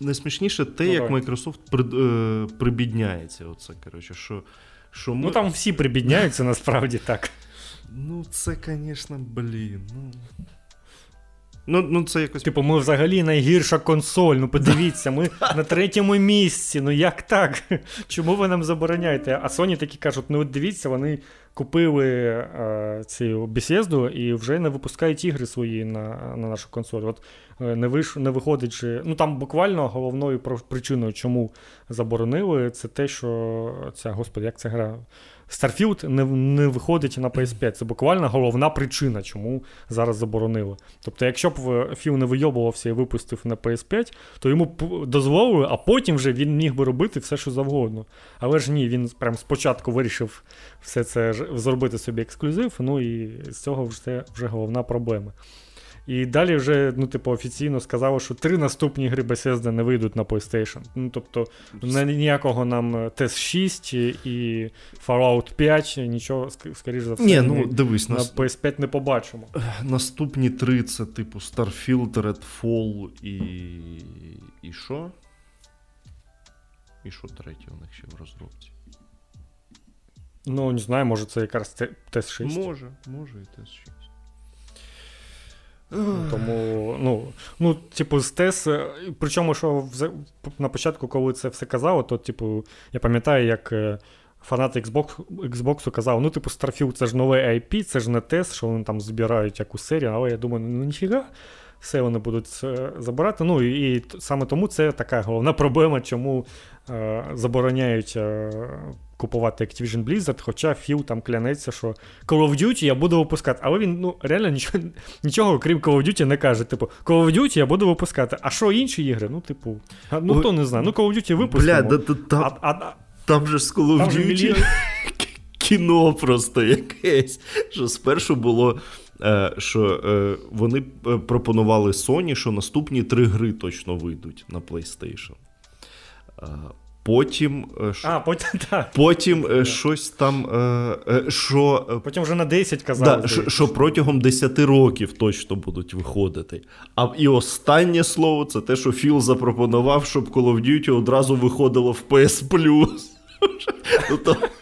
Найсмішніше те, ну, як. Microsoft при, е, прибідняється. Оце, коротше, що, що ми... Ну там всі прибідняються насправді так. Ну, це, звісно, блін. ну... Ну, ну, це якось... Типу, ми взагалі найгірша консоль. Ну, подивіться, ми на третьому місці. Ну як так? Чому ви нам забороняєте? А Sony такі кажуть: ну от дивіться, вони купили е, цю бесізду і вже не випускають ігри свої на на нашу консоль. От е, не виш, не виходить же. Ну там буквально головною причиною, чому заборонили, це те, що ця, господи, як ця гра. Starfield не не виходить на PS5. Це буквально головна причина, чому зараз заборонили. Тобто, якщо б Філ не вийобувався і випустив на PS5, то йому б дозволили, а потім вже він міг би робити все, що завгодно. Але ж ні, він прям спочатку вирішив все це зробити собі ексклюзив, ну і з цього вже, вже головна проблема. І далі вже, ну, типу, офіційно сказали, що три наступні гри Bethesda не вийдуть на PlayStation. Ну, тобто, ніякого нам TES 6 і Fallout 5, нічого, скоріш за все, Ні, ну, дивись, на PS5 не побачимо. Наступні три це, типу, Starfield, Redfall і. І що? І що третє у них ще в розробці? Ну, не знаю, може це якраз TES 6. Може, може і TES 6. Тому, ну, ну, типу, з ТЕС, причому, що на початку, коли це все казало, то, типу, я пам'ятаю, як фанат фанати Xbox Xbox казали, ну, типу, Starfield це ж нове IP, це ж не ТЕС, що вони там збирають якусь серію, але я думаю, ну ніфіга. Все вони будуть забирати. Ну і, і саме тому це така головна проблема, чому е, забороняють е, купувати Activision Blizzard, хоча Філ там клянеться, що Call of Duty я буду випускати. Але він ну, реально нічого, нічого, крім Call of Duty, не каже. Типу, Call of Duty я буду випускати. А що інші ігри? Ну, типу, ну хто не знає. Ну, Call of Duty випустимо. Бля, да, да, та, а, а, там же з Call of Duty кіно просто якесь. Що спершу було. Е, що е, вони е, пропонували Sony, що наступні три гри точно вийдуть на PlayStation. Потім а, потім, да. потім щось там. що... Потім вже на 10 казали. Да, що, що протягом 10 років точно будуть виходити. А і останнє слово це те, що Філ запропонував, щоб Call of Duty одразу виходило в PS Plus.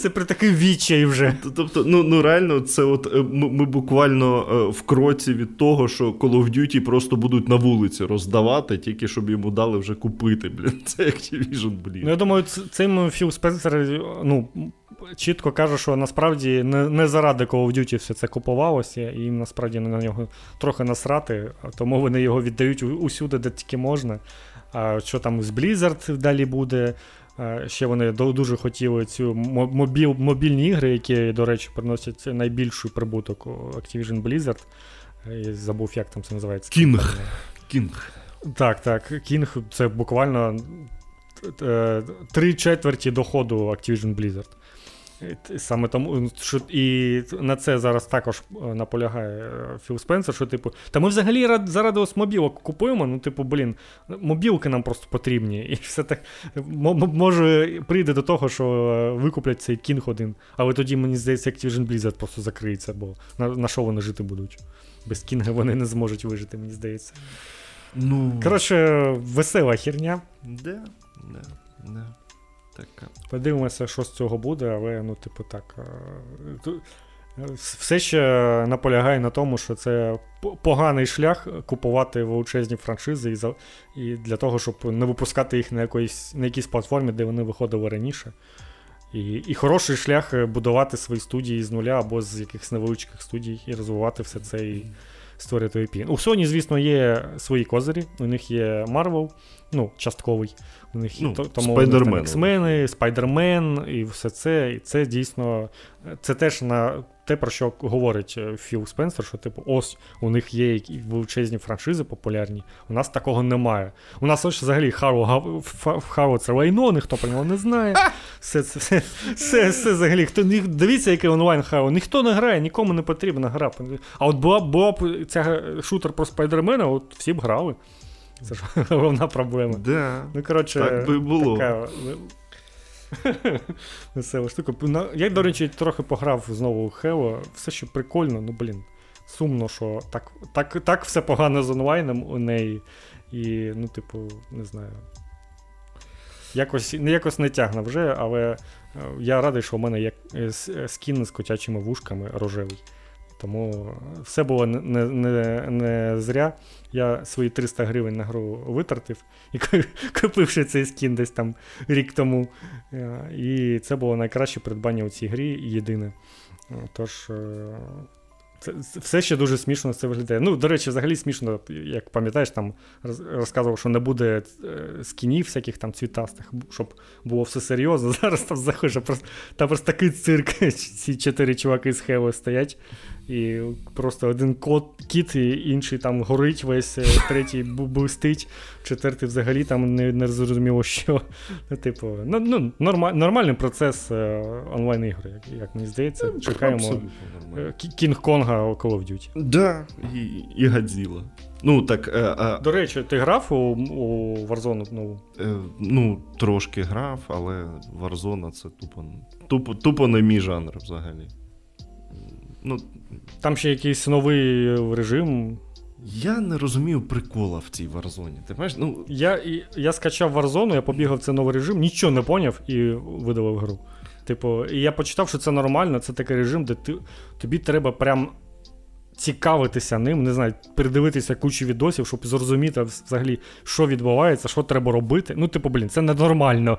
Це при такий відчай вже. Тобто, ну ну реально, це от е, ми, ми буквально е, в кроці від того, що Call of Duty просто будуть на вулиці роздавати, тільки щоб йому дали вже купити. Блін, це Activision, блін. Ну, я думаю, цим Філ Спенсер ну, чітко каже, що насправді не не заради Call of Duty все це купувалося, і їм насправді на нього трохи насрати, тому вони його віддають усюди, де тільки можна. А що там з Blizzard далі буде? Ще вони дуже хотіли цю мобіль, мобільні ігри, які, до речі, приносять найбільший прибуток у Activision Blizzard. Я забув, як там це називається. King. King. Так, так. King це буквально е, три четверті доходу Activision Blizzard. Саме тому, що і на це зараз також е, наполягає е, Філ Спенсер, що, типу, та ми взагалі заради ось мобілок купуємо. Ну, типу, блін, мобілки нам просто потрібні. І все так може прийде до того, що е, викуплять цей кінг один. Але тоді, мені здається, Activision Blizzard просто закриється, бо на, на що вони жити будуть? Без кінга вони не зможуть вижити, мені здається. Ну... Коротше, весела херня. Да, да, да. Така. Подивимося, що з цього буде, але ну, типу, так. Е, все ще наполягає на тому, що це поганий шлях купувати величезні франшизи і за, і для того, щоб не випускати їх на якоїсь, на якійсь платформі, де вони виходили раніше. І і хороший шлях будувати свої студії з нуля або з якихось невеличких студій і розвивати все це і створити IP. У Sony, звісно, є свої козирі. У них є Marvel, ну, частковий. У них ну, тому X-мени, Спайдермен і все це. І це дійсно це теж на те, про що говорить е, Філ Спенсер, що типу, ось у них є величезні франшизи популярні. У нас такого немає. У нас ось взагалі Харо Харо це лайно, ніхто про нього не знає. Все це все, все, все взагалі. Хто, Дивіться, який онлайн Харо. Ніхто не грає, нікому не потрібна гра. А от була була б ця шутер про Спайдермена, от всі б грали. Це ж головна проблема. Да, ну, коротше, Так би було. Така весела штука. Я, до речі, трохи пограв знову у Хево. Все ще прикольно, ну блін. Сумно, що так так, так все погано з онлайном у неї. І, ну, типу, не знаю. Якось якось не тягне вже, але е, я радий, що в мене є е, скін з котячими вушками рожевий. Тому все було не не, не зря. Я свої 300 гривень на гру витратив і купивши цей скін десь там рік тому. Е, і це було найкраще придбання у цій грі єдине. Тож. Е, це все ще дуже смішно це виглядає. Ну, до речі, взагалі смішно, як пам'ятаєш, там розказував, що не буде е, скінів всяких там цвітастих, щоб було все серйозно. Зараз там просто, там просто такий цирк. Ці чотири чуваки з Хево стоять. І просто один кот, кіт, і інший там горить весь, е, третій блистить, четвертий взагалі там не не зрозуміло що. Ну, Типу, ну, ну норма, нормальний процес е, онлайн-ігри, як, як мені здається. Ну, Чекаємо Кінг-Конга Call of Duty. Да, і і Годзіла. Ну, так, е, е, До речі, ти грав у у Warzone нову? Е, ну, трошки грав, але Warzone це тупо, тупо, тупо не мій жанр взагалі. Ну, Там ще якийсь новий режим. Я не розумію прикола в цій Варзоні. Ти маєш, ну... Я я скачав Варзону, я побігав в цей новий режим, нічого не поняв і видалив гру. Типу, і я почитав, що це нормально, це такий режим, де ти, тобі треба прям цікавитися ним, не знаю, передивитися кучу відосів, щоб зрозуміти взагалі, що відбувається, що треба робити. Ну, типу, блін, це ненормально.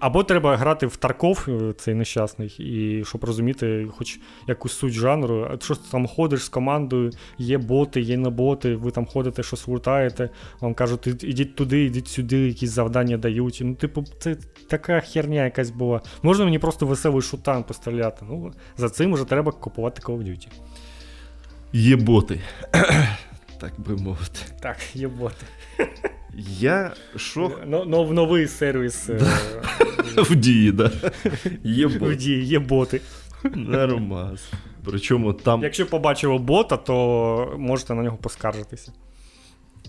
Або треба грати в Тарков, е, цей нещасний, і щоб розуміти, хоч якусь суть жанру. Що ти там ходиш з командою, є боти, є не боти, ви там ходите, щось лутаєте, вам кажуть, ідіть туди, ідіть сюди, якісь завдання дають. Ну, типу, це така херня якась була. Можна мені просто веселий шутан постріляти. Ну, за цим вже треба купувати Call of Duty. Є боти. Так би мовити. Так, є боти. Я що? Но, новий сервіс е, в дії, да. Є. В дії, є боти. Нормас. Причому там. Якщо побачив бота, то можете на нього поскаржитися.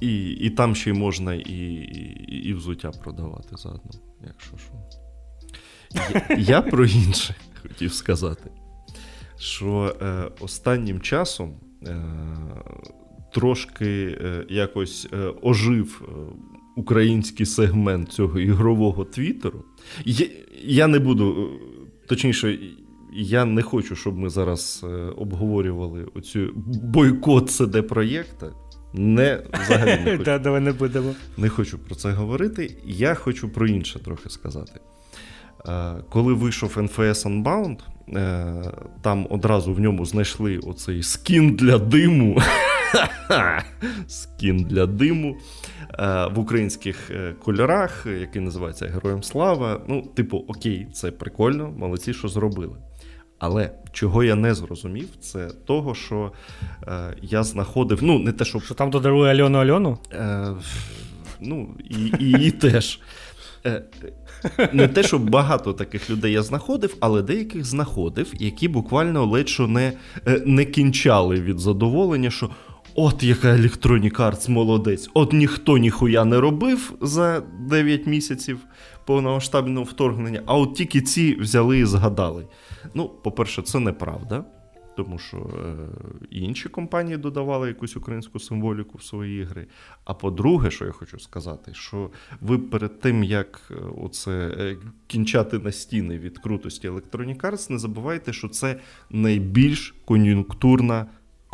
І і там ще й можна і, і, і взуття продавати заодно, якщо що. Я, я про інше хотів сказати, що е, останнім часом трошки е, якось е, ожив український сегмент цього ігрового твіттеру. Я, я не буду, точніше, я не хочу, щоб ми зараз обговорювали оцю бойкот cd проєкта Не взагалі не хочу. Давай не будемо. Не хочу про це говорити. Я хочу про інше трохи сказати. Коли вийшов NFS Unbound, Е, там одразу в ньому знайшли оцей скін для диму. Скін для диму е, в українських е, кольорах, який називається Героям Слава. Ну, типу, окей, це прикольно, молодці, що зробили. Але чого я не зрозумів, це того, що е, я знаходив. Ну, не те, що Що там додарує Альону Альону? Е, Ну, і, і, і теж. Е, не те, щоб багато таких людей я знаходив, але деяких знаходив, які буквально ледь що не, е, не кінчали від задоволення, що. От яка Electronic Arts молодець. От ніхто ніхуя не робив за 9 місяців повномасштабного вторгнення, а от тільки ці взяли і згадали. Ну, по-перше, це неправда тому що е, інші компанії додавали якусь українську символіку в свої ігри. А по-друге, що я хочу сказати, що ви перед тим, як е, оце е, кінчати на стіни від крутості Electronic Arts, не забувайте, що це найбільш кон'юнктурна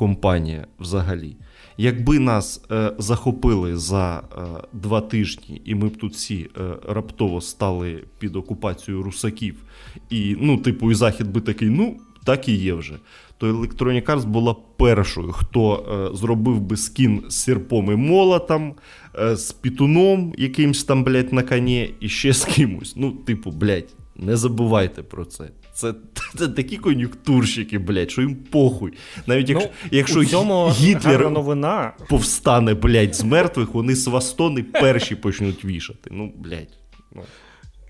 компанія взагалі. Якби нас е, захопили за е, два тижні, і ми б тут всі е, раптово стали під окупацією русаків, і ну, типу, і захід би такий, ну так і є вже то Electronic Arts була першою, хто е, зробив би скін з серпом і молотом, е, з пітуном якимсь там, блядь, на коні і ще з кимось. Ну, типу, блядь, не забувайте про це. Це, це такі кон'юнктурщики, блядь, що їм похуй. Навіть якщо ну, якщо цьому Гітлер новина. повстане, блядь, з мертвих, вони свастони перші почнуть вішати. Ну, блядь.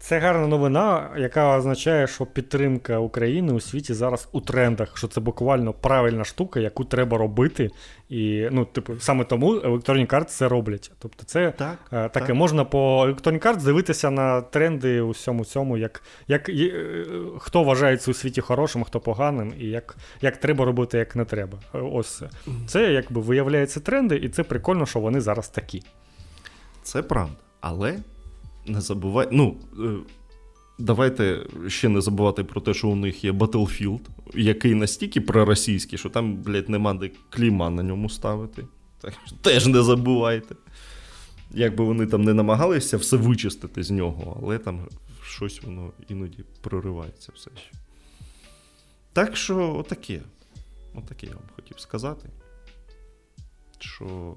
Це гарна новина, яка означає, що підтримка України у світі зараз у трендах, що це буквально правильна штука, яку треба робити. І ну, типу, саме тому Electronic Arts це роблять. Тобто, це так, е, таке так. можна по Electronic Arts дивитися на тренди у всьому цьому, як як е, хто вважається у світі хорошим, хто поганим, і як як треба робити, як не треба. Ось це якби виявляється тренди, і це прикольно, що вони зараз такі. Це правда. Але не забувай. Ну, е, давайте ще не забувати про те, що у них є Battlefield, який настільки проросійський, що там, блядь, нема де кліма на ньому ставити. Так Теж не забувайте. Якби вони там не намагалися все вичистити з нього, але там щось воно іноді проривається все ще. Так що, отаке. Отаке я вам хотів сказати. Що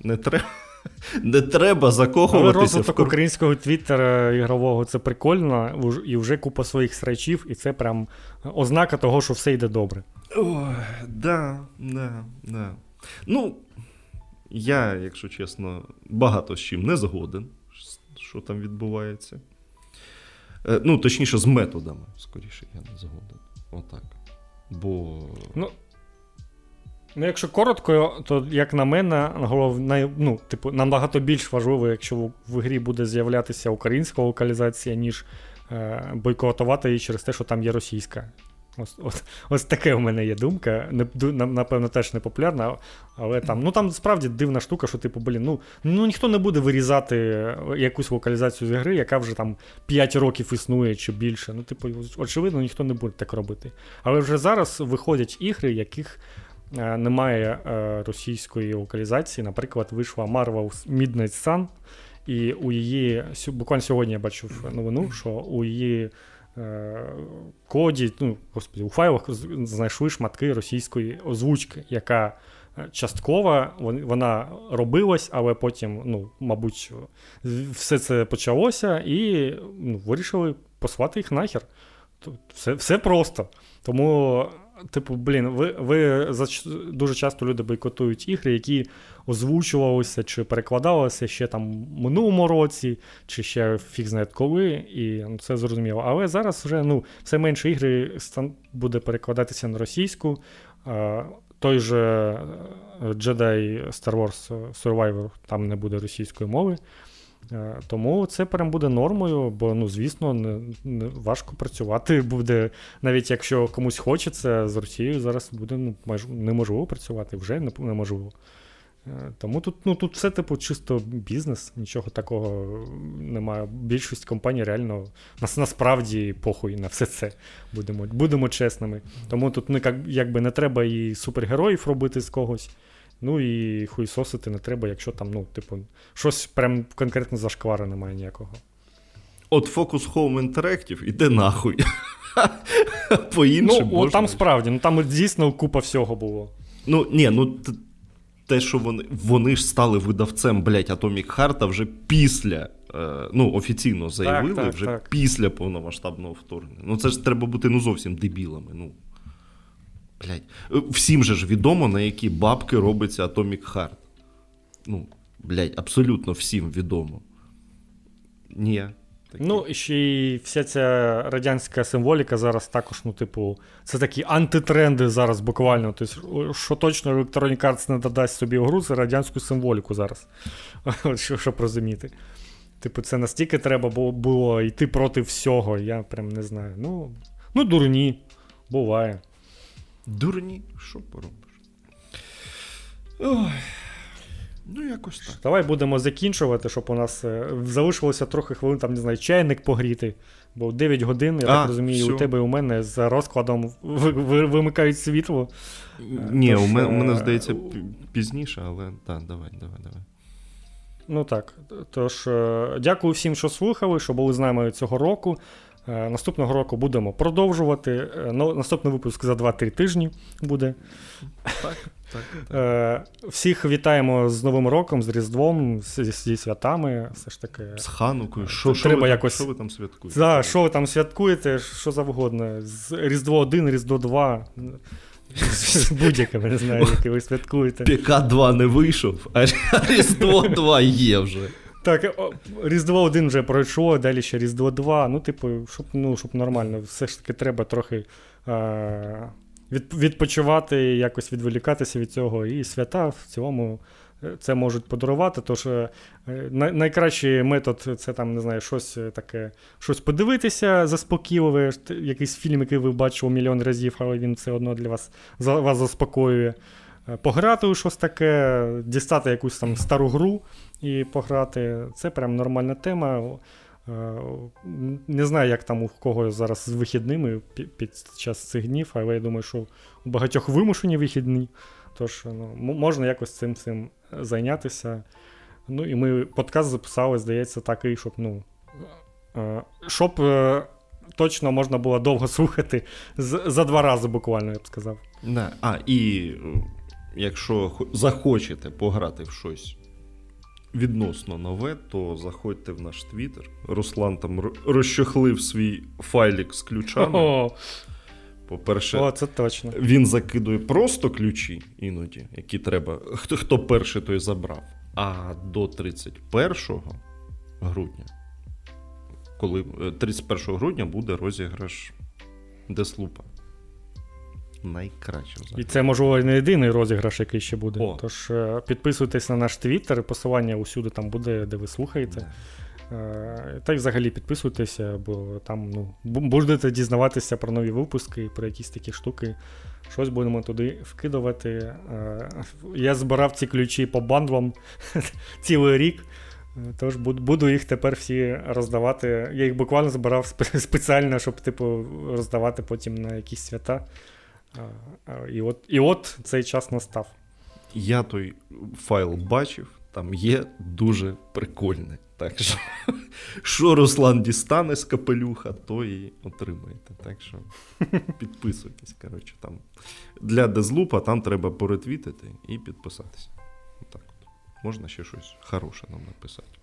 не треба. Не треба закохуватися. Але розвиток в... українського твіттера ігрового це прикольно, і вже купа своїх срачів, і це прям ознака того, що все йде добре. Ой, да, да, да. Ну, я, якщо чесно, багато з чим не згоден, що там відбувається. Е, ну, точніше, з методами, скоріше, я не згоден. Отак. Бо. Ну, Ну, якщо коротко, то як на мене, головне, ну, типу, набагато більш важливо, якщо в, в грі буде з'являтися українська локалізація, ніж е, бойкотувати її через те, що там є російська. Ось ось, ось таке у мене є думка. Не, Напевно, теж не популярна, але там ну там справді дивна штука, що, типу, блін, ну ну ніхто не буде вирізати якусь локалізацію з гри, яка вже там 5 років існує чи більше. Ну, типу, очевидно, ніхто не буде так робити. Але вже зараз виходять ігри, яких немає російської локалізації. Наприклад, вийшла Marvel's Midnight Sun, і у її буквально сьогодні я бачив новину, що у її коді, ну, господи, у файлах знайшли шматки російської озвучки, яка частково вона робилась, але потім, ну, мабуть, все це почалося і ну, вирішили послати їх нахер. Все все просто. Тому, типу, блін, ви ви дуже часто люди бойкотують ігри, які озвучувалися чи перекладалися ще там минулому році, чи ще фіг знає коли, і ну, це зрозуміло. Але зараз вже ну, все менше ігри буде перекладатися на російську той же е, Jedi Star Wars Survivor там не буде російської мови. Е, тому це прям буде нормою, бо, ну, звісно, не, не важко працювати буде, навіть якщо комусь хочеться з Росією, зараз буде ну, неможливо працювати, вже неможливо. Е, тому тут ну, тут все типу чисто бізнес, нічого такого немає. Більшість компаній реально нас насправді похуй на все це. Будемо будемо чесними. Тому тут ну, якби не треба і супергероїв робити з когось. Ну і хуйсосити не треба, якщо там, ну, типу, щось прям конкретно зашквара немає ніякого. От Focus Home Interactive іде нахуй. По іншим. Ну, там справді, ну там дійсно купа всього було. Ну, ні, ну те, що вони вони ж стали видавцем, блять, Atomic Heart вже після. Е, ну, офіційно заявили так, так, вже так. після повномасштабного вторгнення. Ну, це ж треба бути ну зовсім дебілами. Ну, блядь. Всім же ж відомо, на які бабки робиться Atomic Heart. Ну, блядь, абсолютно всім відомо. Ні. Такі. Ну, ще й вся ця радянська символіка зараз також, ну, типу, це такі антитренди зараз буквально. Тобто, що точно Electronic Arts не додасть собі в гру, це радянську символіку зараз. Щоб розуміти. Типу, це настільки треба було йти проти всього. Я прям не знаю. Ну, ну дурні. Буває. Дурні, що поробиш? Ой. Ну, якось так. Давай будемо закінчувати, щоб у нас е, залишилося трохи хвилин, там, не знаю, чайник погріти. Бо 9 годин, я а, так розумію, все. у тебе і у мене за розкладом вимикають світло. Ні, Тож, у мене, у мене здається, пізніше, але так, давай, давай, давай. Ну так. Тож, е, дякую всім, що слухали, що були з нами цього року. Е, наступного року будемо продовжувати. Наступний випуск за 2-3 тижні буде. Так. Так, так. Е, Всіх вітаємо з Новим роком, з Різдвом, зі святами. Все ж таки. З Ханукою. Що що, ви, якось... що ви там святкуєте? Да, Що ви там святкуєте, що завгодно. Різдво 1, Різдво 2. Будь-яке, не знаю, яке ви святкуєте. ПК 2 не вийшов, а Різдво 2 є вже. Так, Різдво 1 вже пройшло, далі ще Різдво 2. Ну, типу, щоб ну, щоб нормально, все ж таки треба трохи. Від, відпочивати, якось відволікатися від цього. І свята в цілому е, це можуть подарувати. Тож е, найкращий метод це там, не знаю, щось е, таке, щось подивитися заспокійливе, якийсь фільм, який ви бачили мільйон разів, але він все одно для вас вас заспокоює. Пограти у щось таке, дістати якусь там стару гру і пограти. Це прям нормальна тема. Е, не знаю, як там у кого зараз з вихідними під час цих днів, але я думаю, що у багатьох вимушені вихідні. Тож ну, можна якось цим цим зайнятися. Ну і ми подкаст записали, здається, такий, щоб ну, е, щоб е, точно можна було довго слухати за два рази буквально, я б сказав. Не. А, і якщо захочете пограти в щось відносно нове, то заходьте в наш твіттер. Руслан там розчохлив свій файлік з ключами. О, По-перше, О, це точно. він закидує просто ключі іноді, які треба. Хто хто перший той забрав. А до 31 грудня, коли 31 е, грудня буде розіграш Деслупа найкраще. І це, можливо, не єдиний розіграш, який ще буде. О. Тож е, підписуйтесь на наш твіттер, посилання усюди там буде, де ви слухаєте. Yeah. Та й взагалі підписуйтеся, бо там ну, будете дізнаватися про нові випуски, про якісь такі штуки. Щось будемо туди вкидувати. Е, я збирав ці ключі по бандлам цілий рік. Тож буду їх тепер всі роздавати. Я їх буквально збирав спеціально, щоб типу, роздавати потім на якісь свята. І от, І от цей час настав. Я той файл бачив, там є дуже прикольне. Так що, що Руслан дістане з капелюха, то і отримаєте. Так що підписуйтесь. коротше, там. Для дезлупа там треба поретвітити і підписатися. Так от. Можна ще щось хороше нам написати.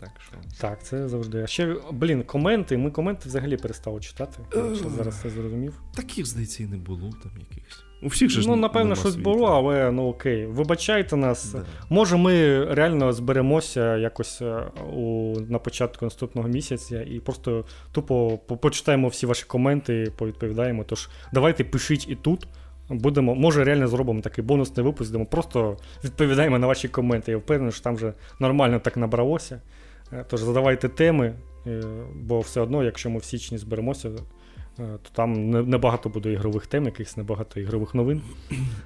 Так, що... так, це завжди. А ще, блін, коменти. Ми коменти взагалі перестали читати. Я зараз це зрозумів. Таких, здається, і не було там якихось. У всіх же Ну, напевно, щось світу. було, але ну окей. Вибачайте нас. Да. Може, ми реально зберемося якось е, у, на початку наступного місяця і просто тупо почитаємо всі ваші коменти, і повідповідаємо. Тож давайте пишіть і тут. Будемо, може, реально зробимо такий бонусний випуск, де ми просто відповідаємо на ваші коменти. Я впевнений, що там вже нормально так набралося. Е, тож задавайте теми, е, бо все одно, якщо ми в січні зберемося, Е, то там небагато буде ігрових тем, якихось небагато ігрових новин.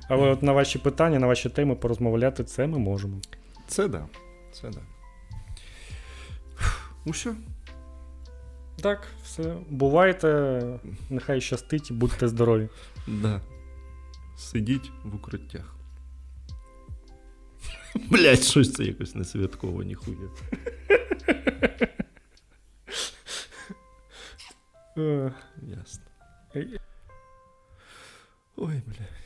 Але от на ваші питання, на ваші теми порозмовляти, це ми можемо. Це да. Це да. Ну все. Так, все. Бувайте, нехай щастить, будьте здорові. Да. Сидіть в укриттях. Блять, щось це якось не святково, ніхуя. Е, Ясно. Ой, бля.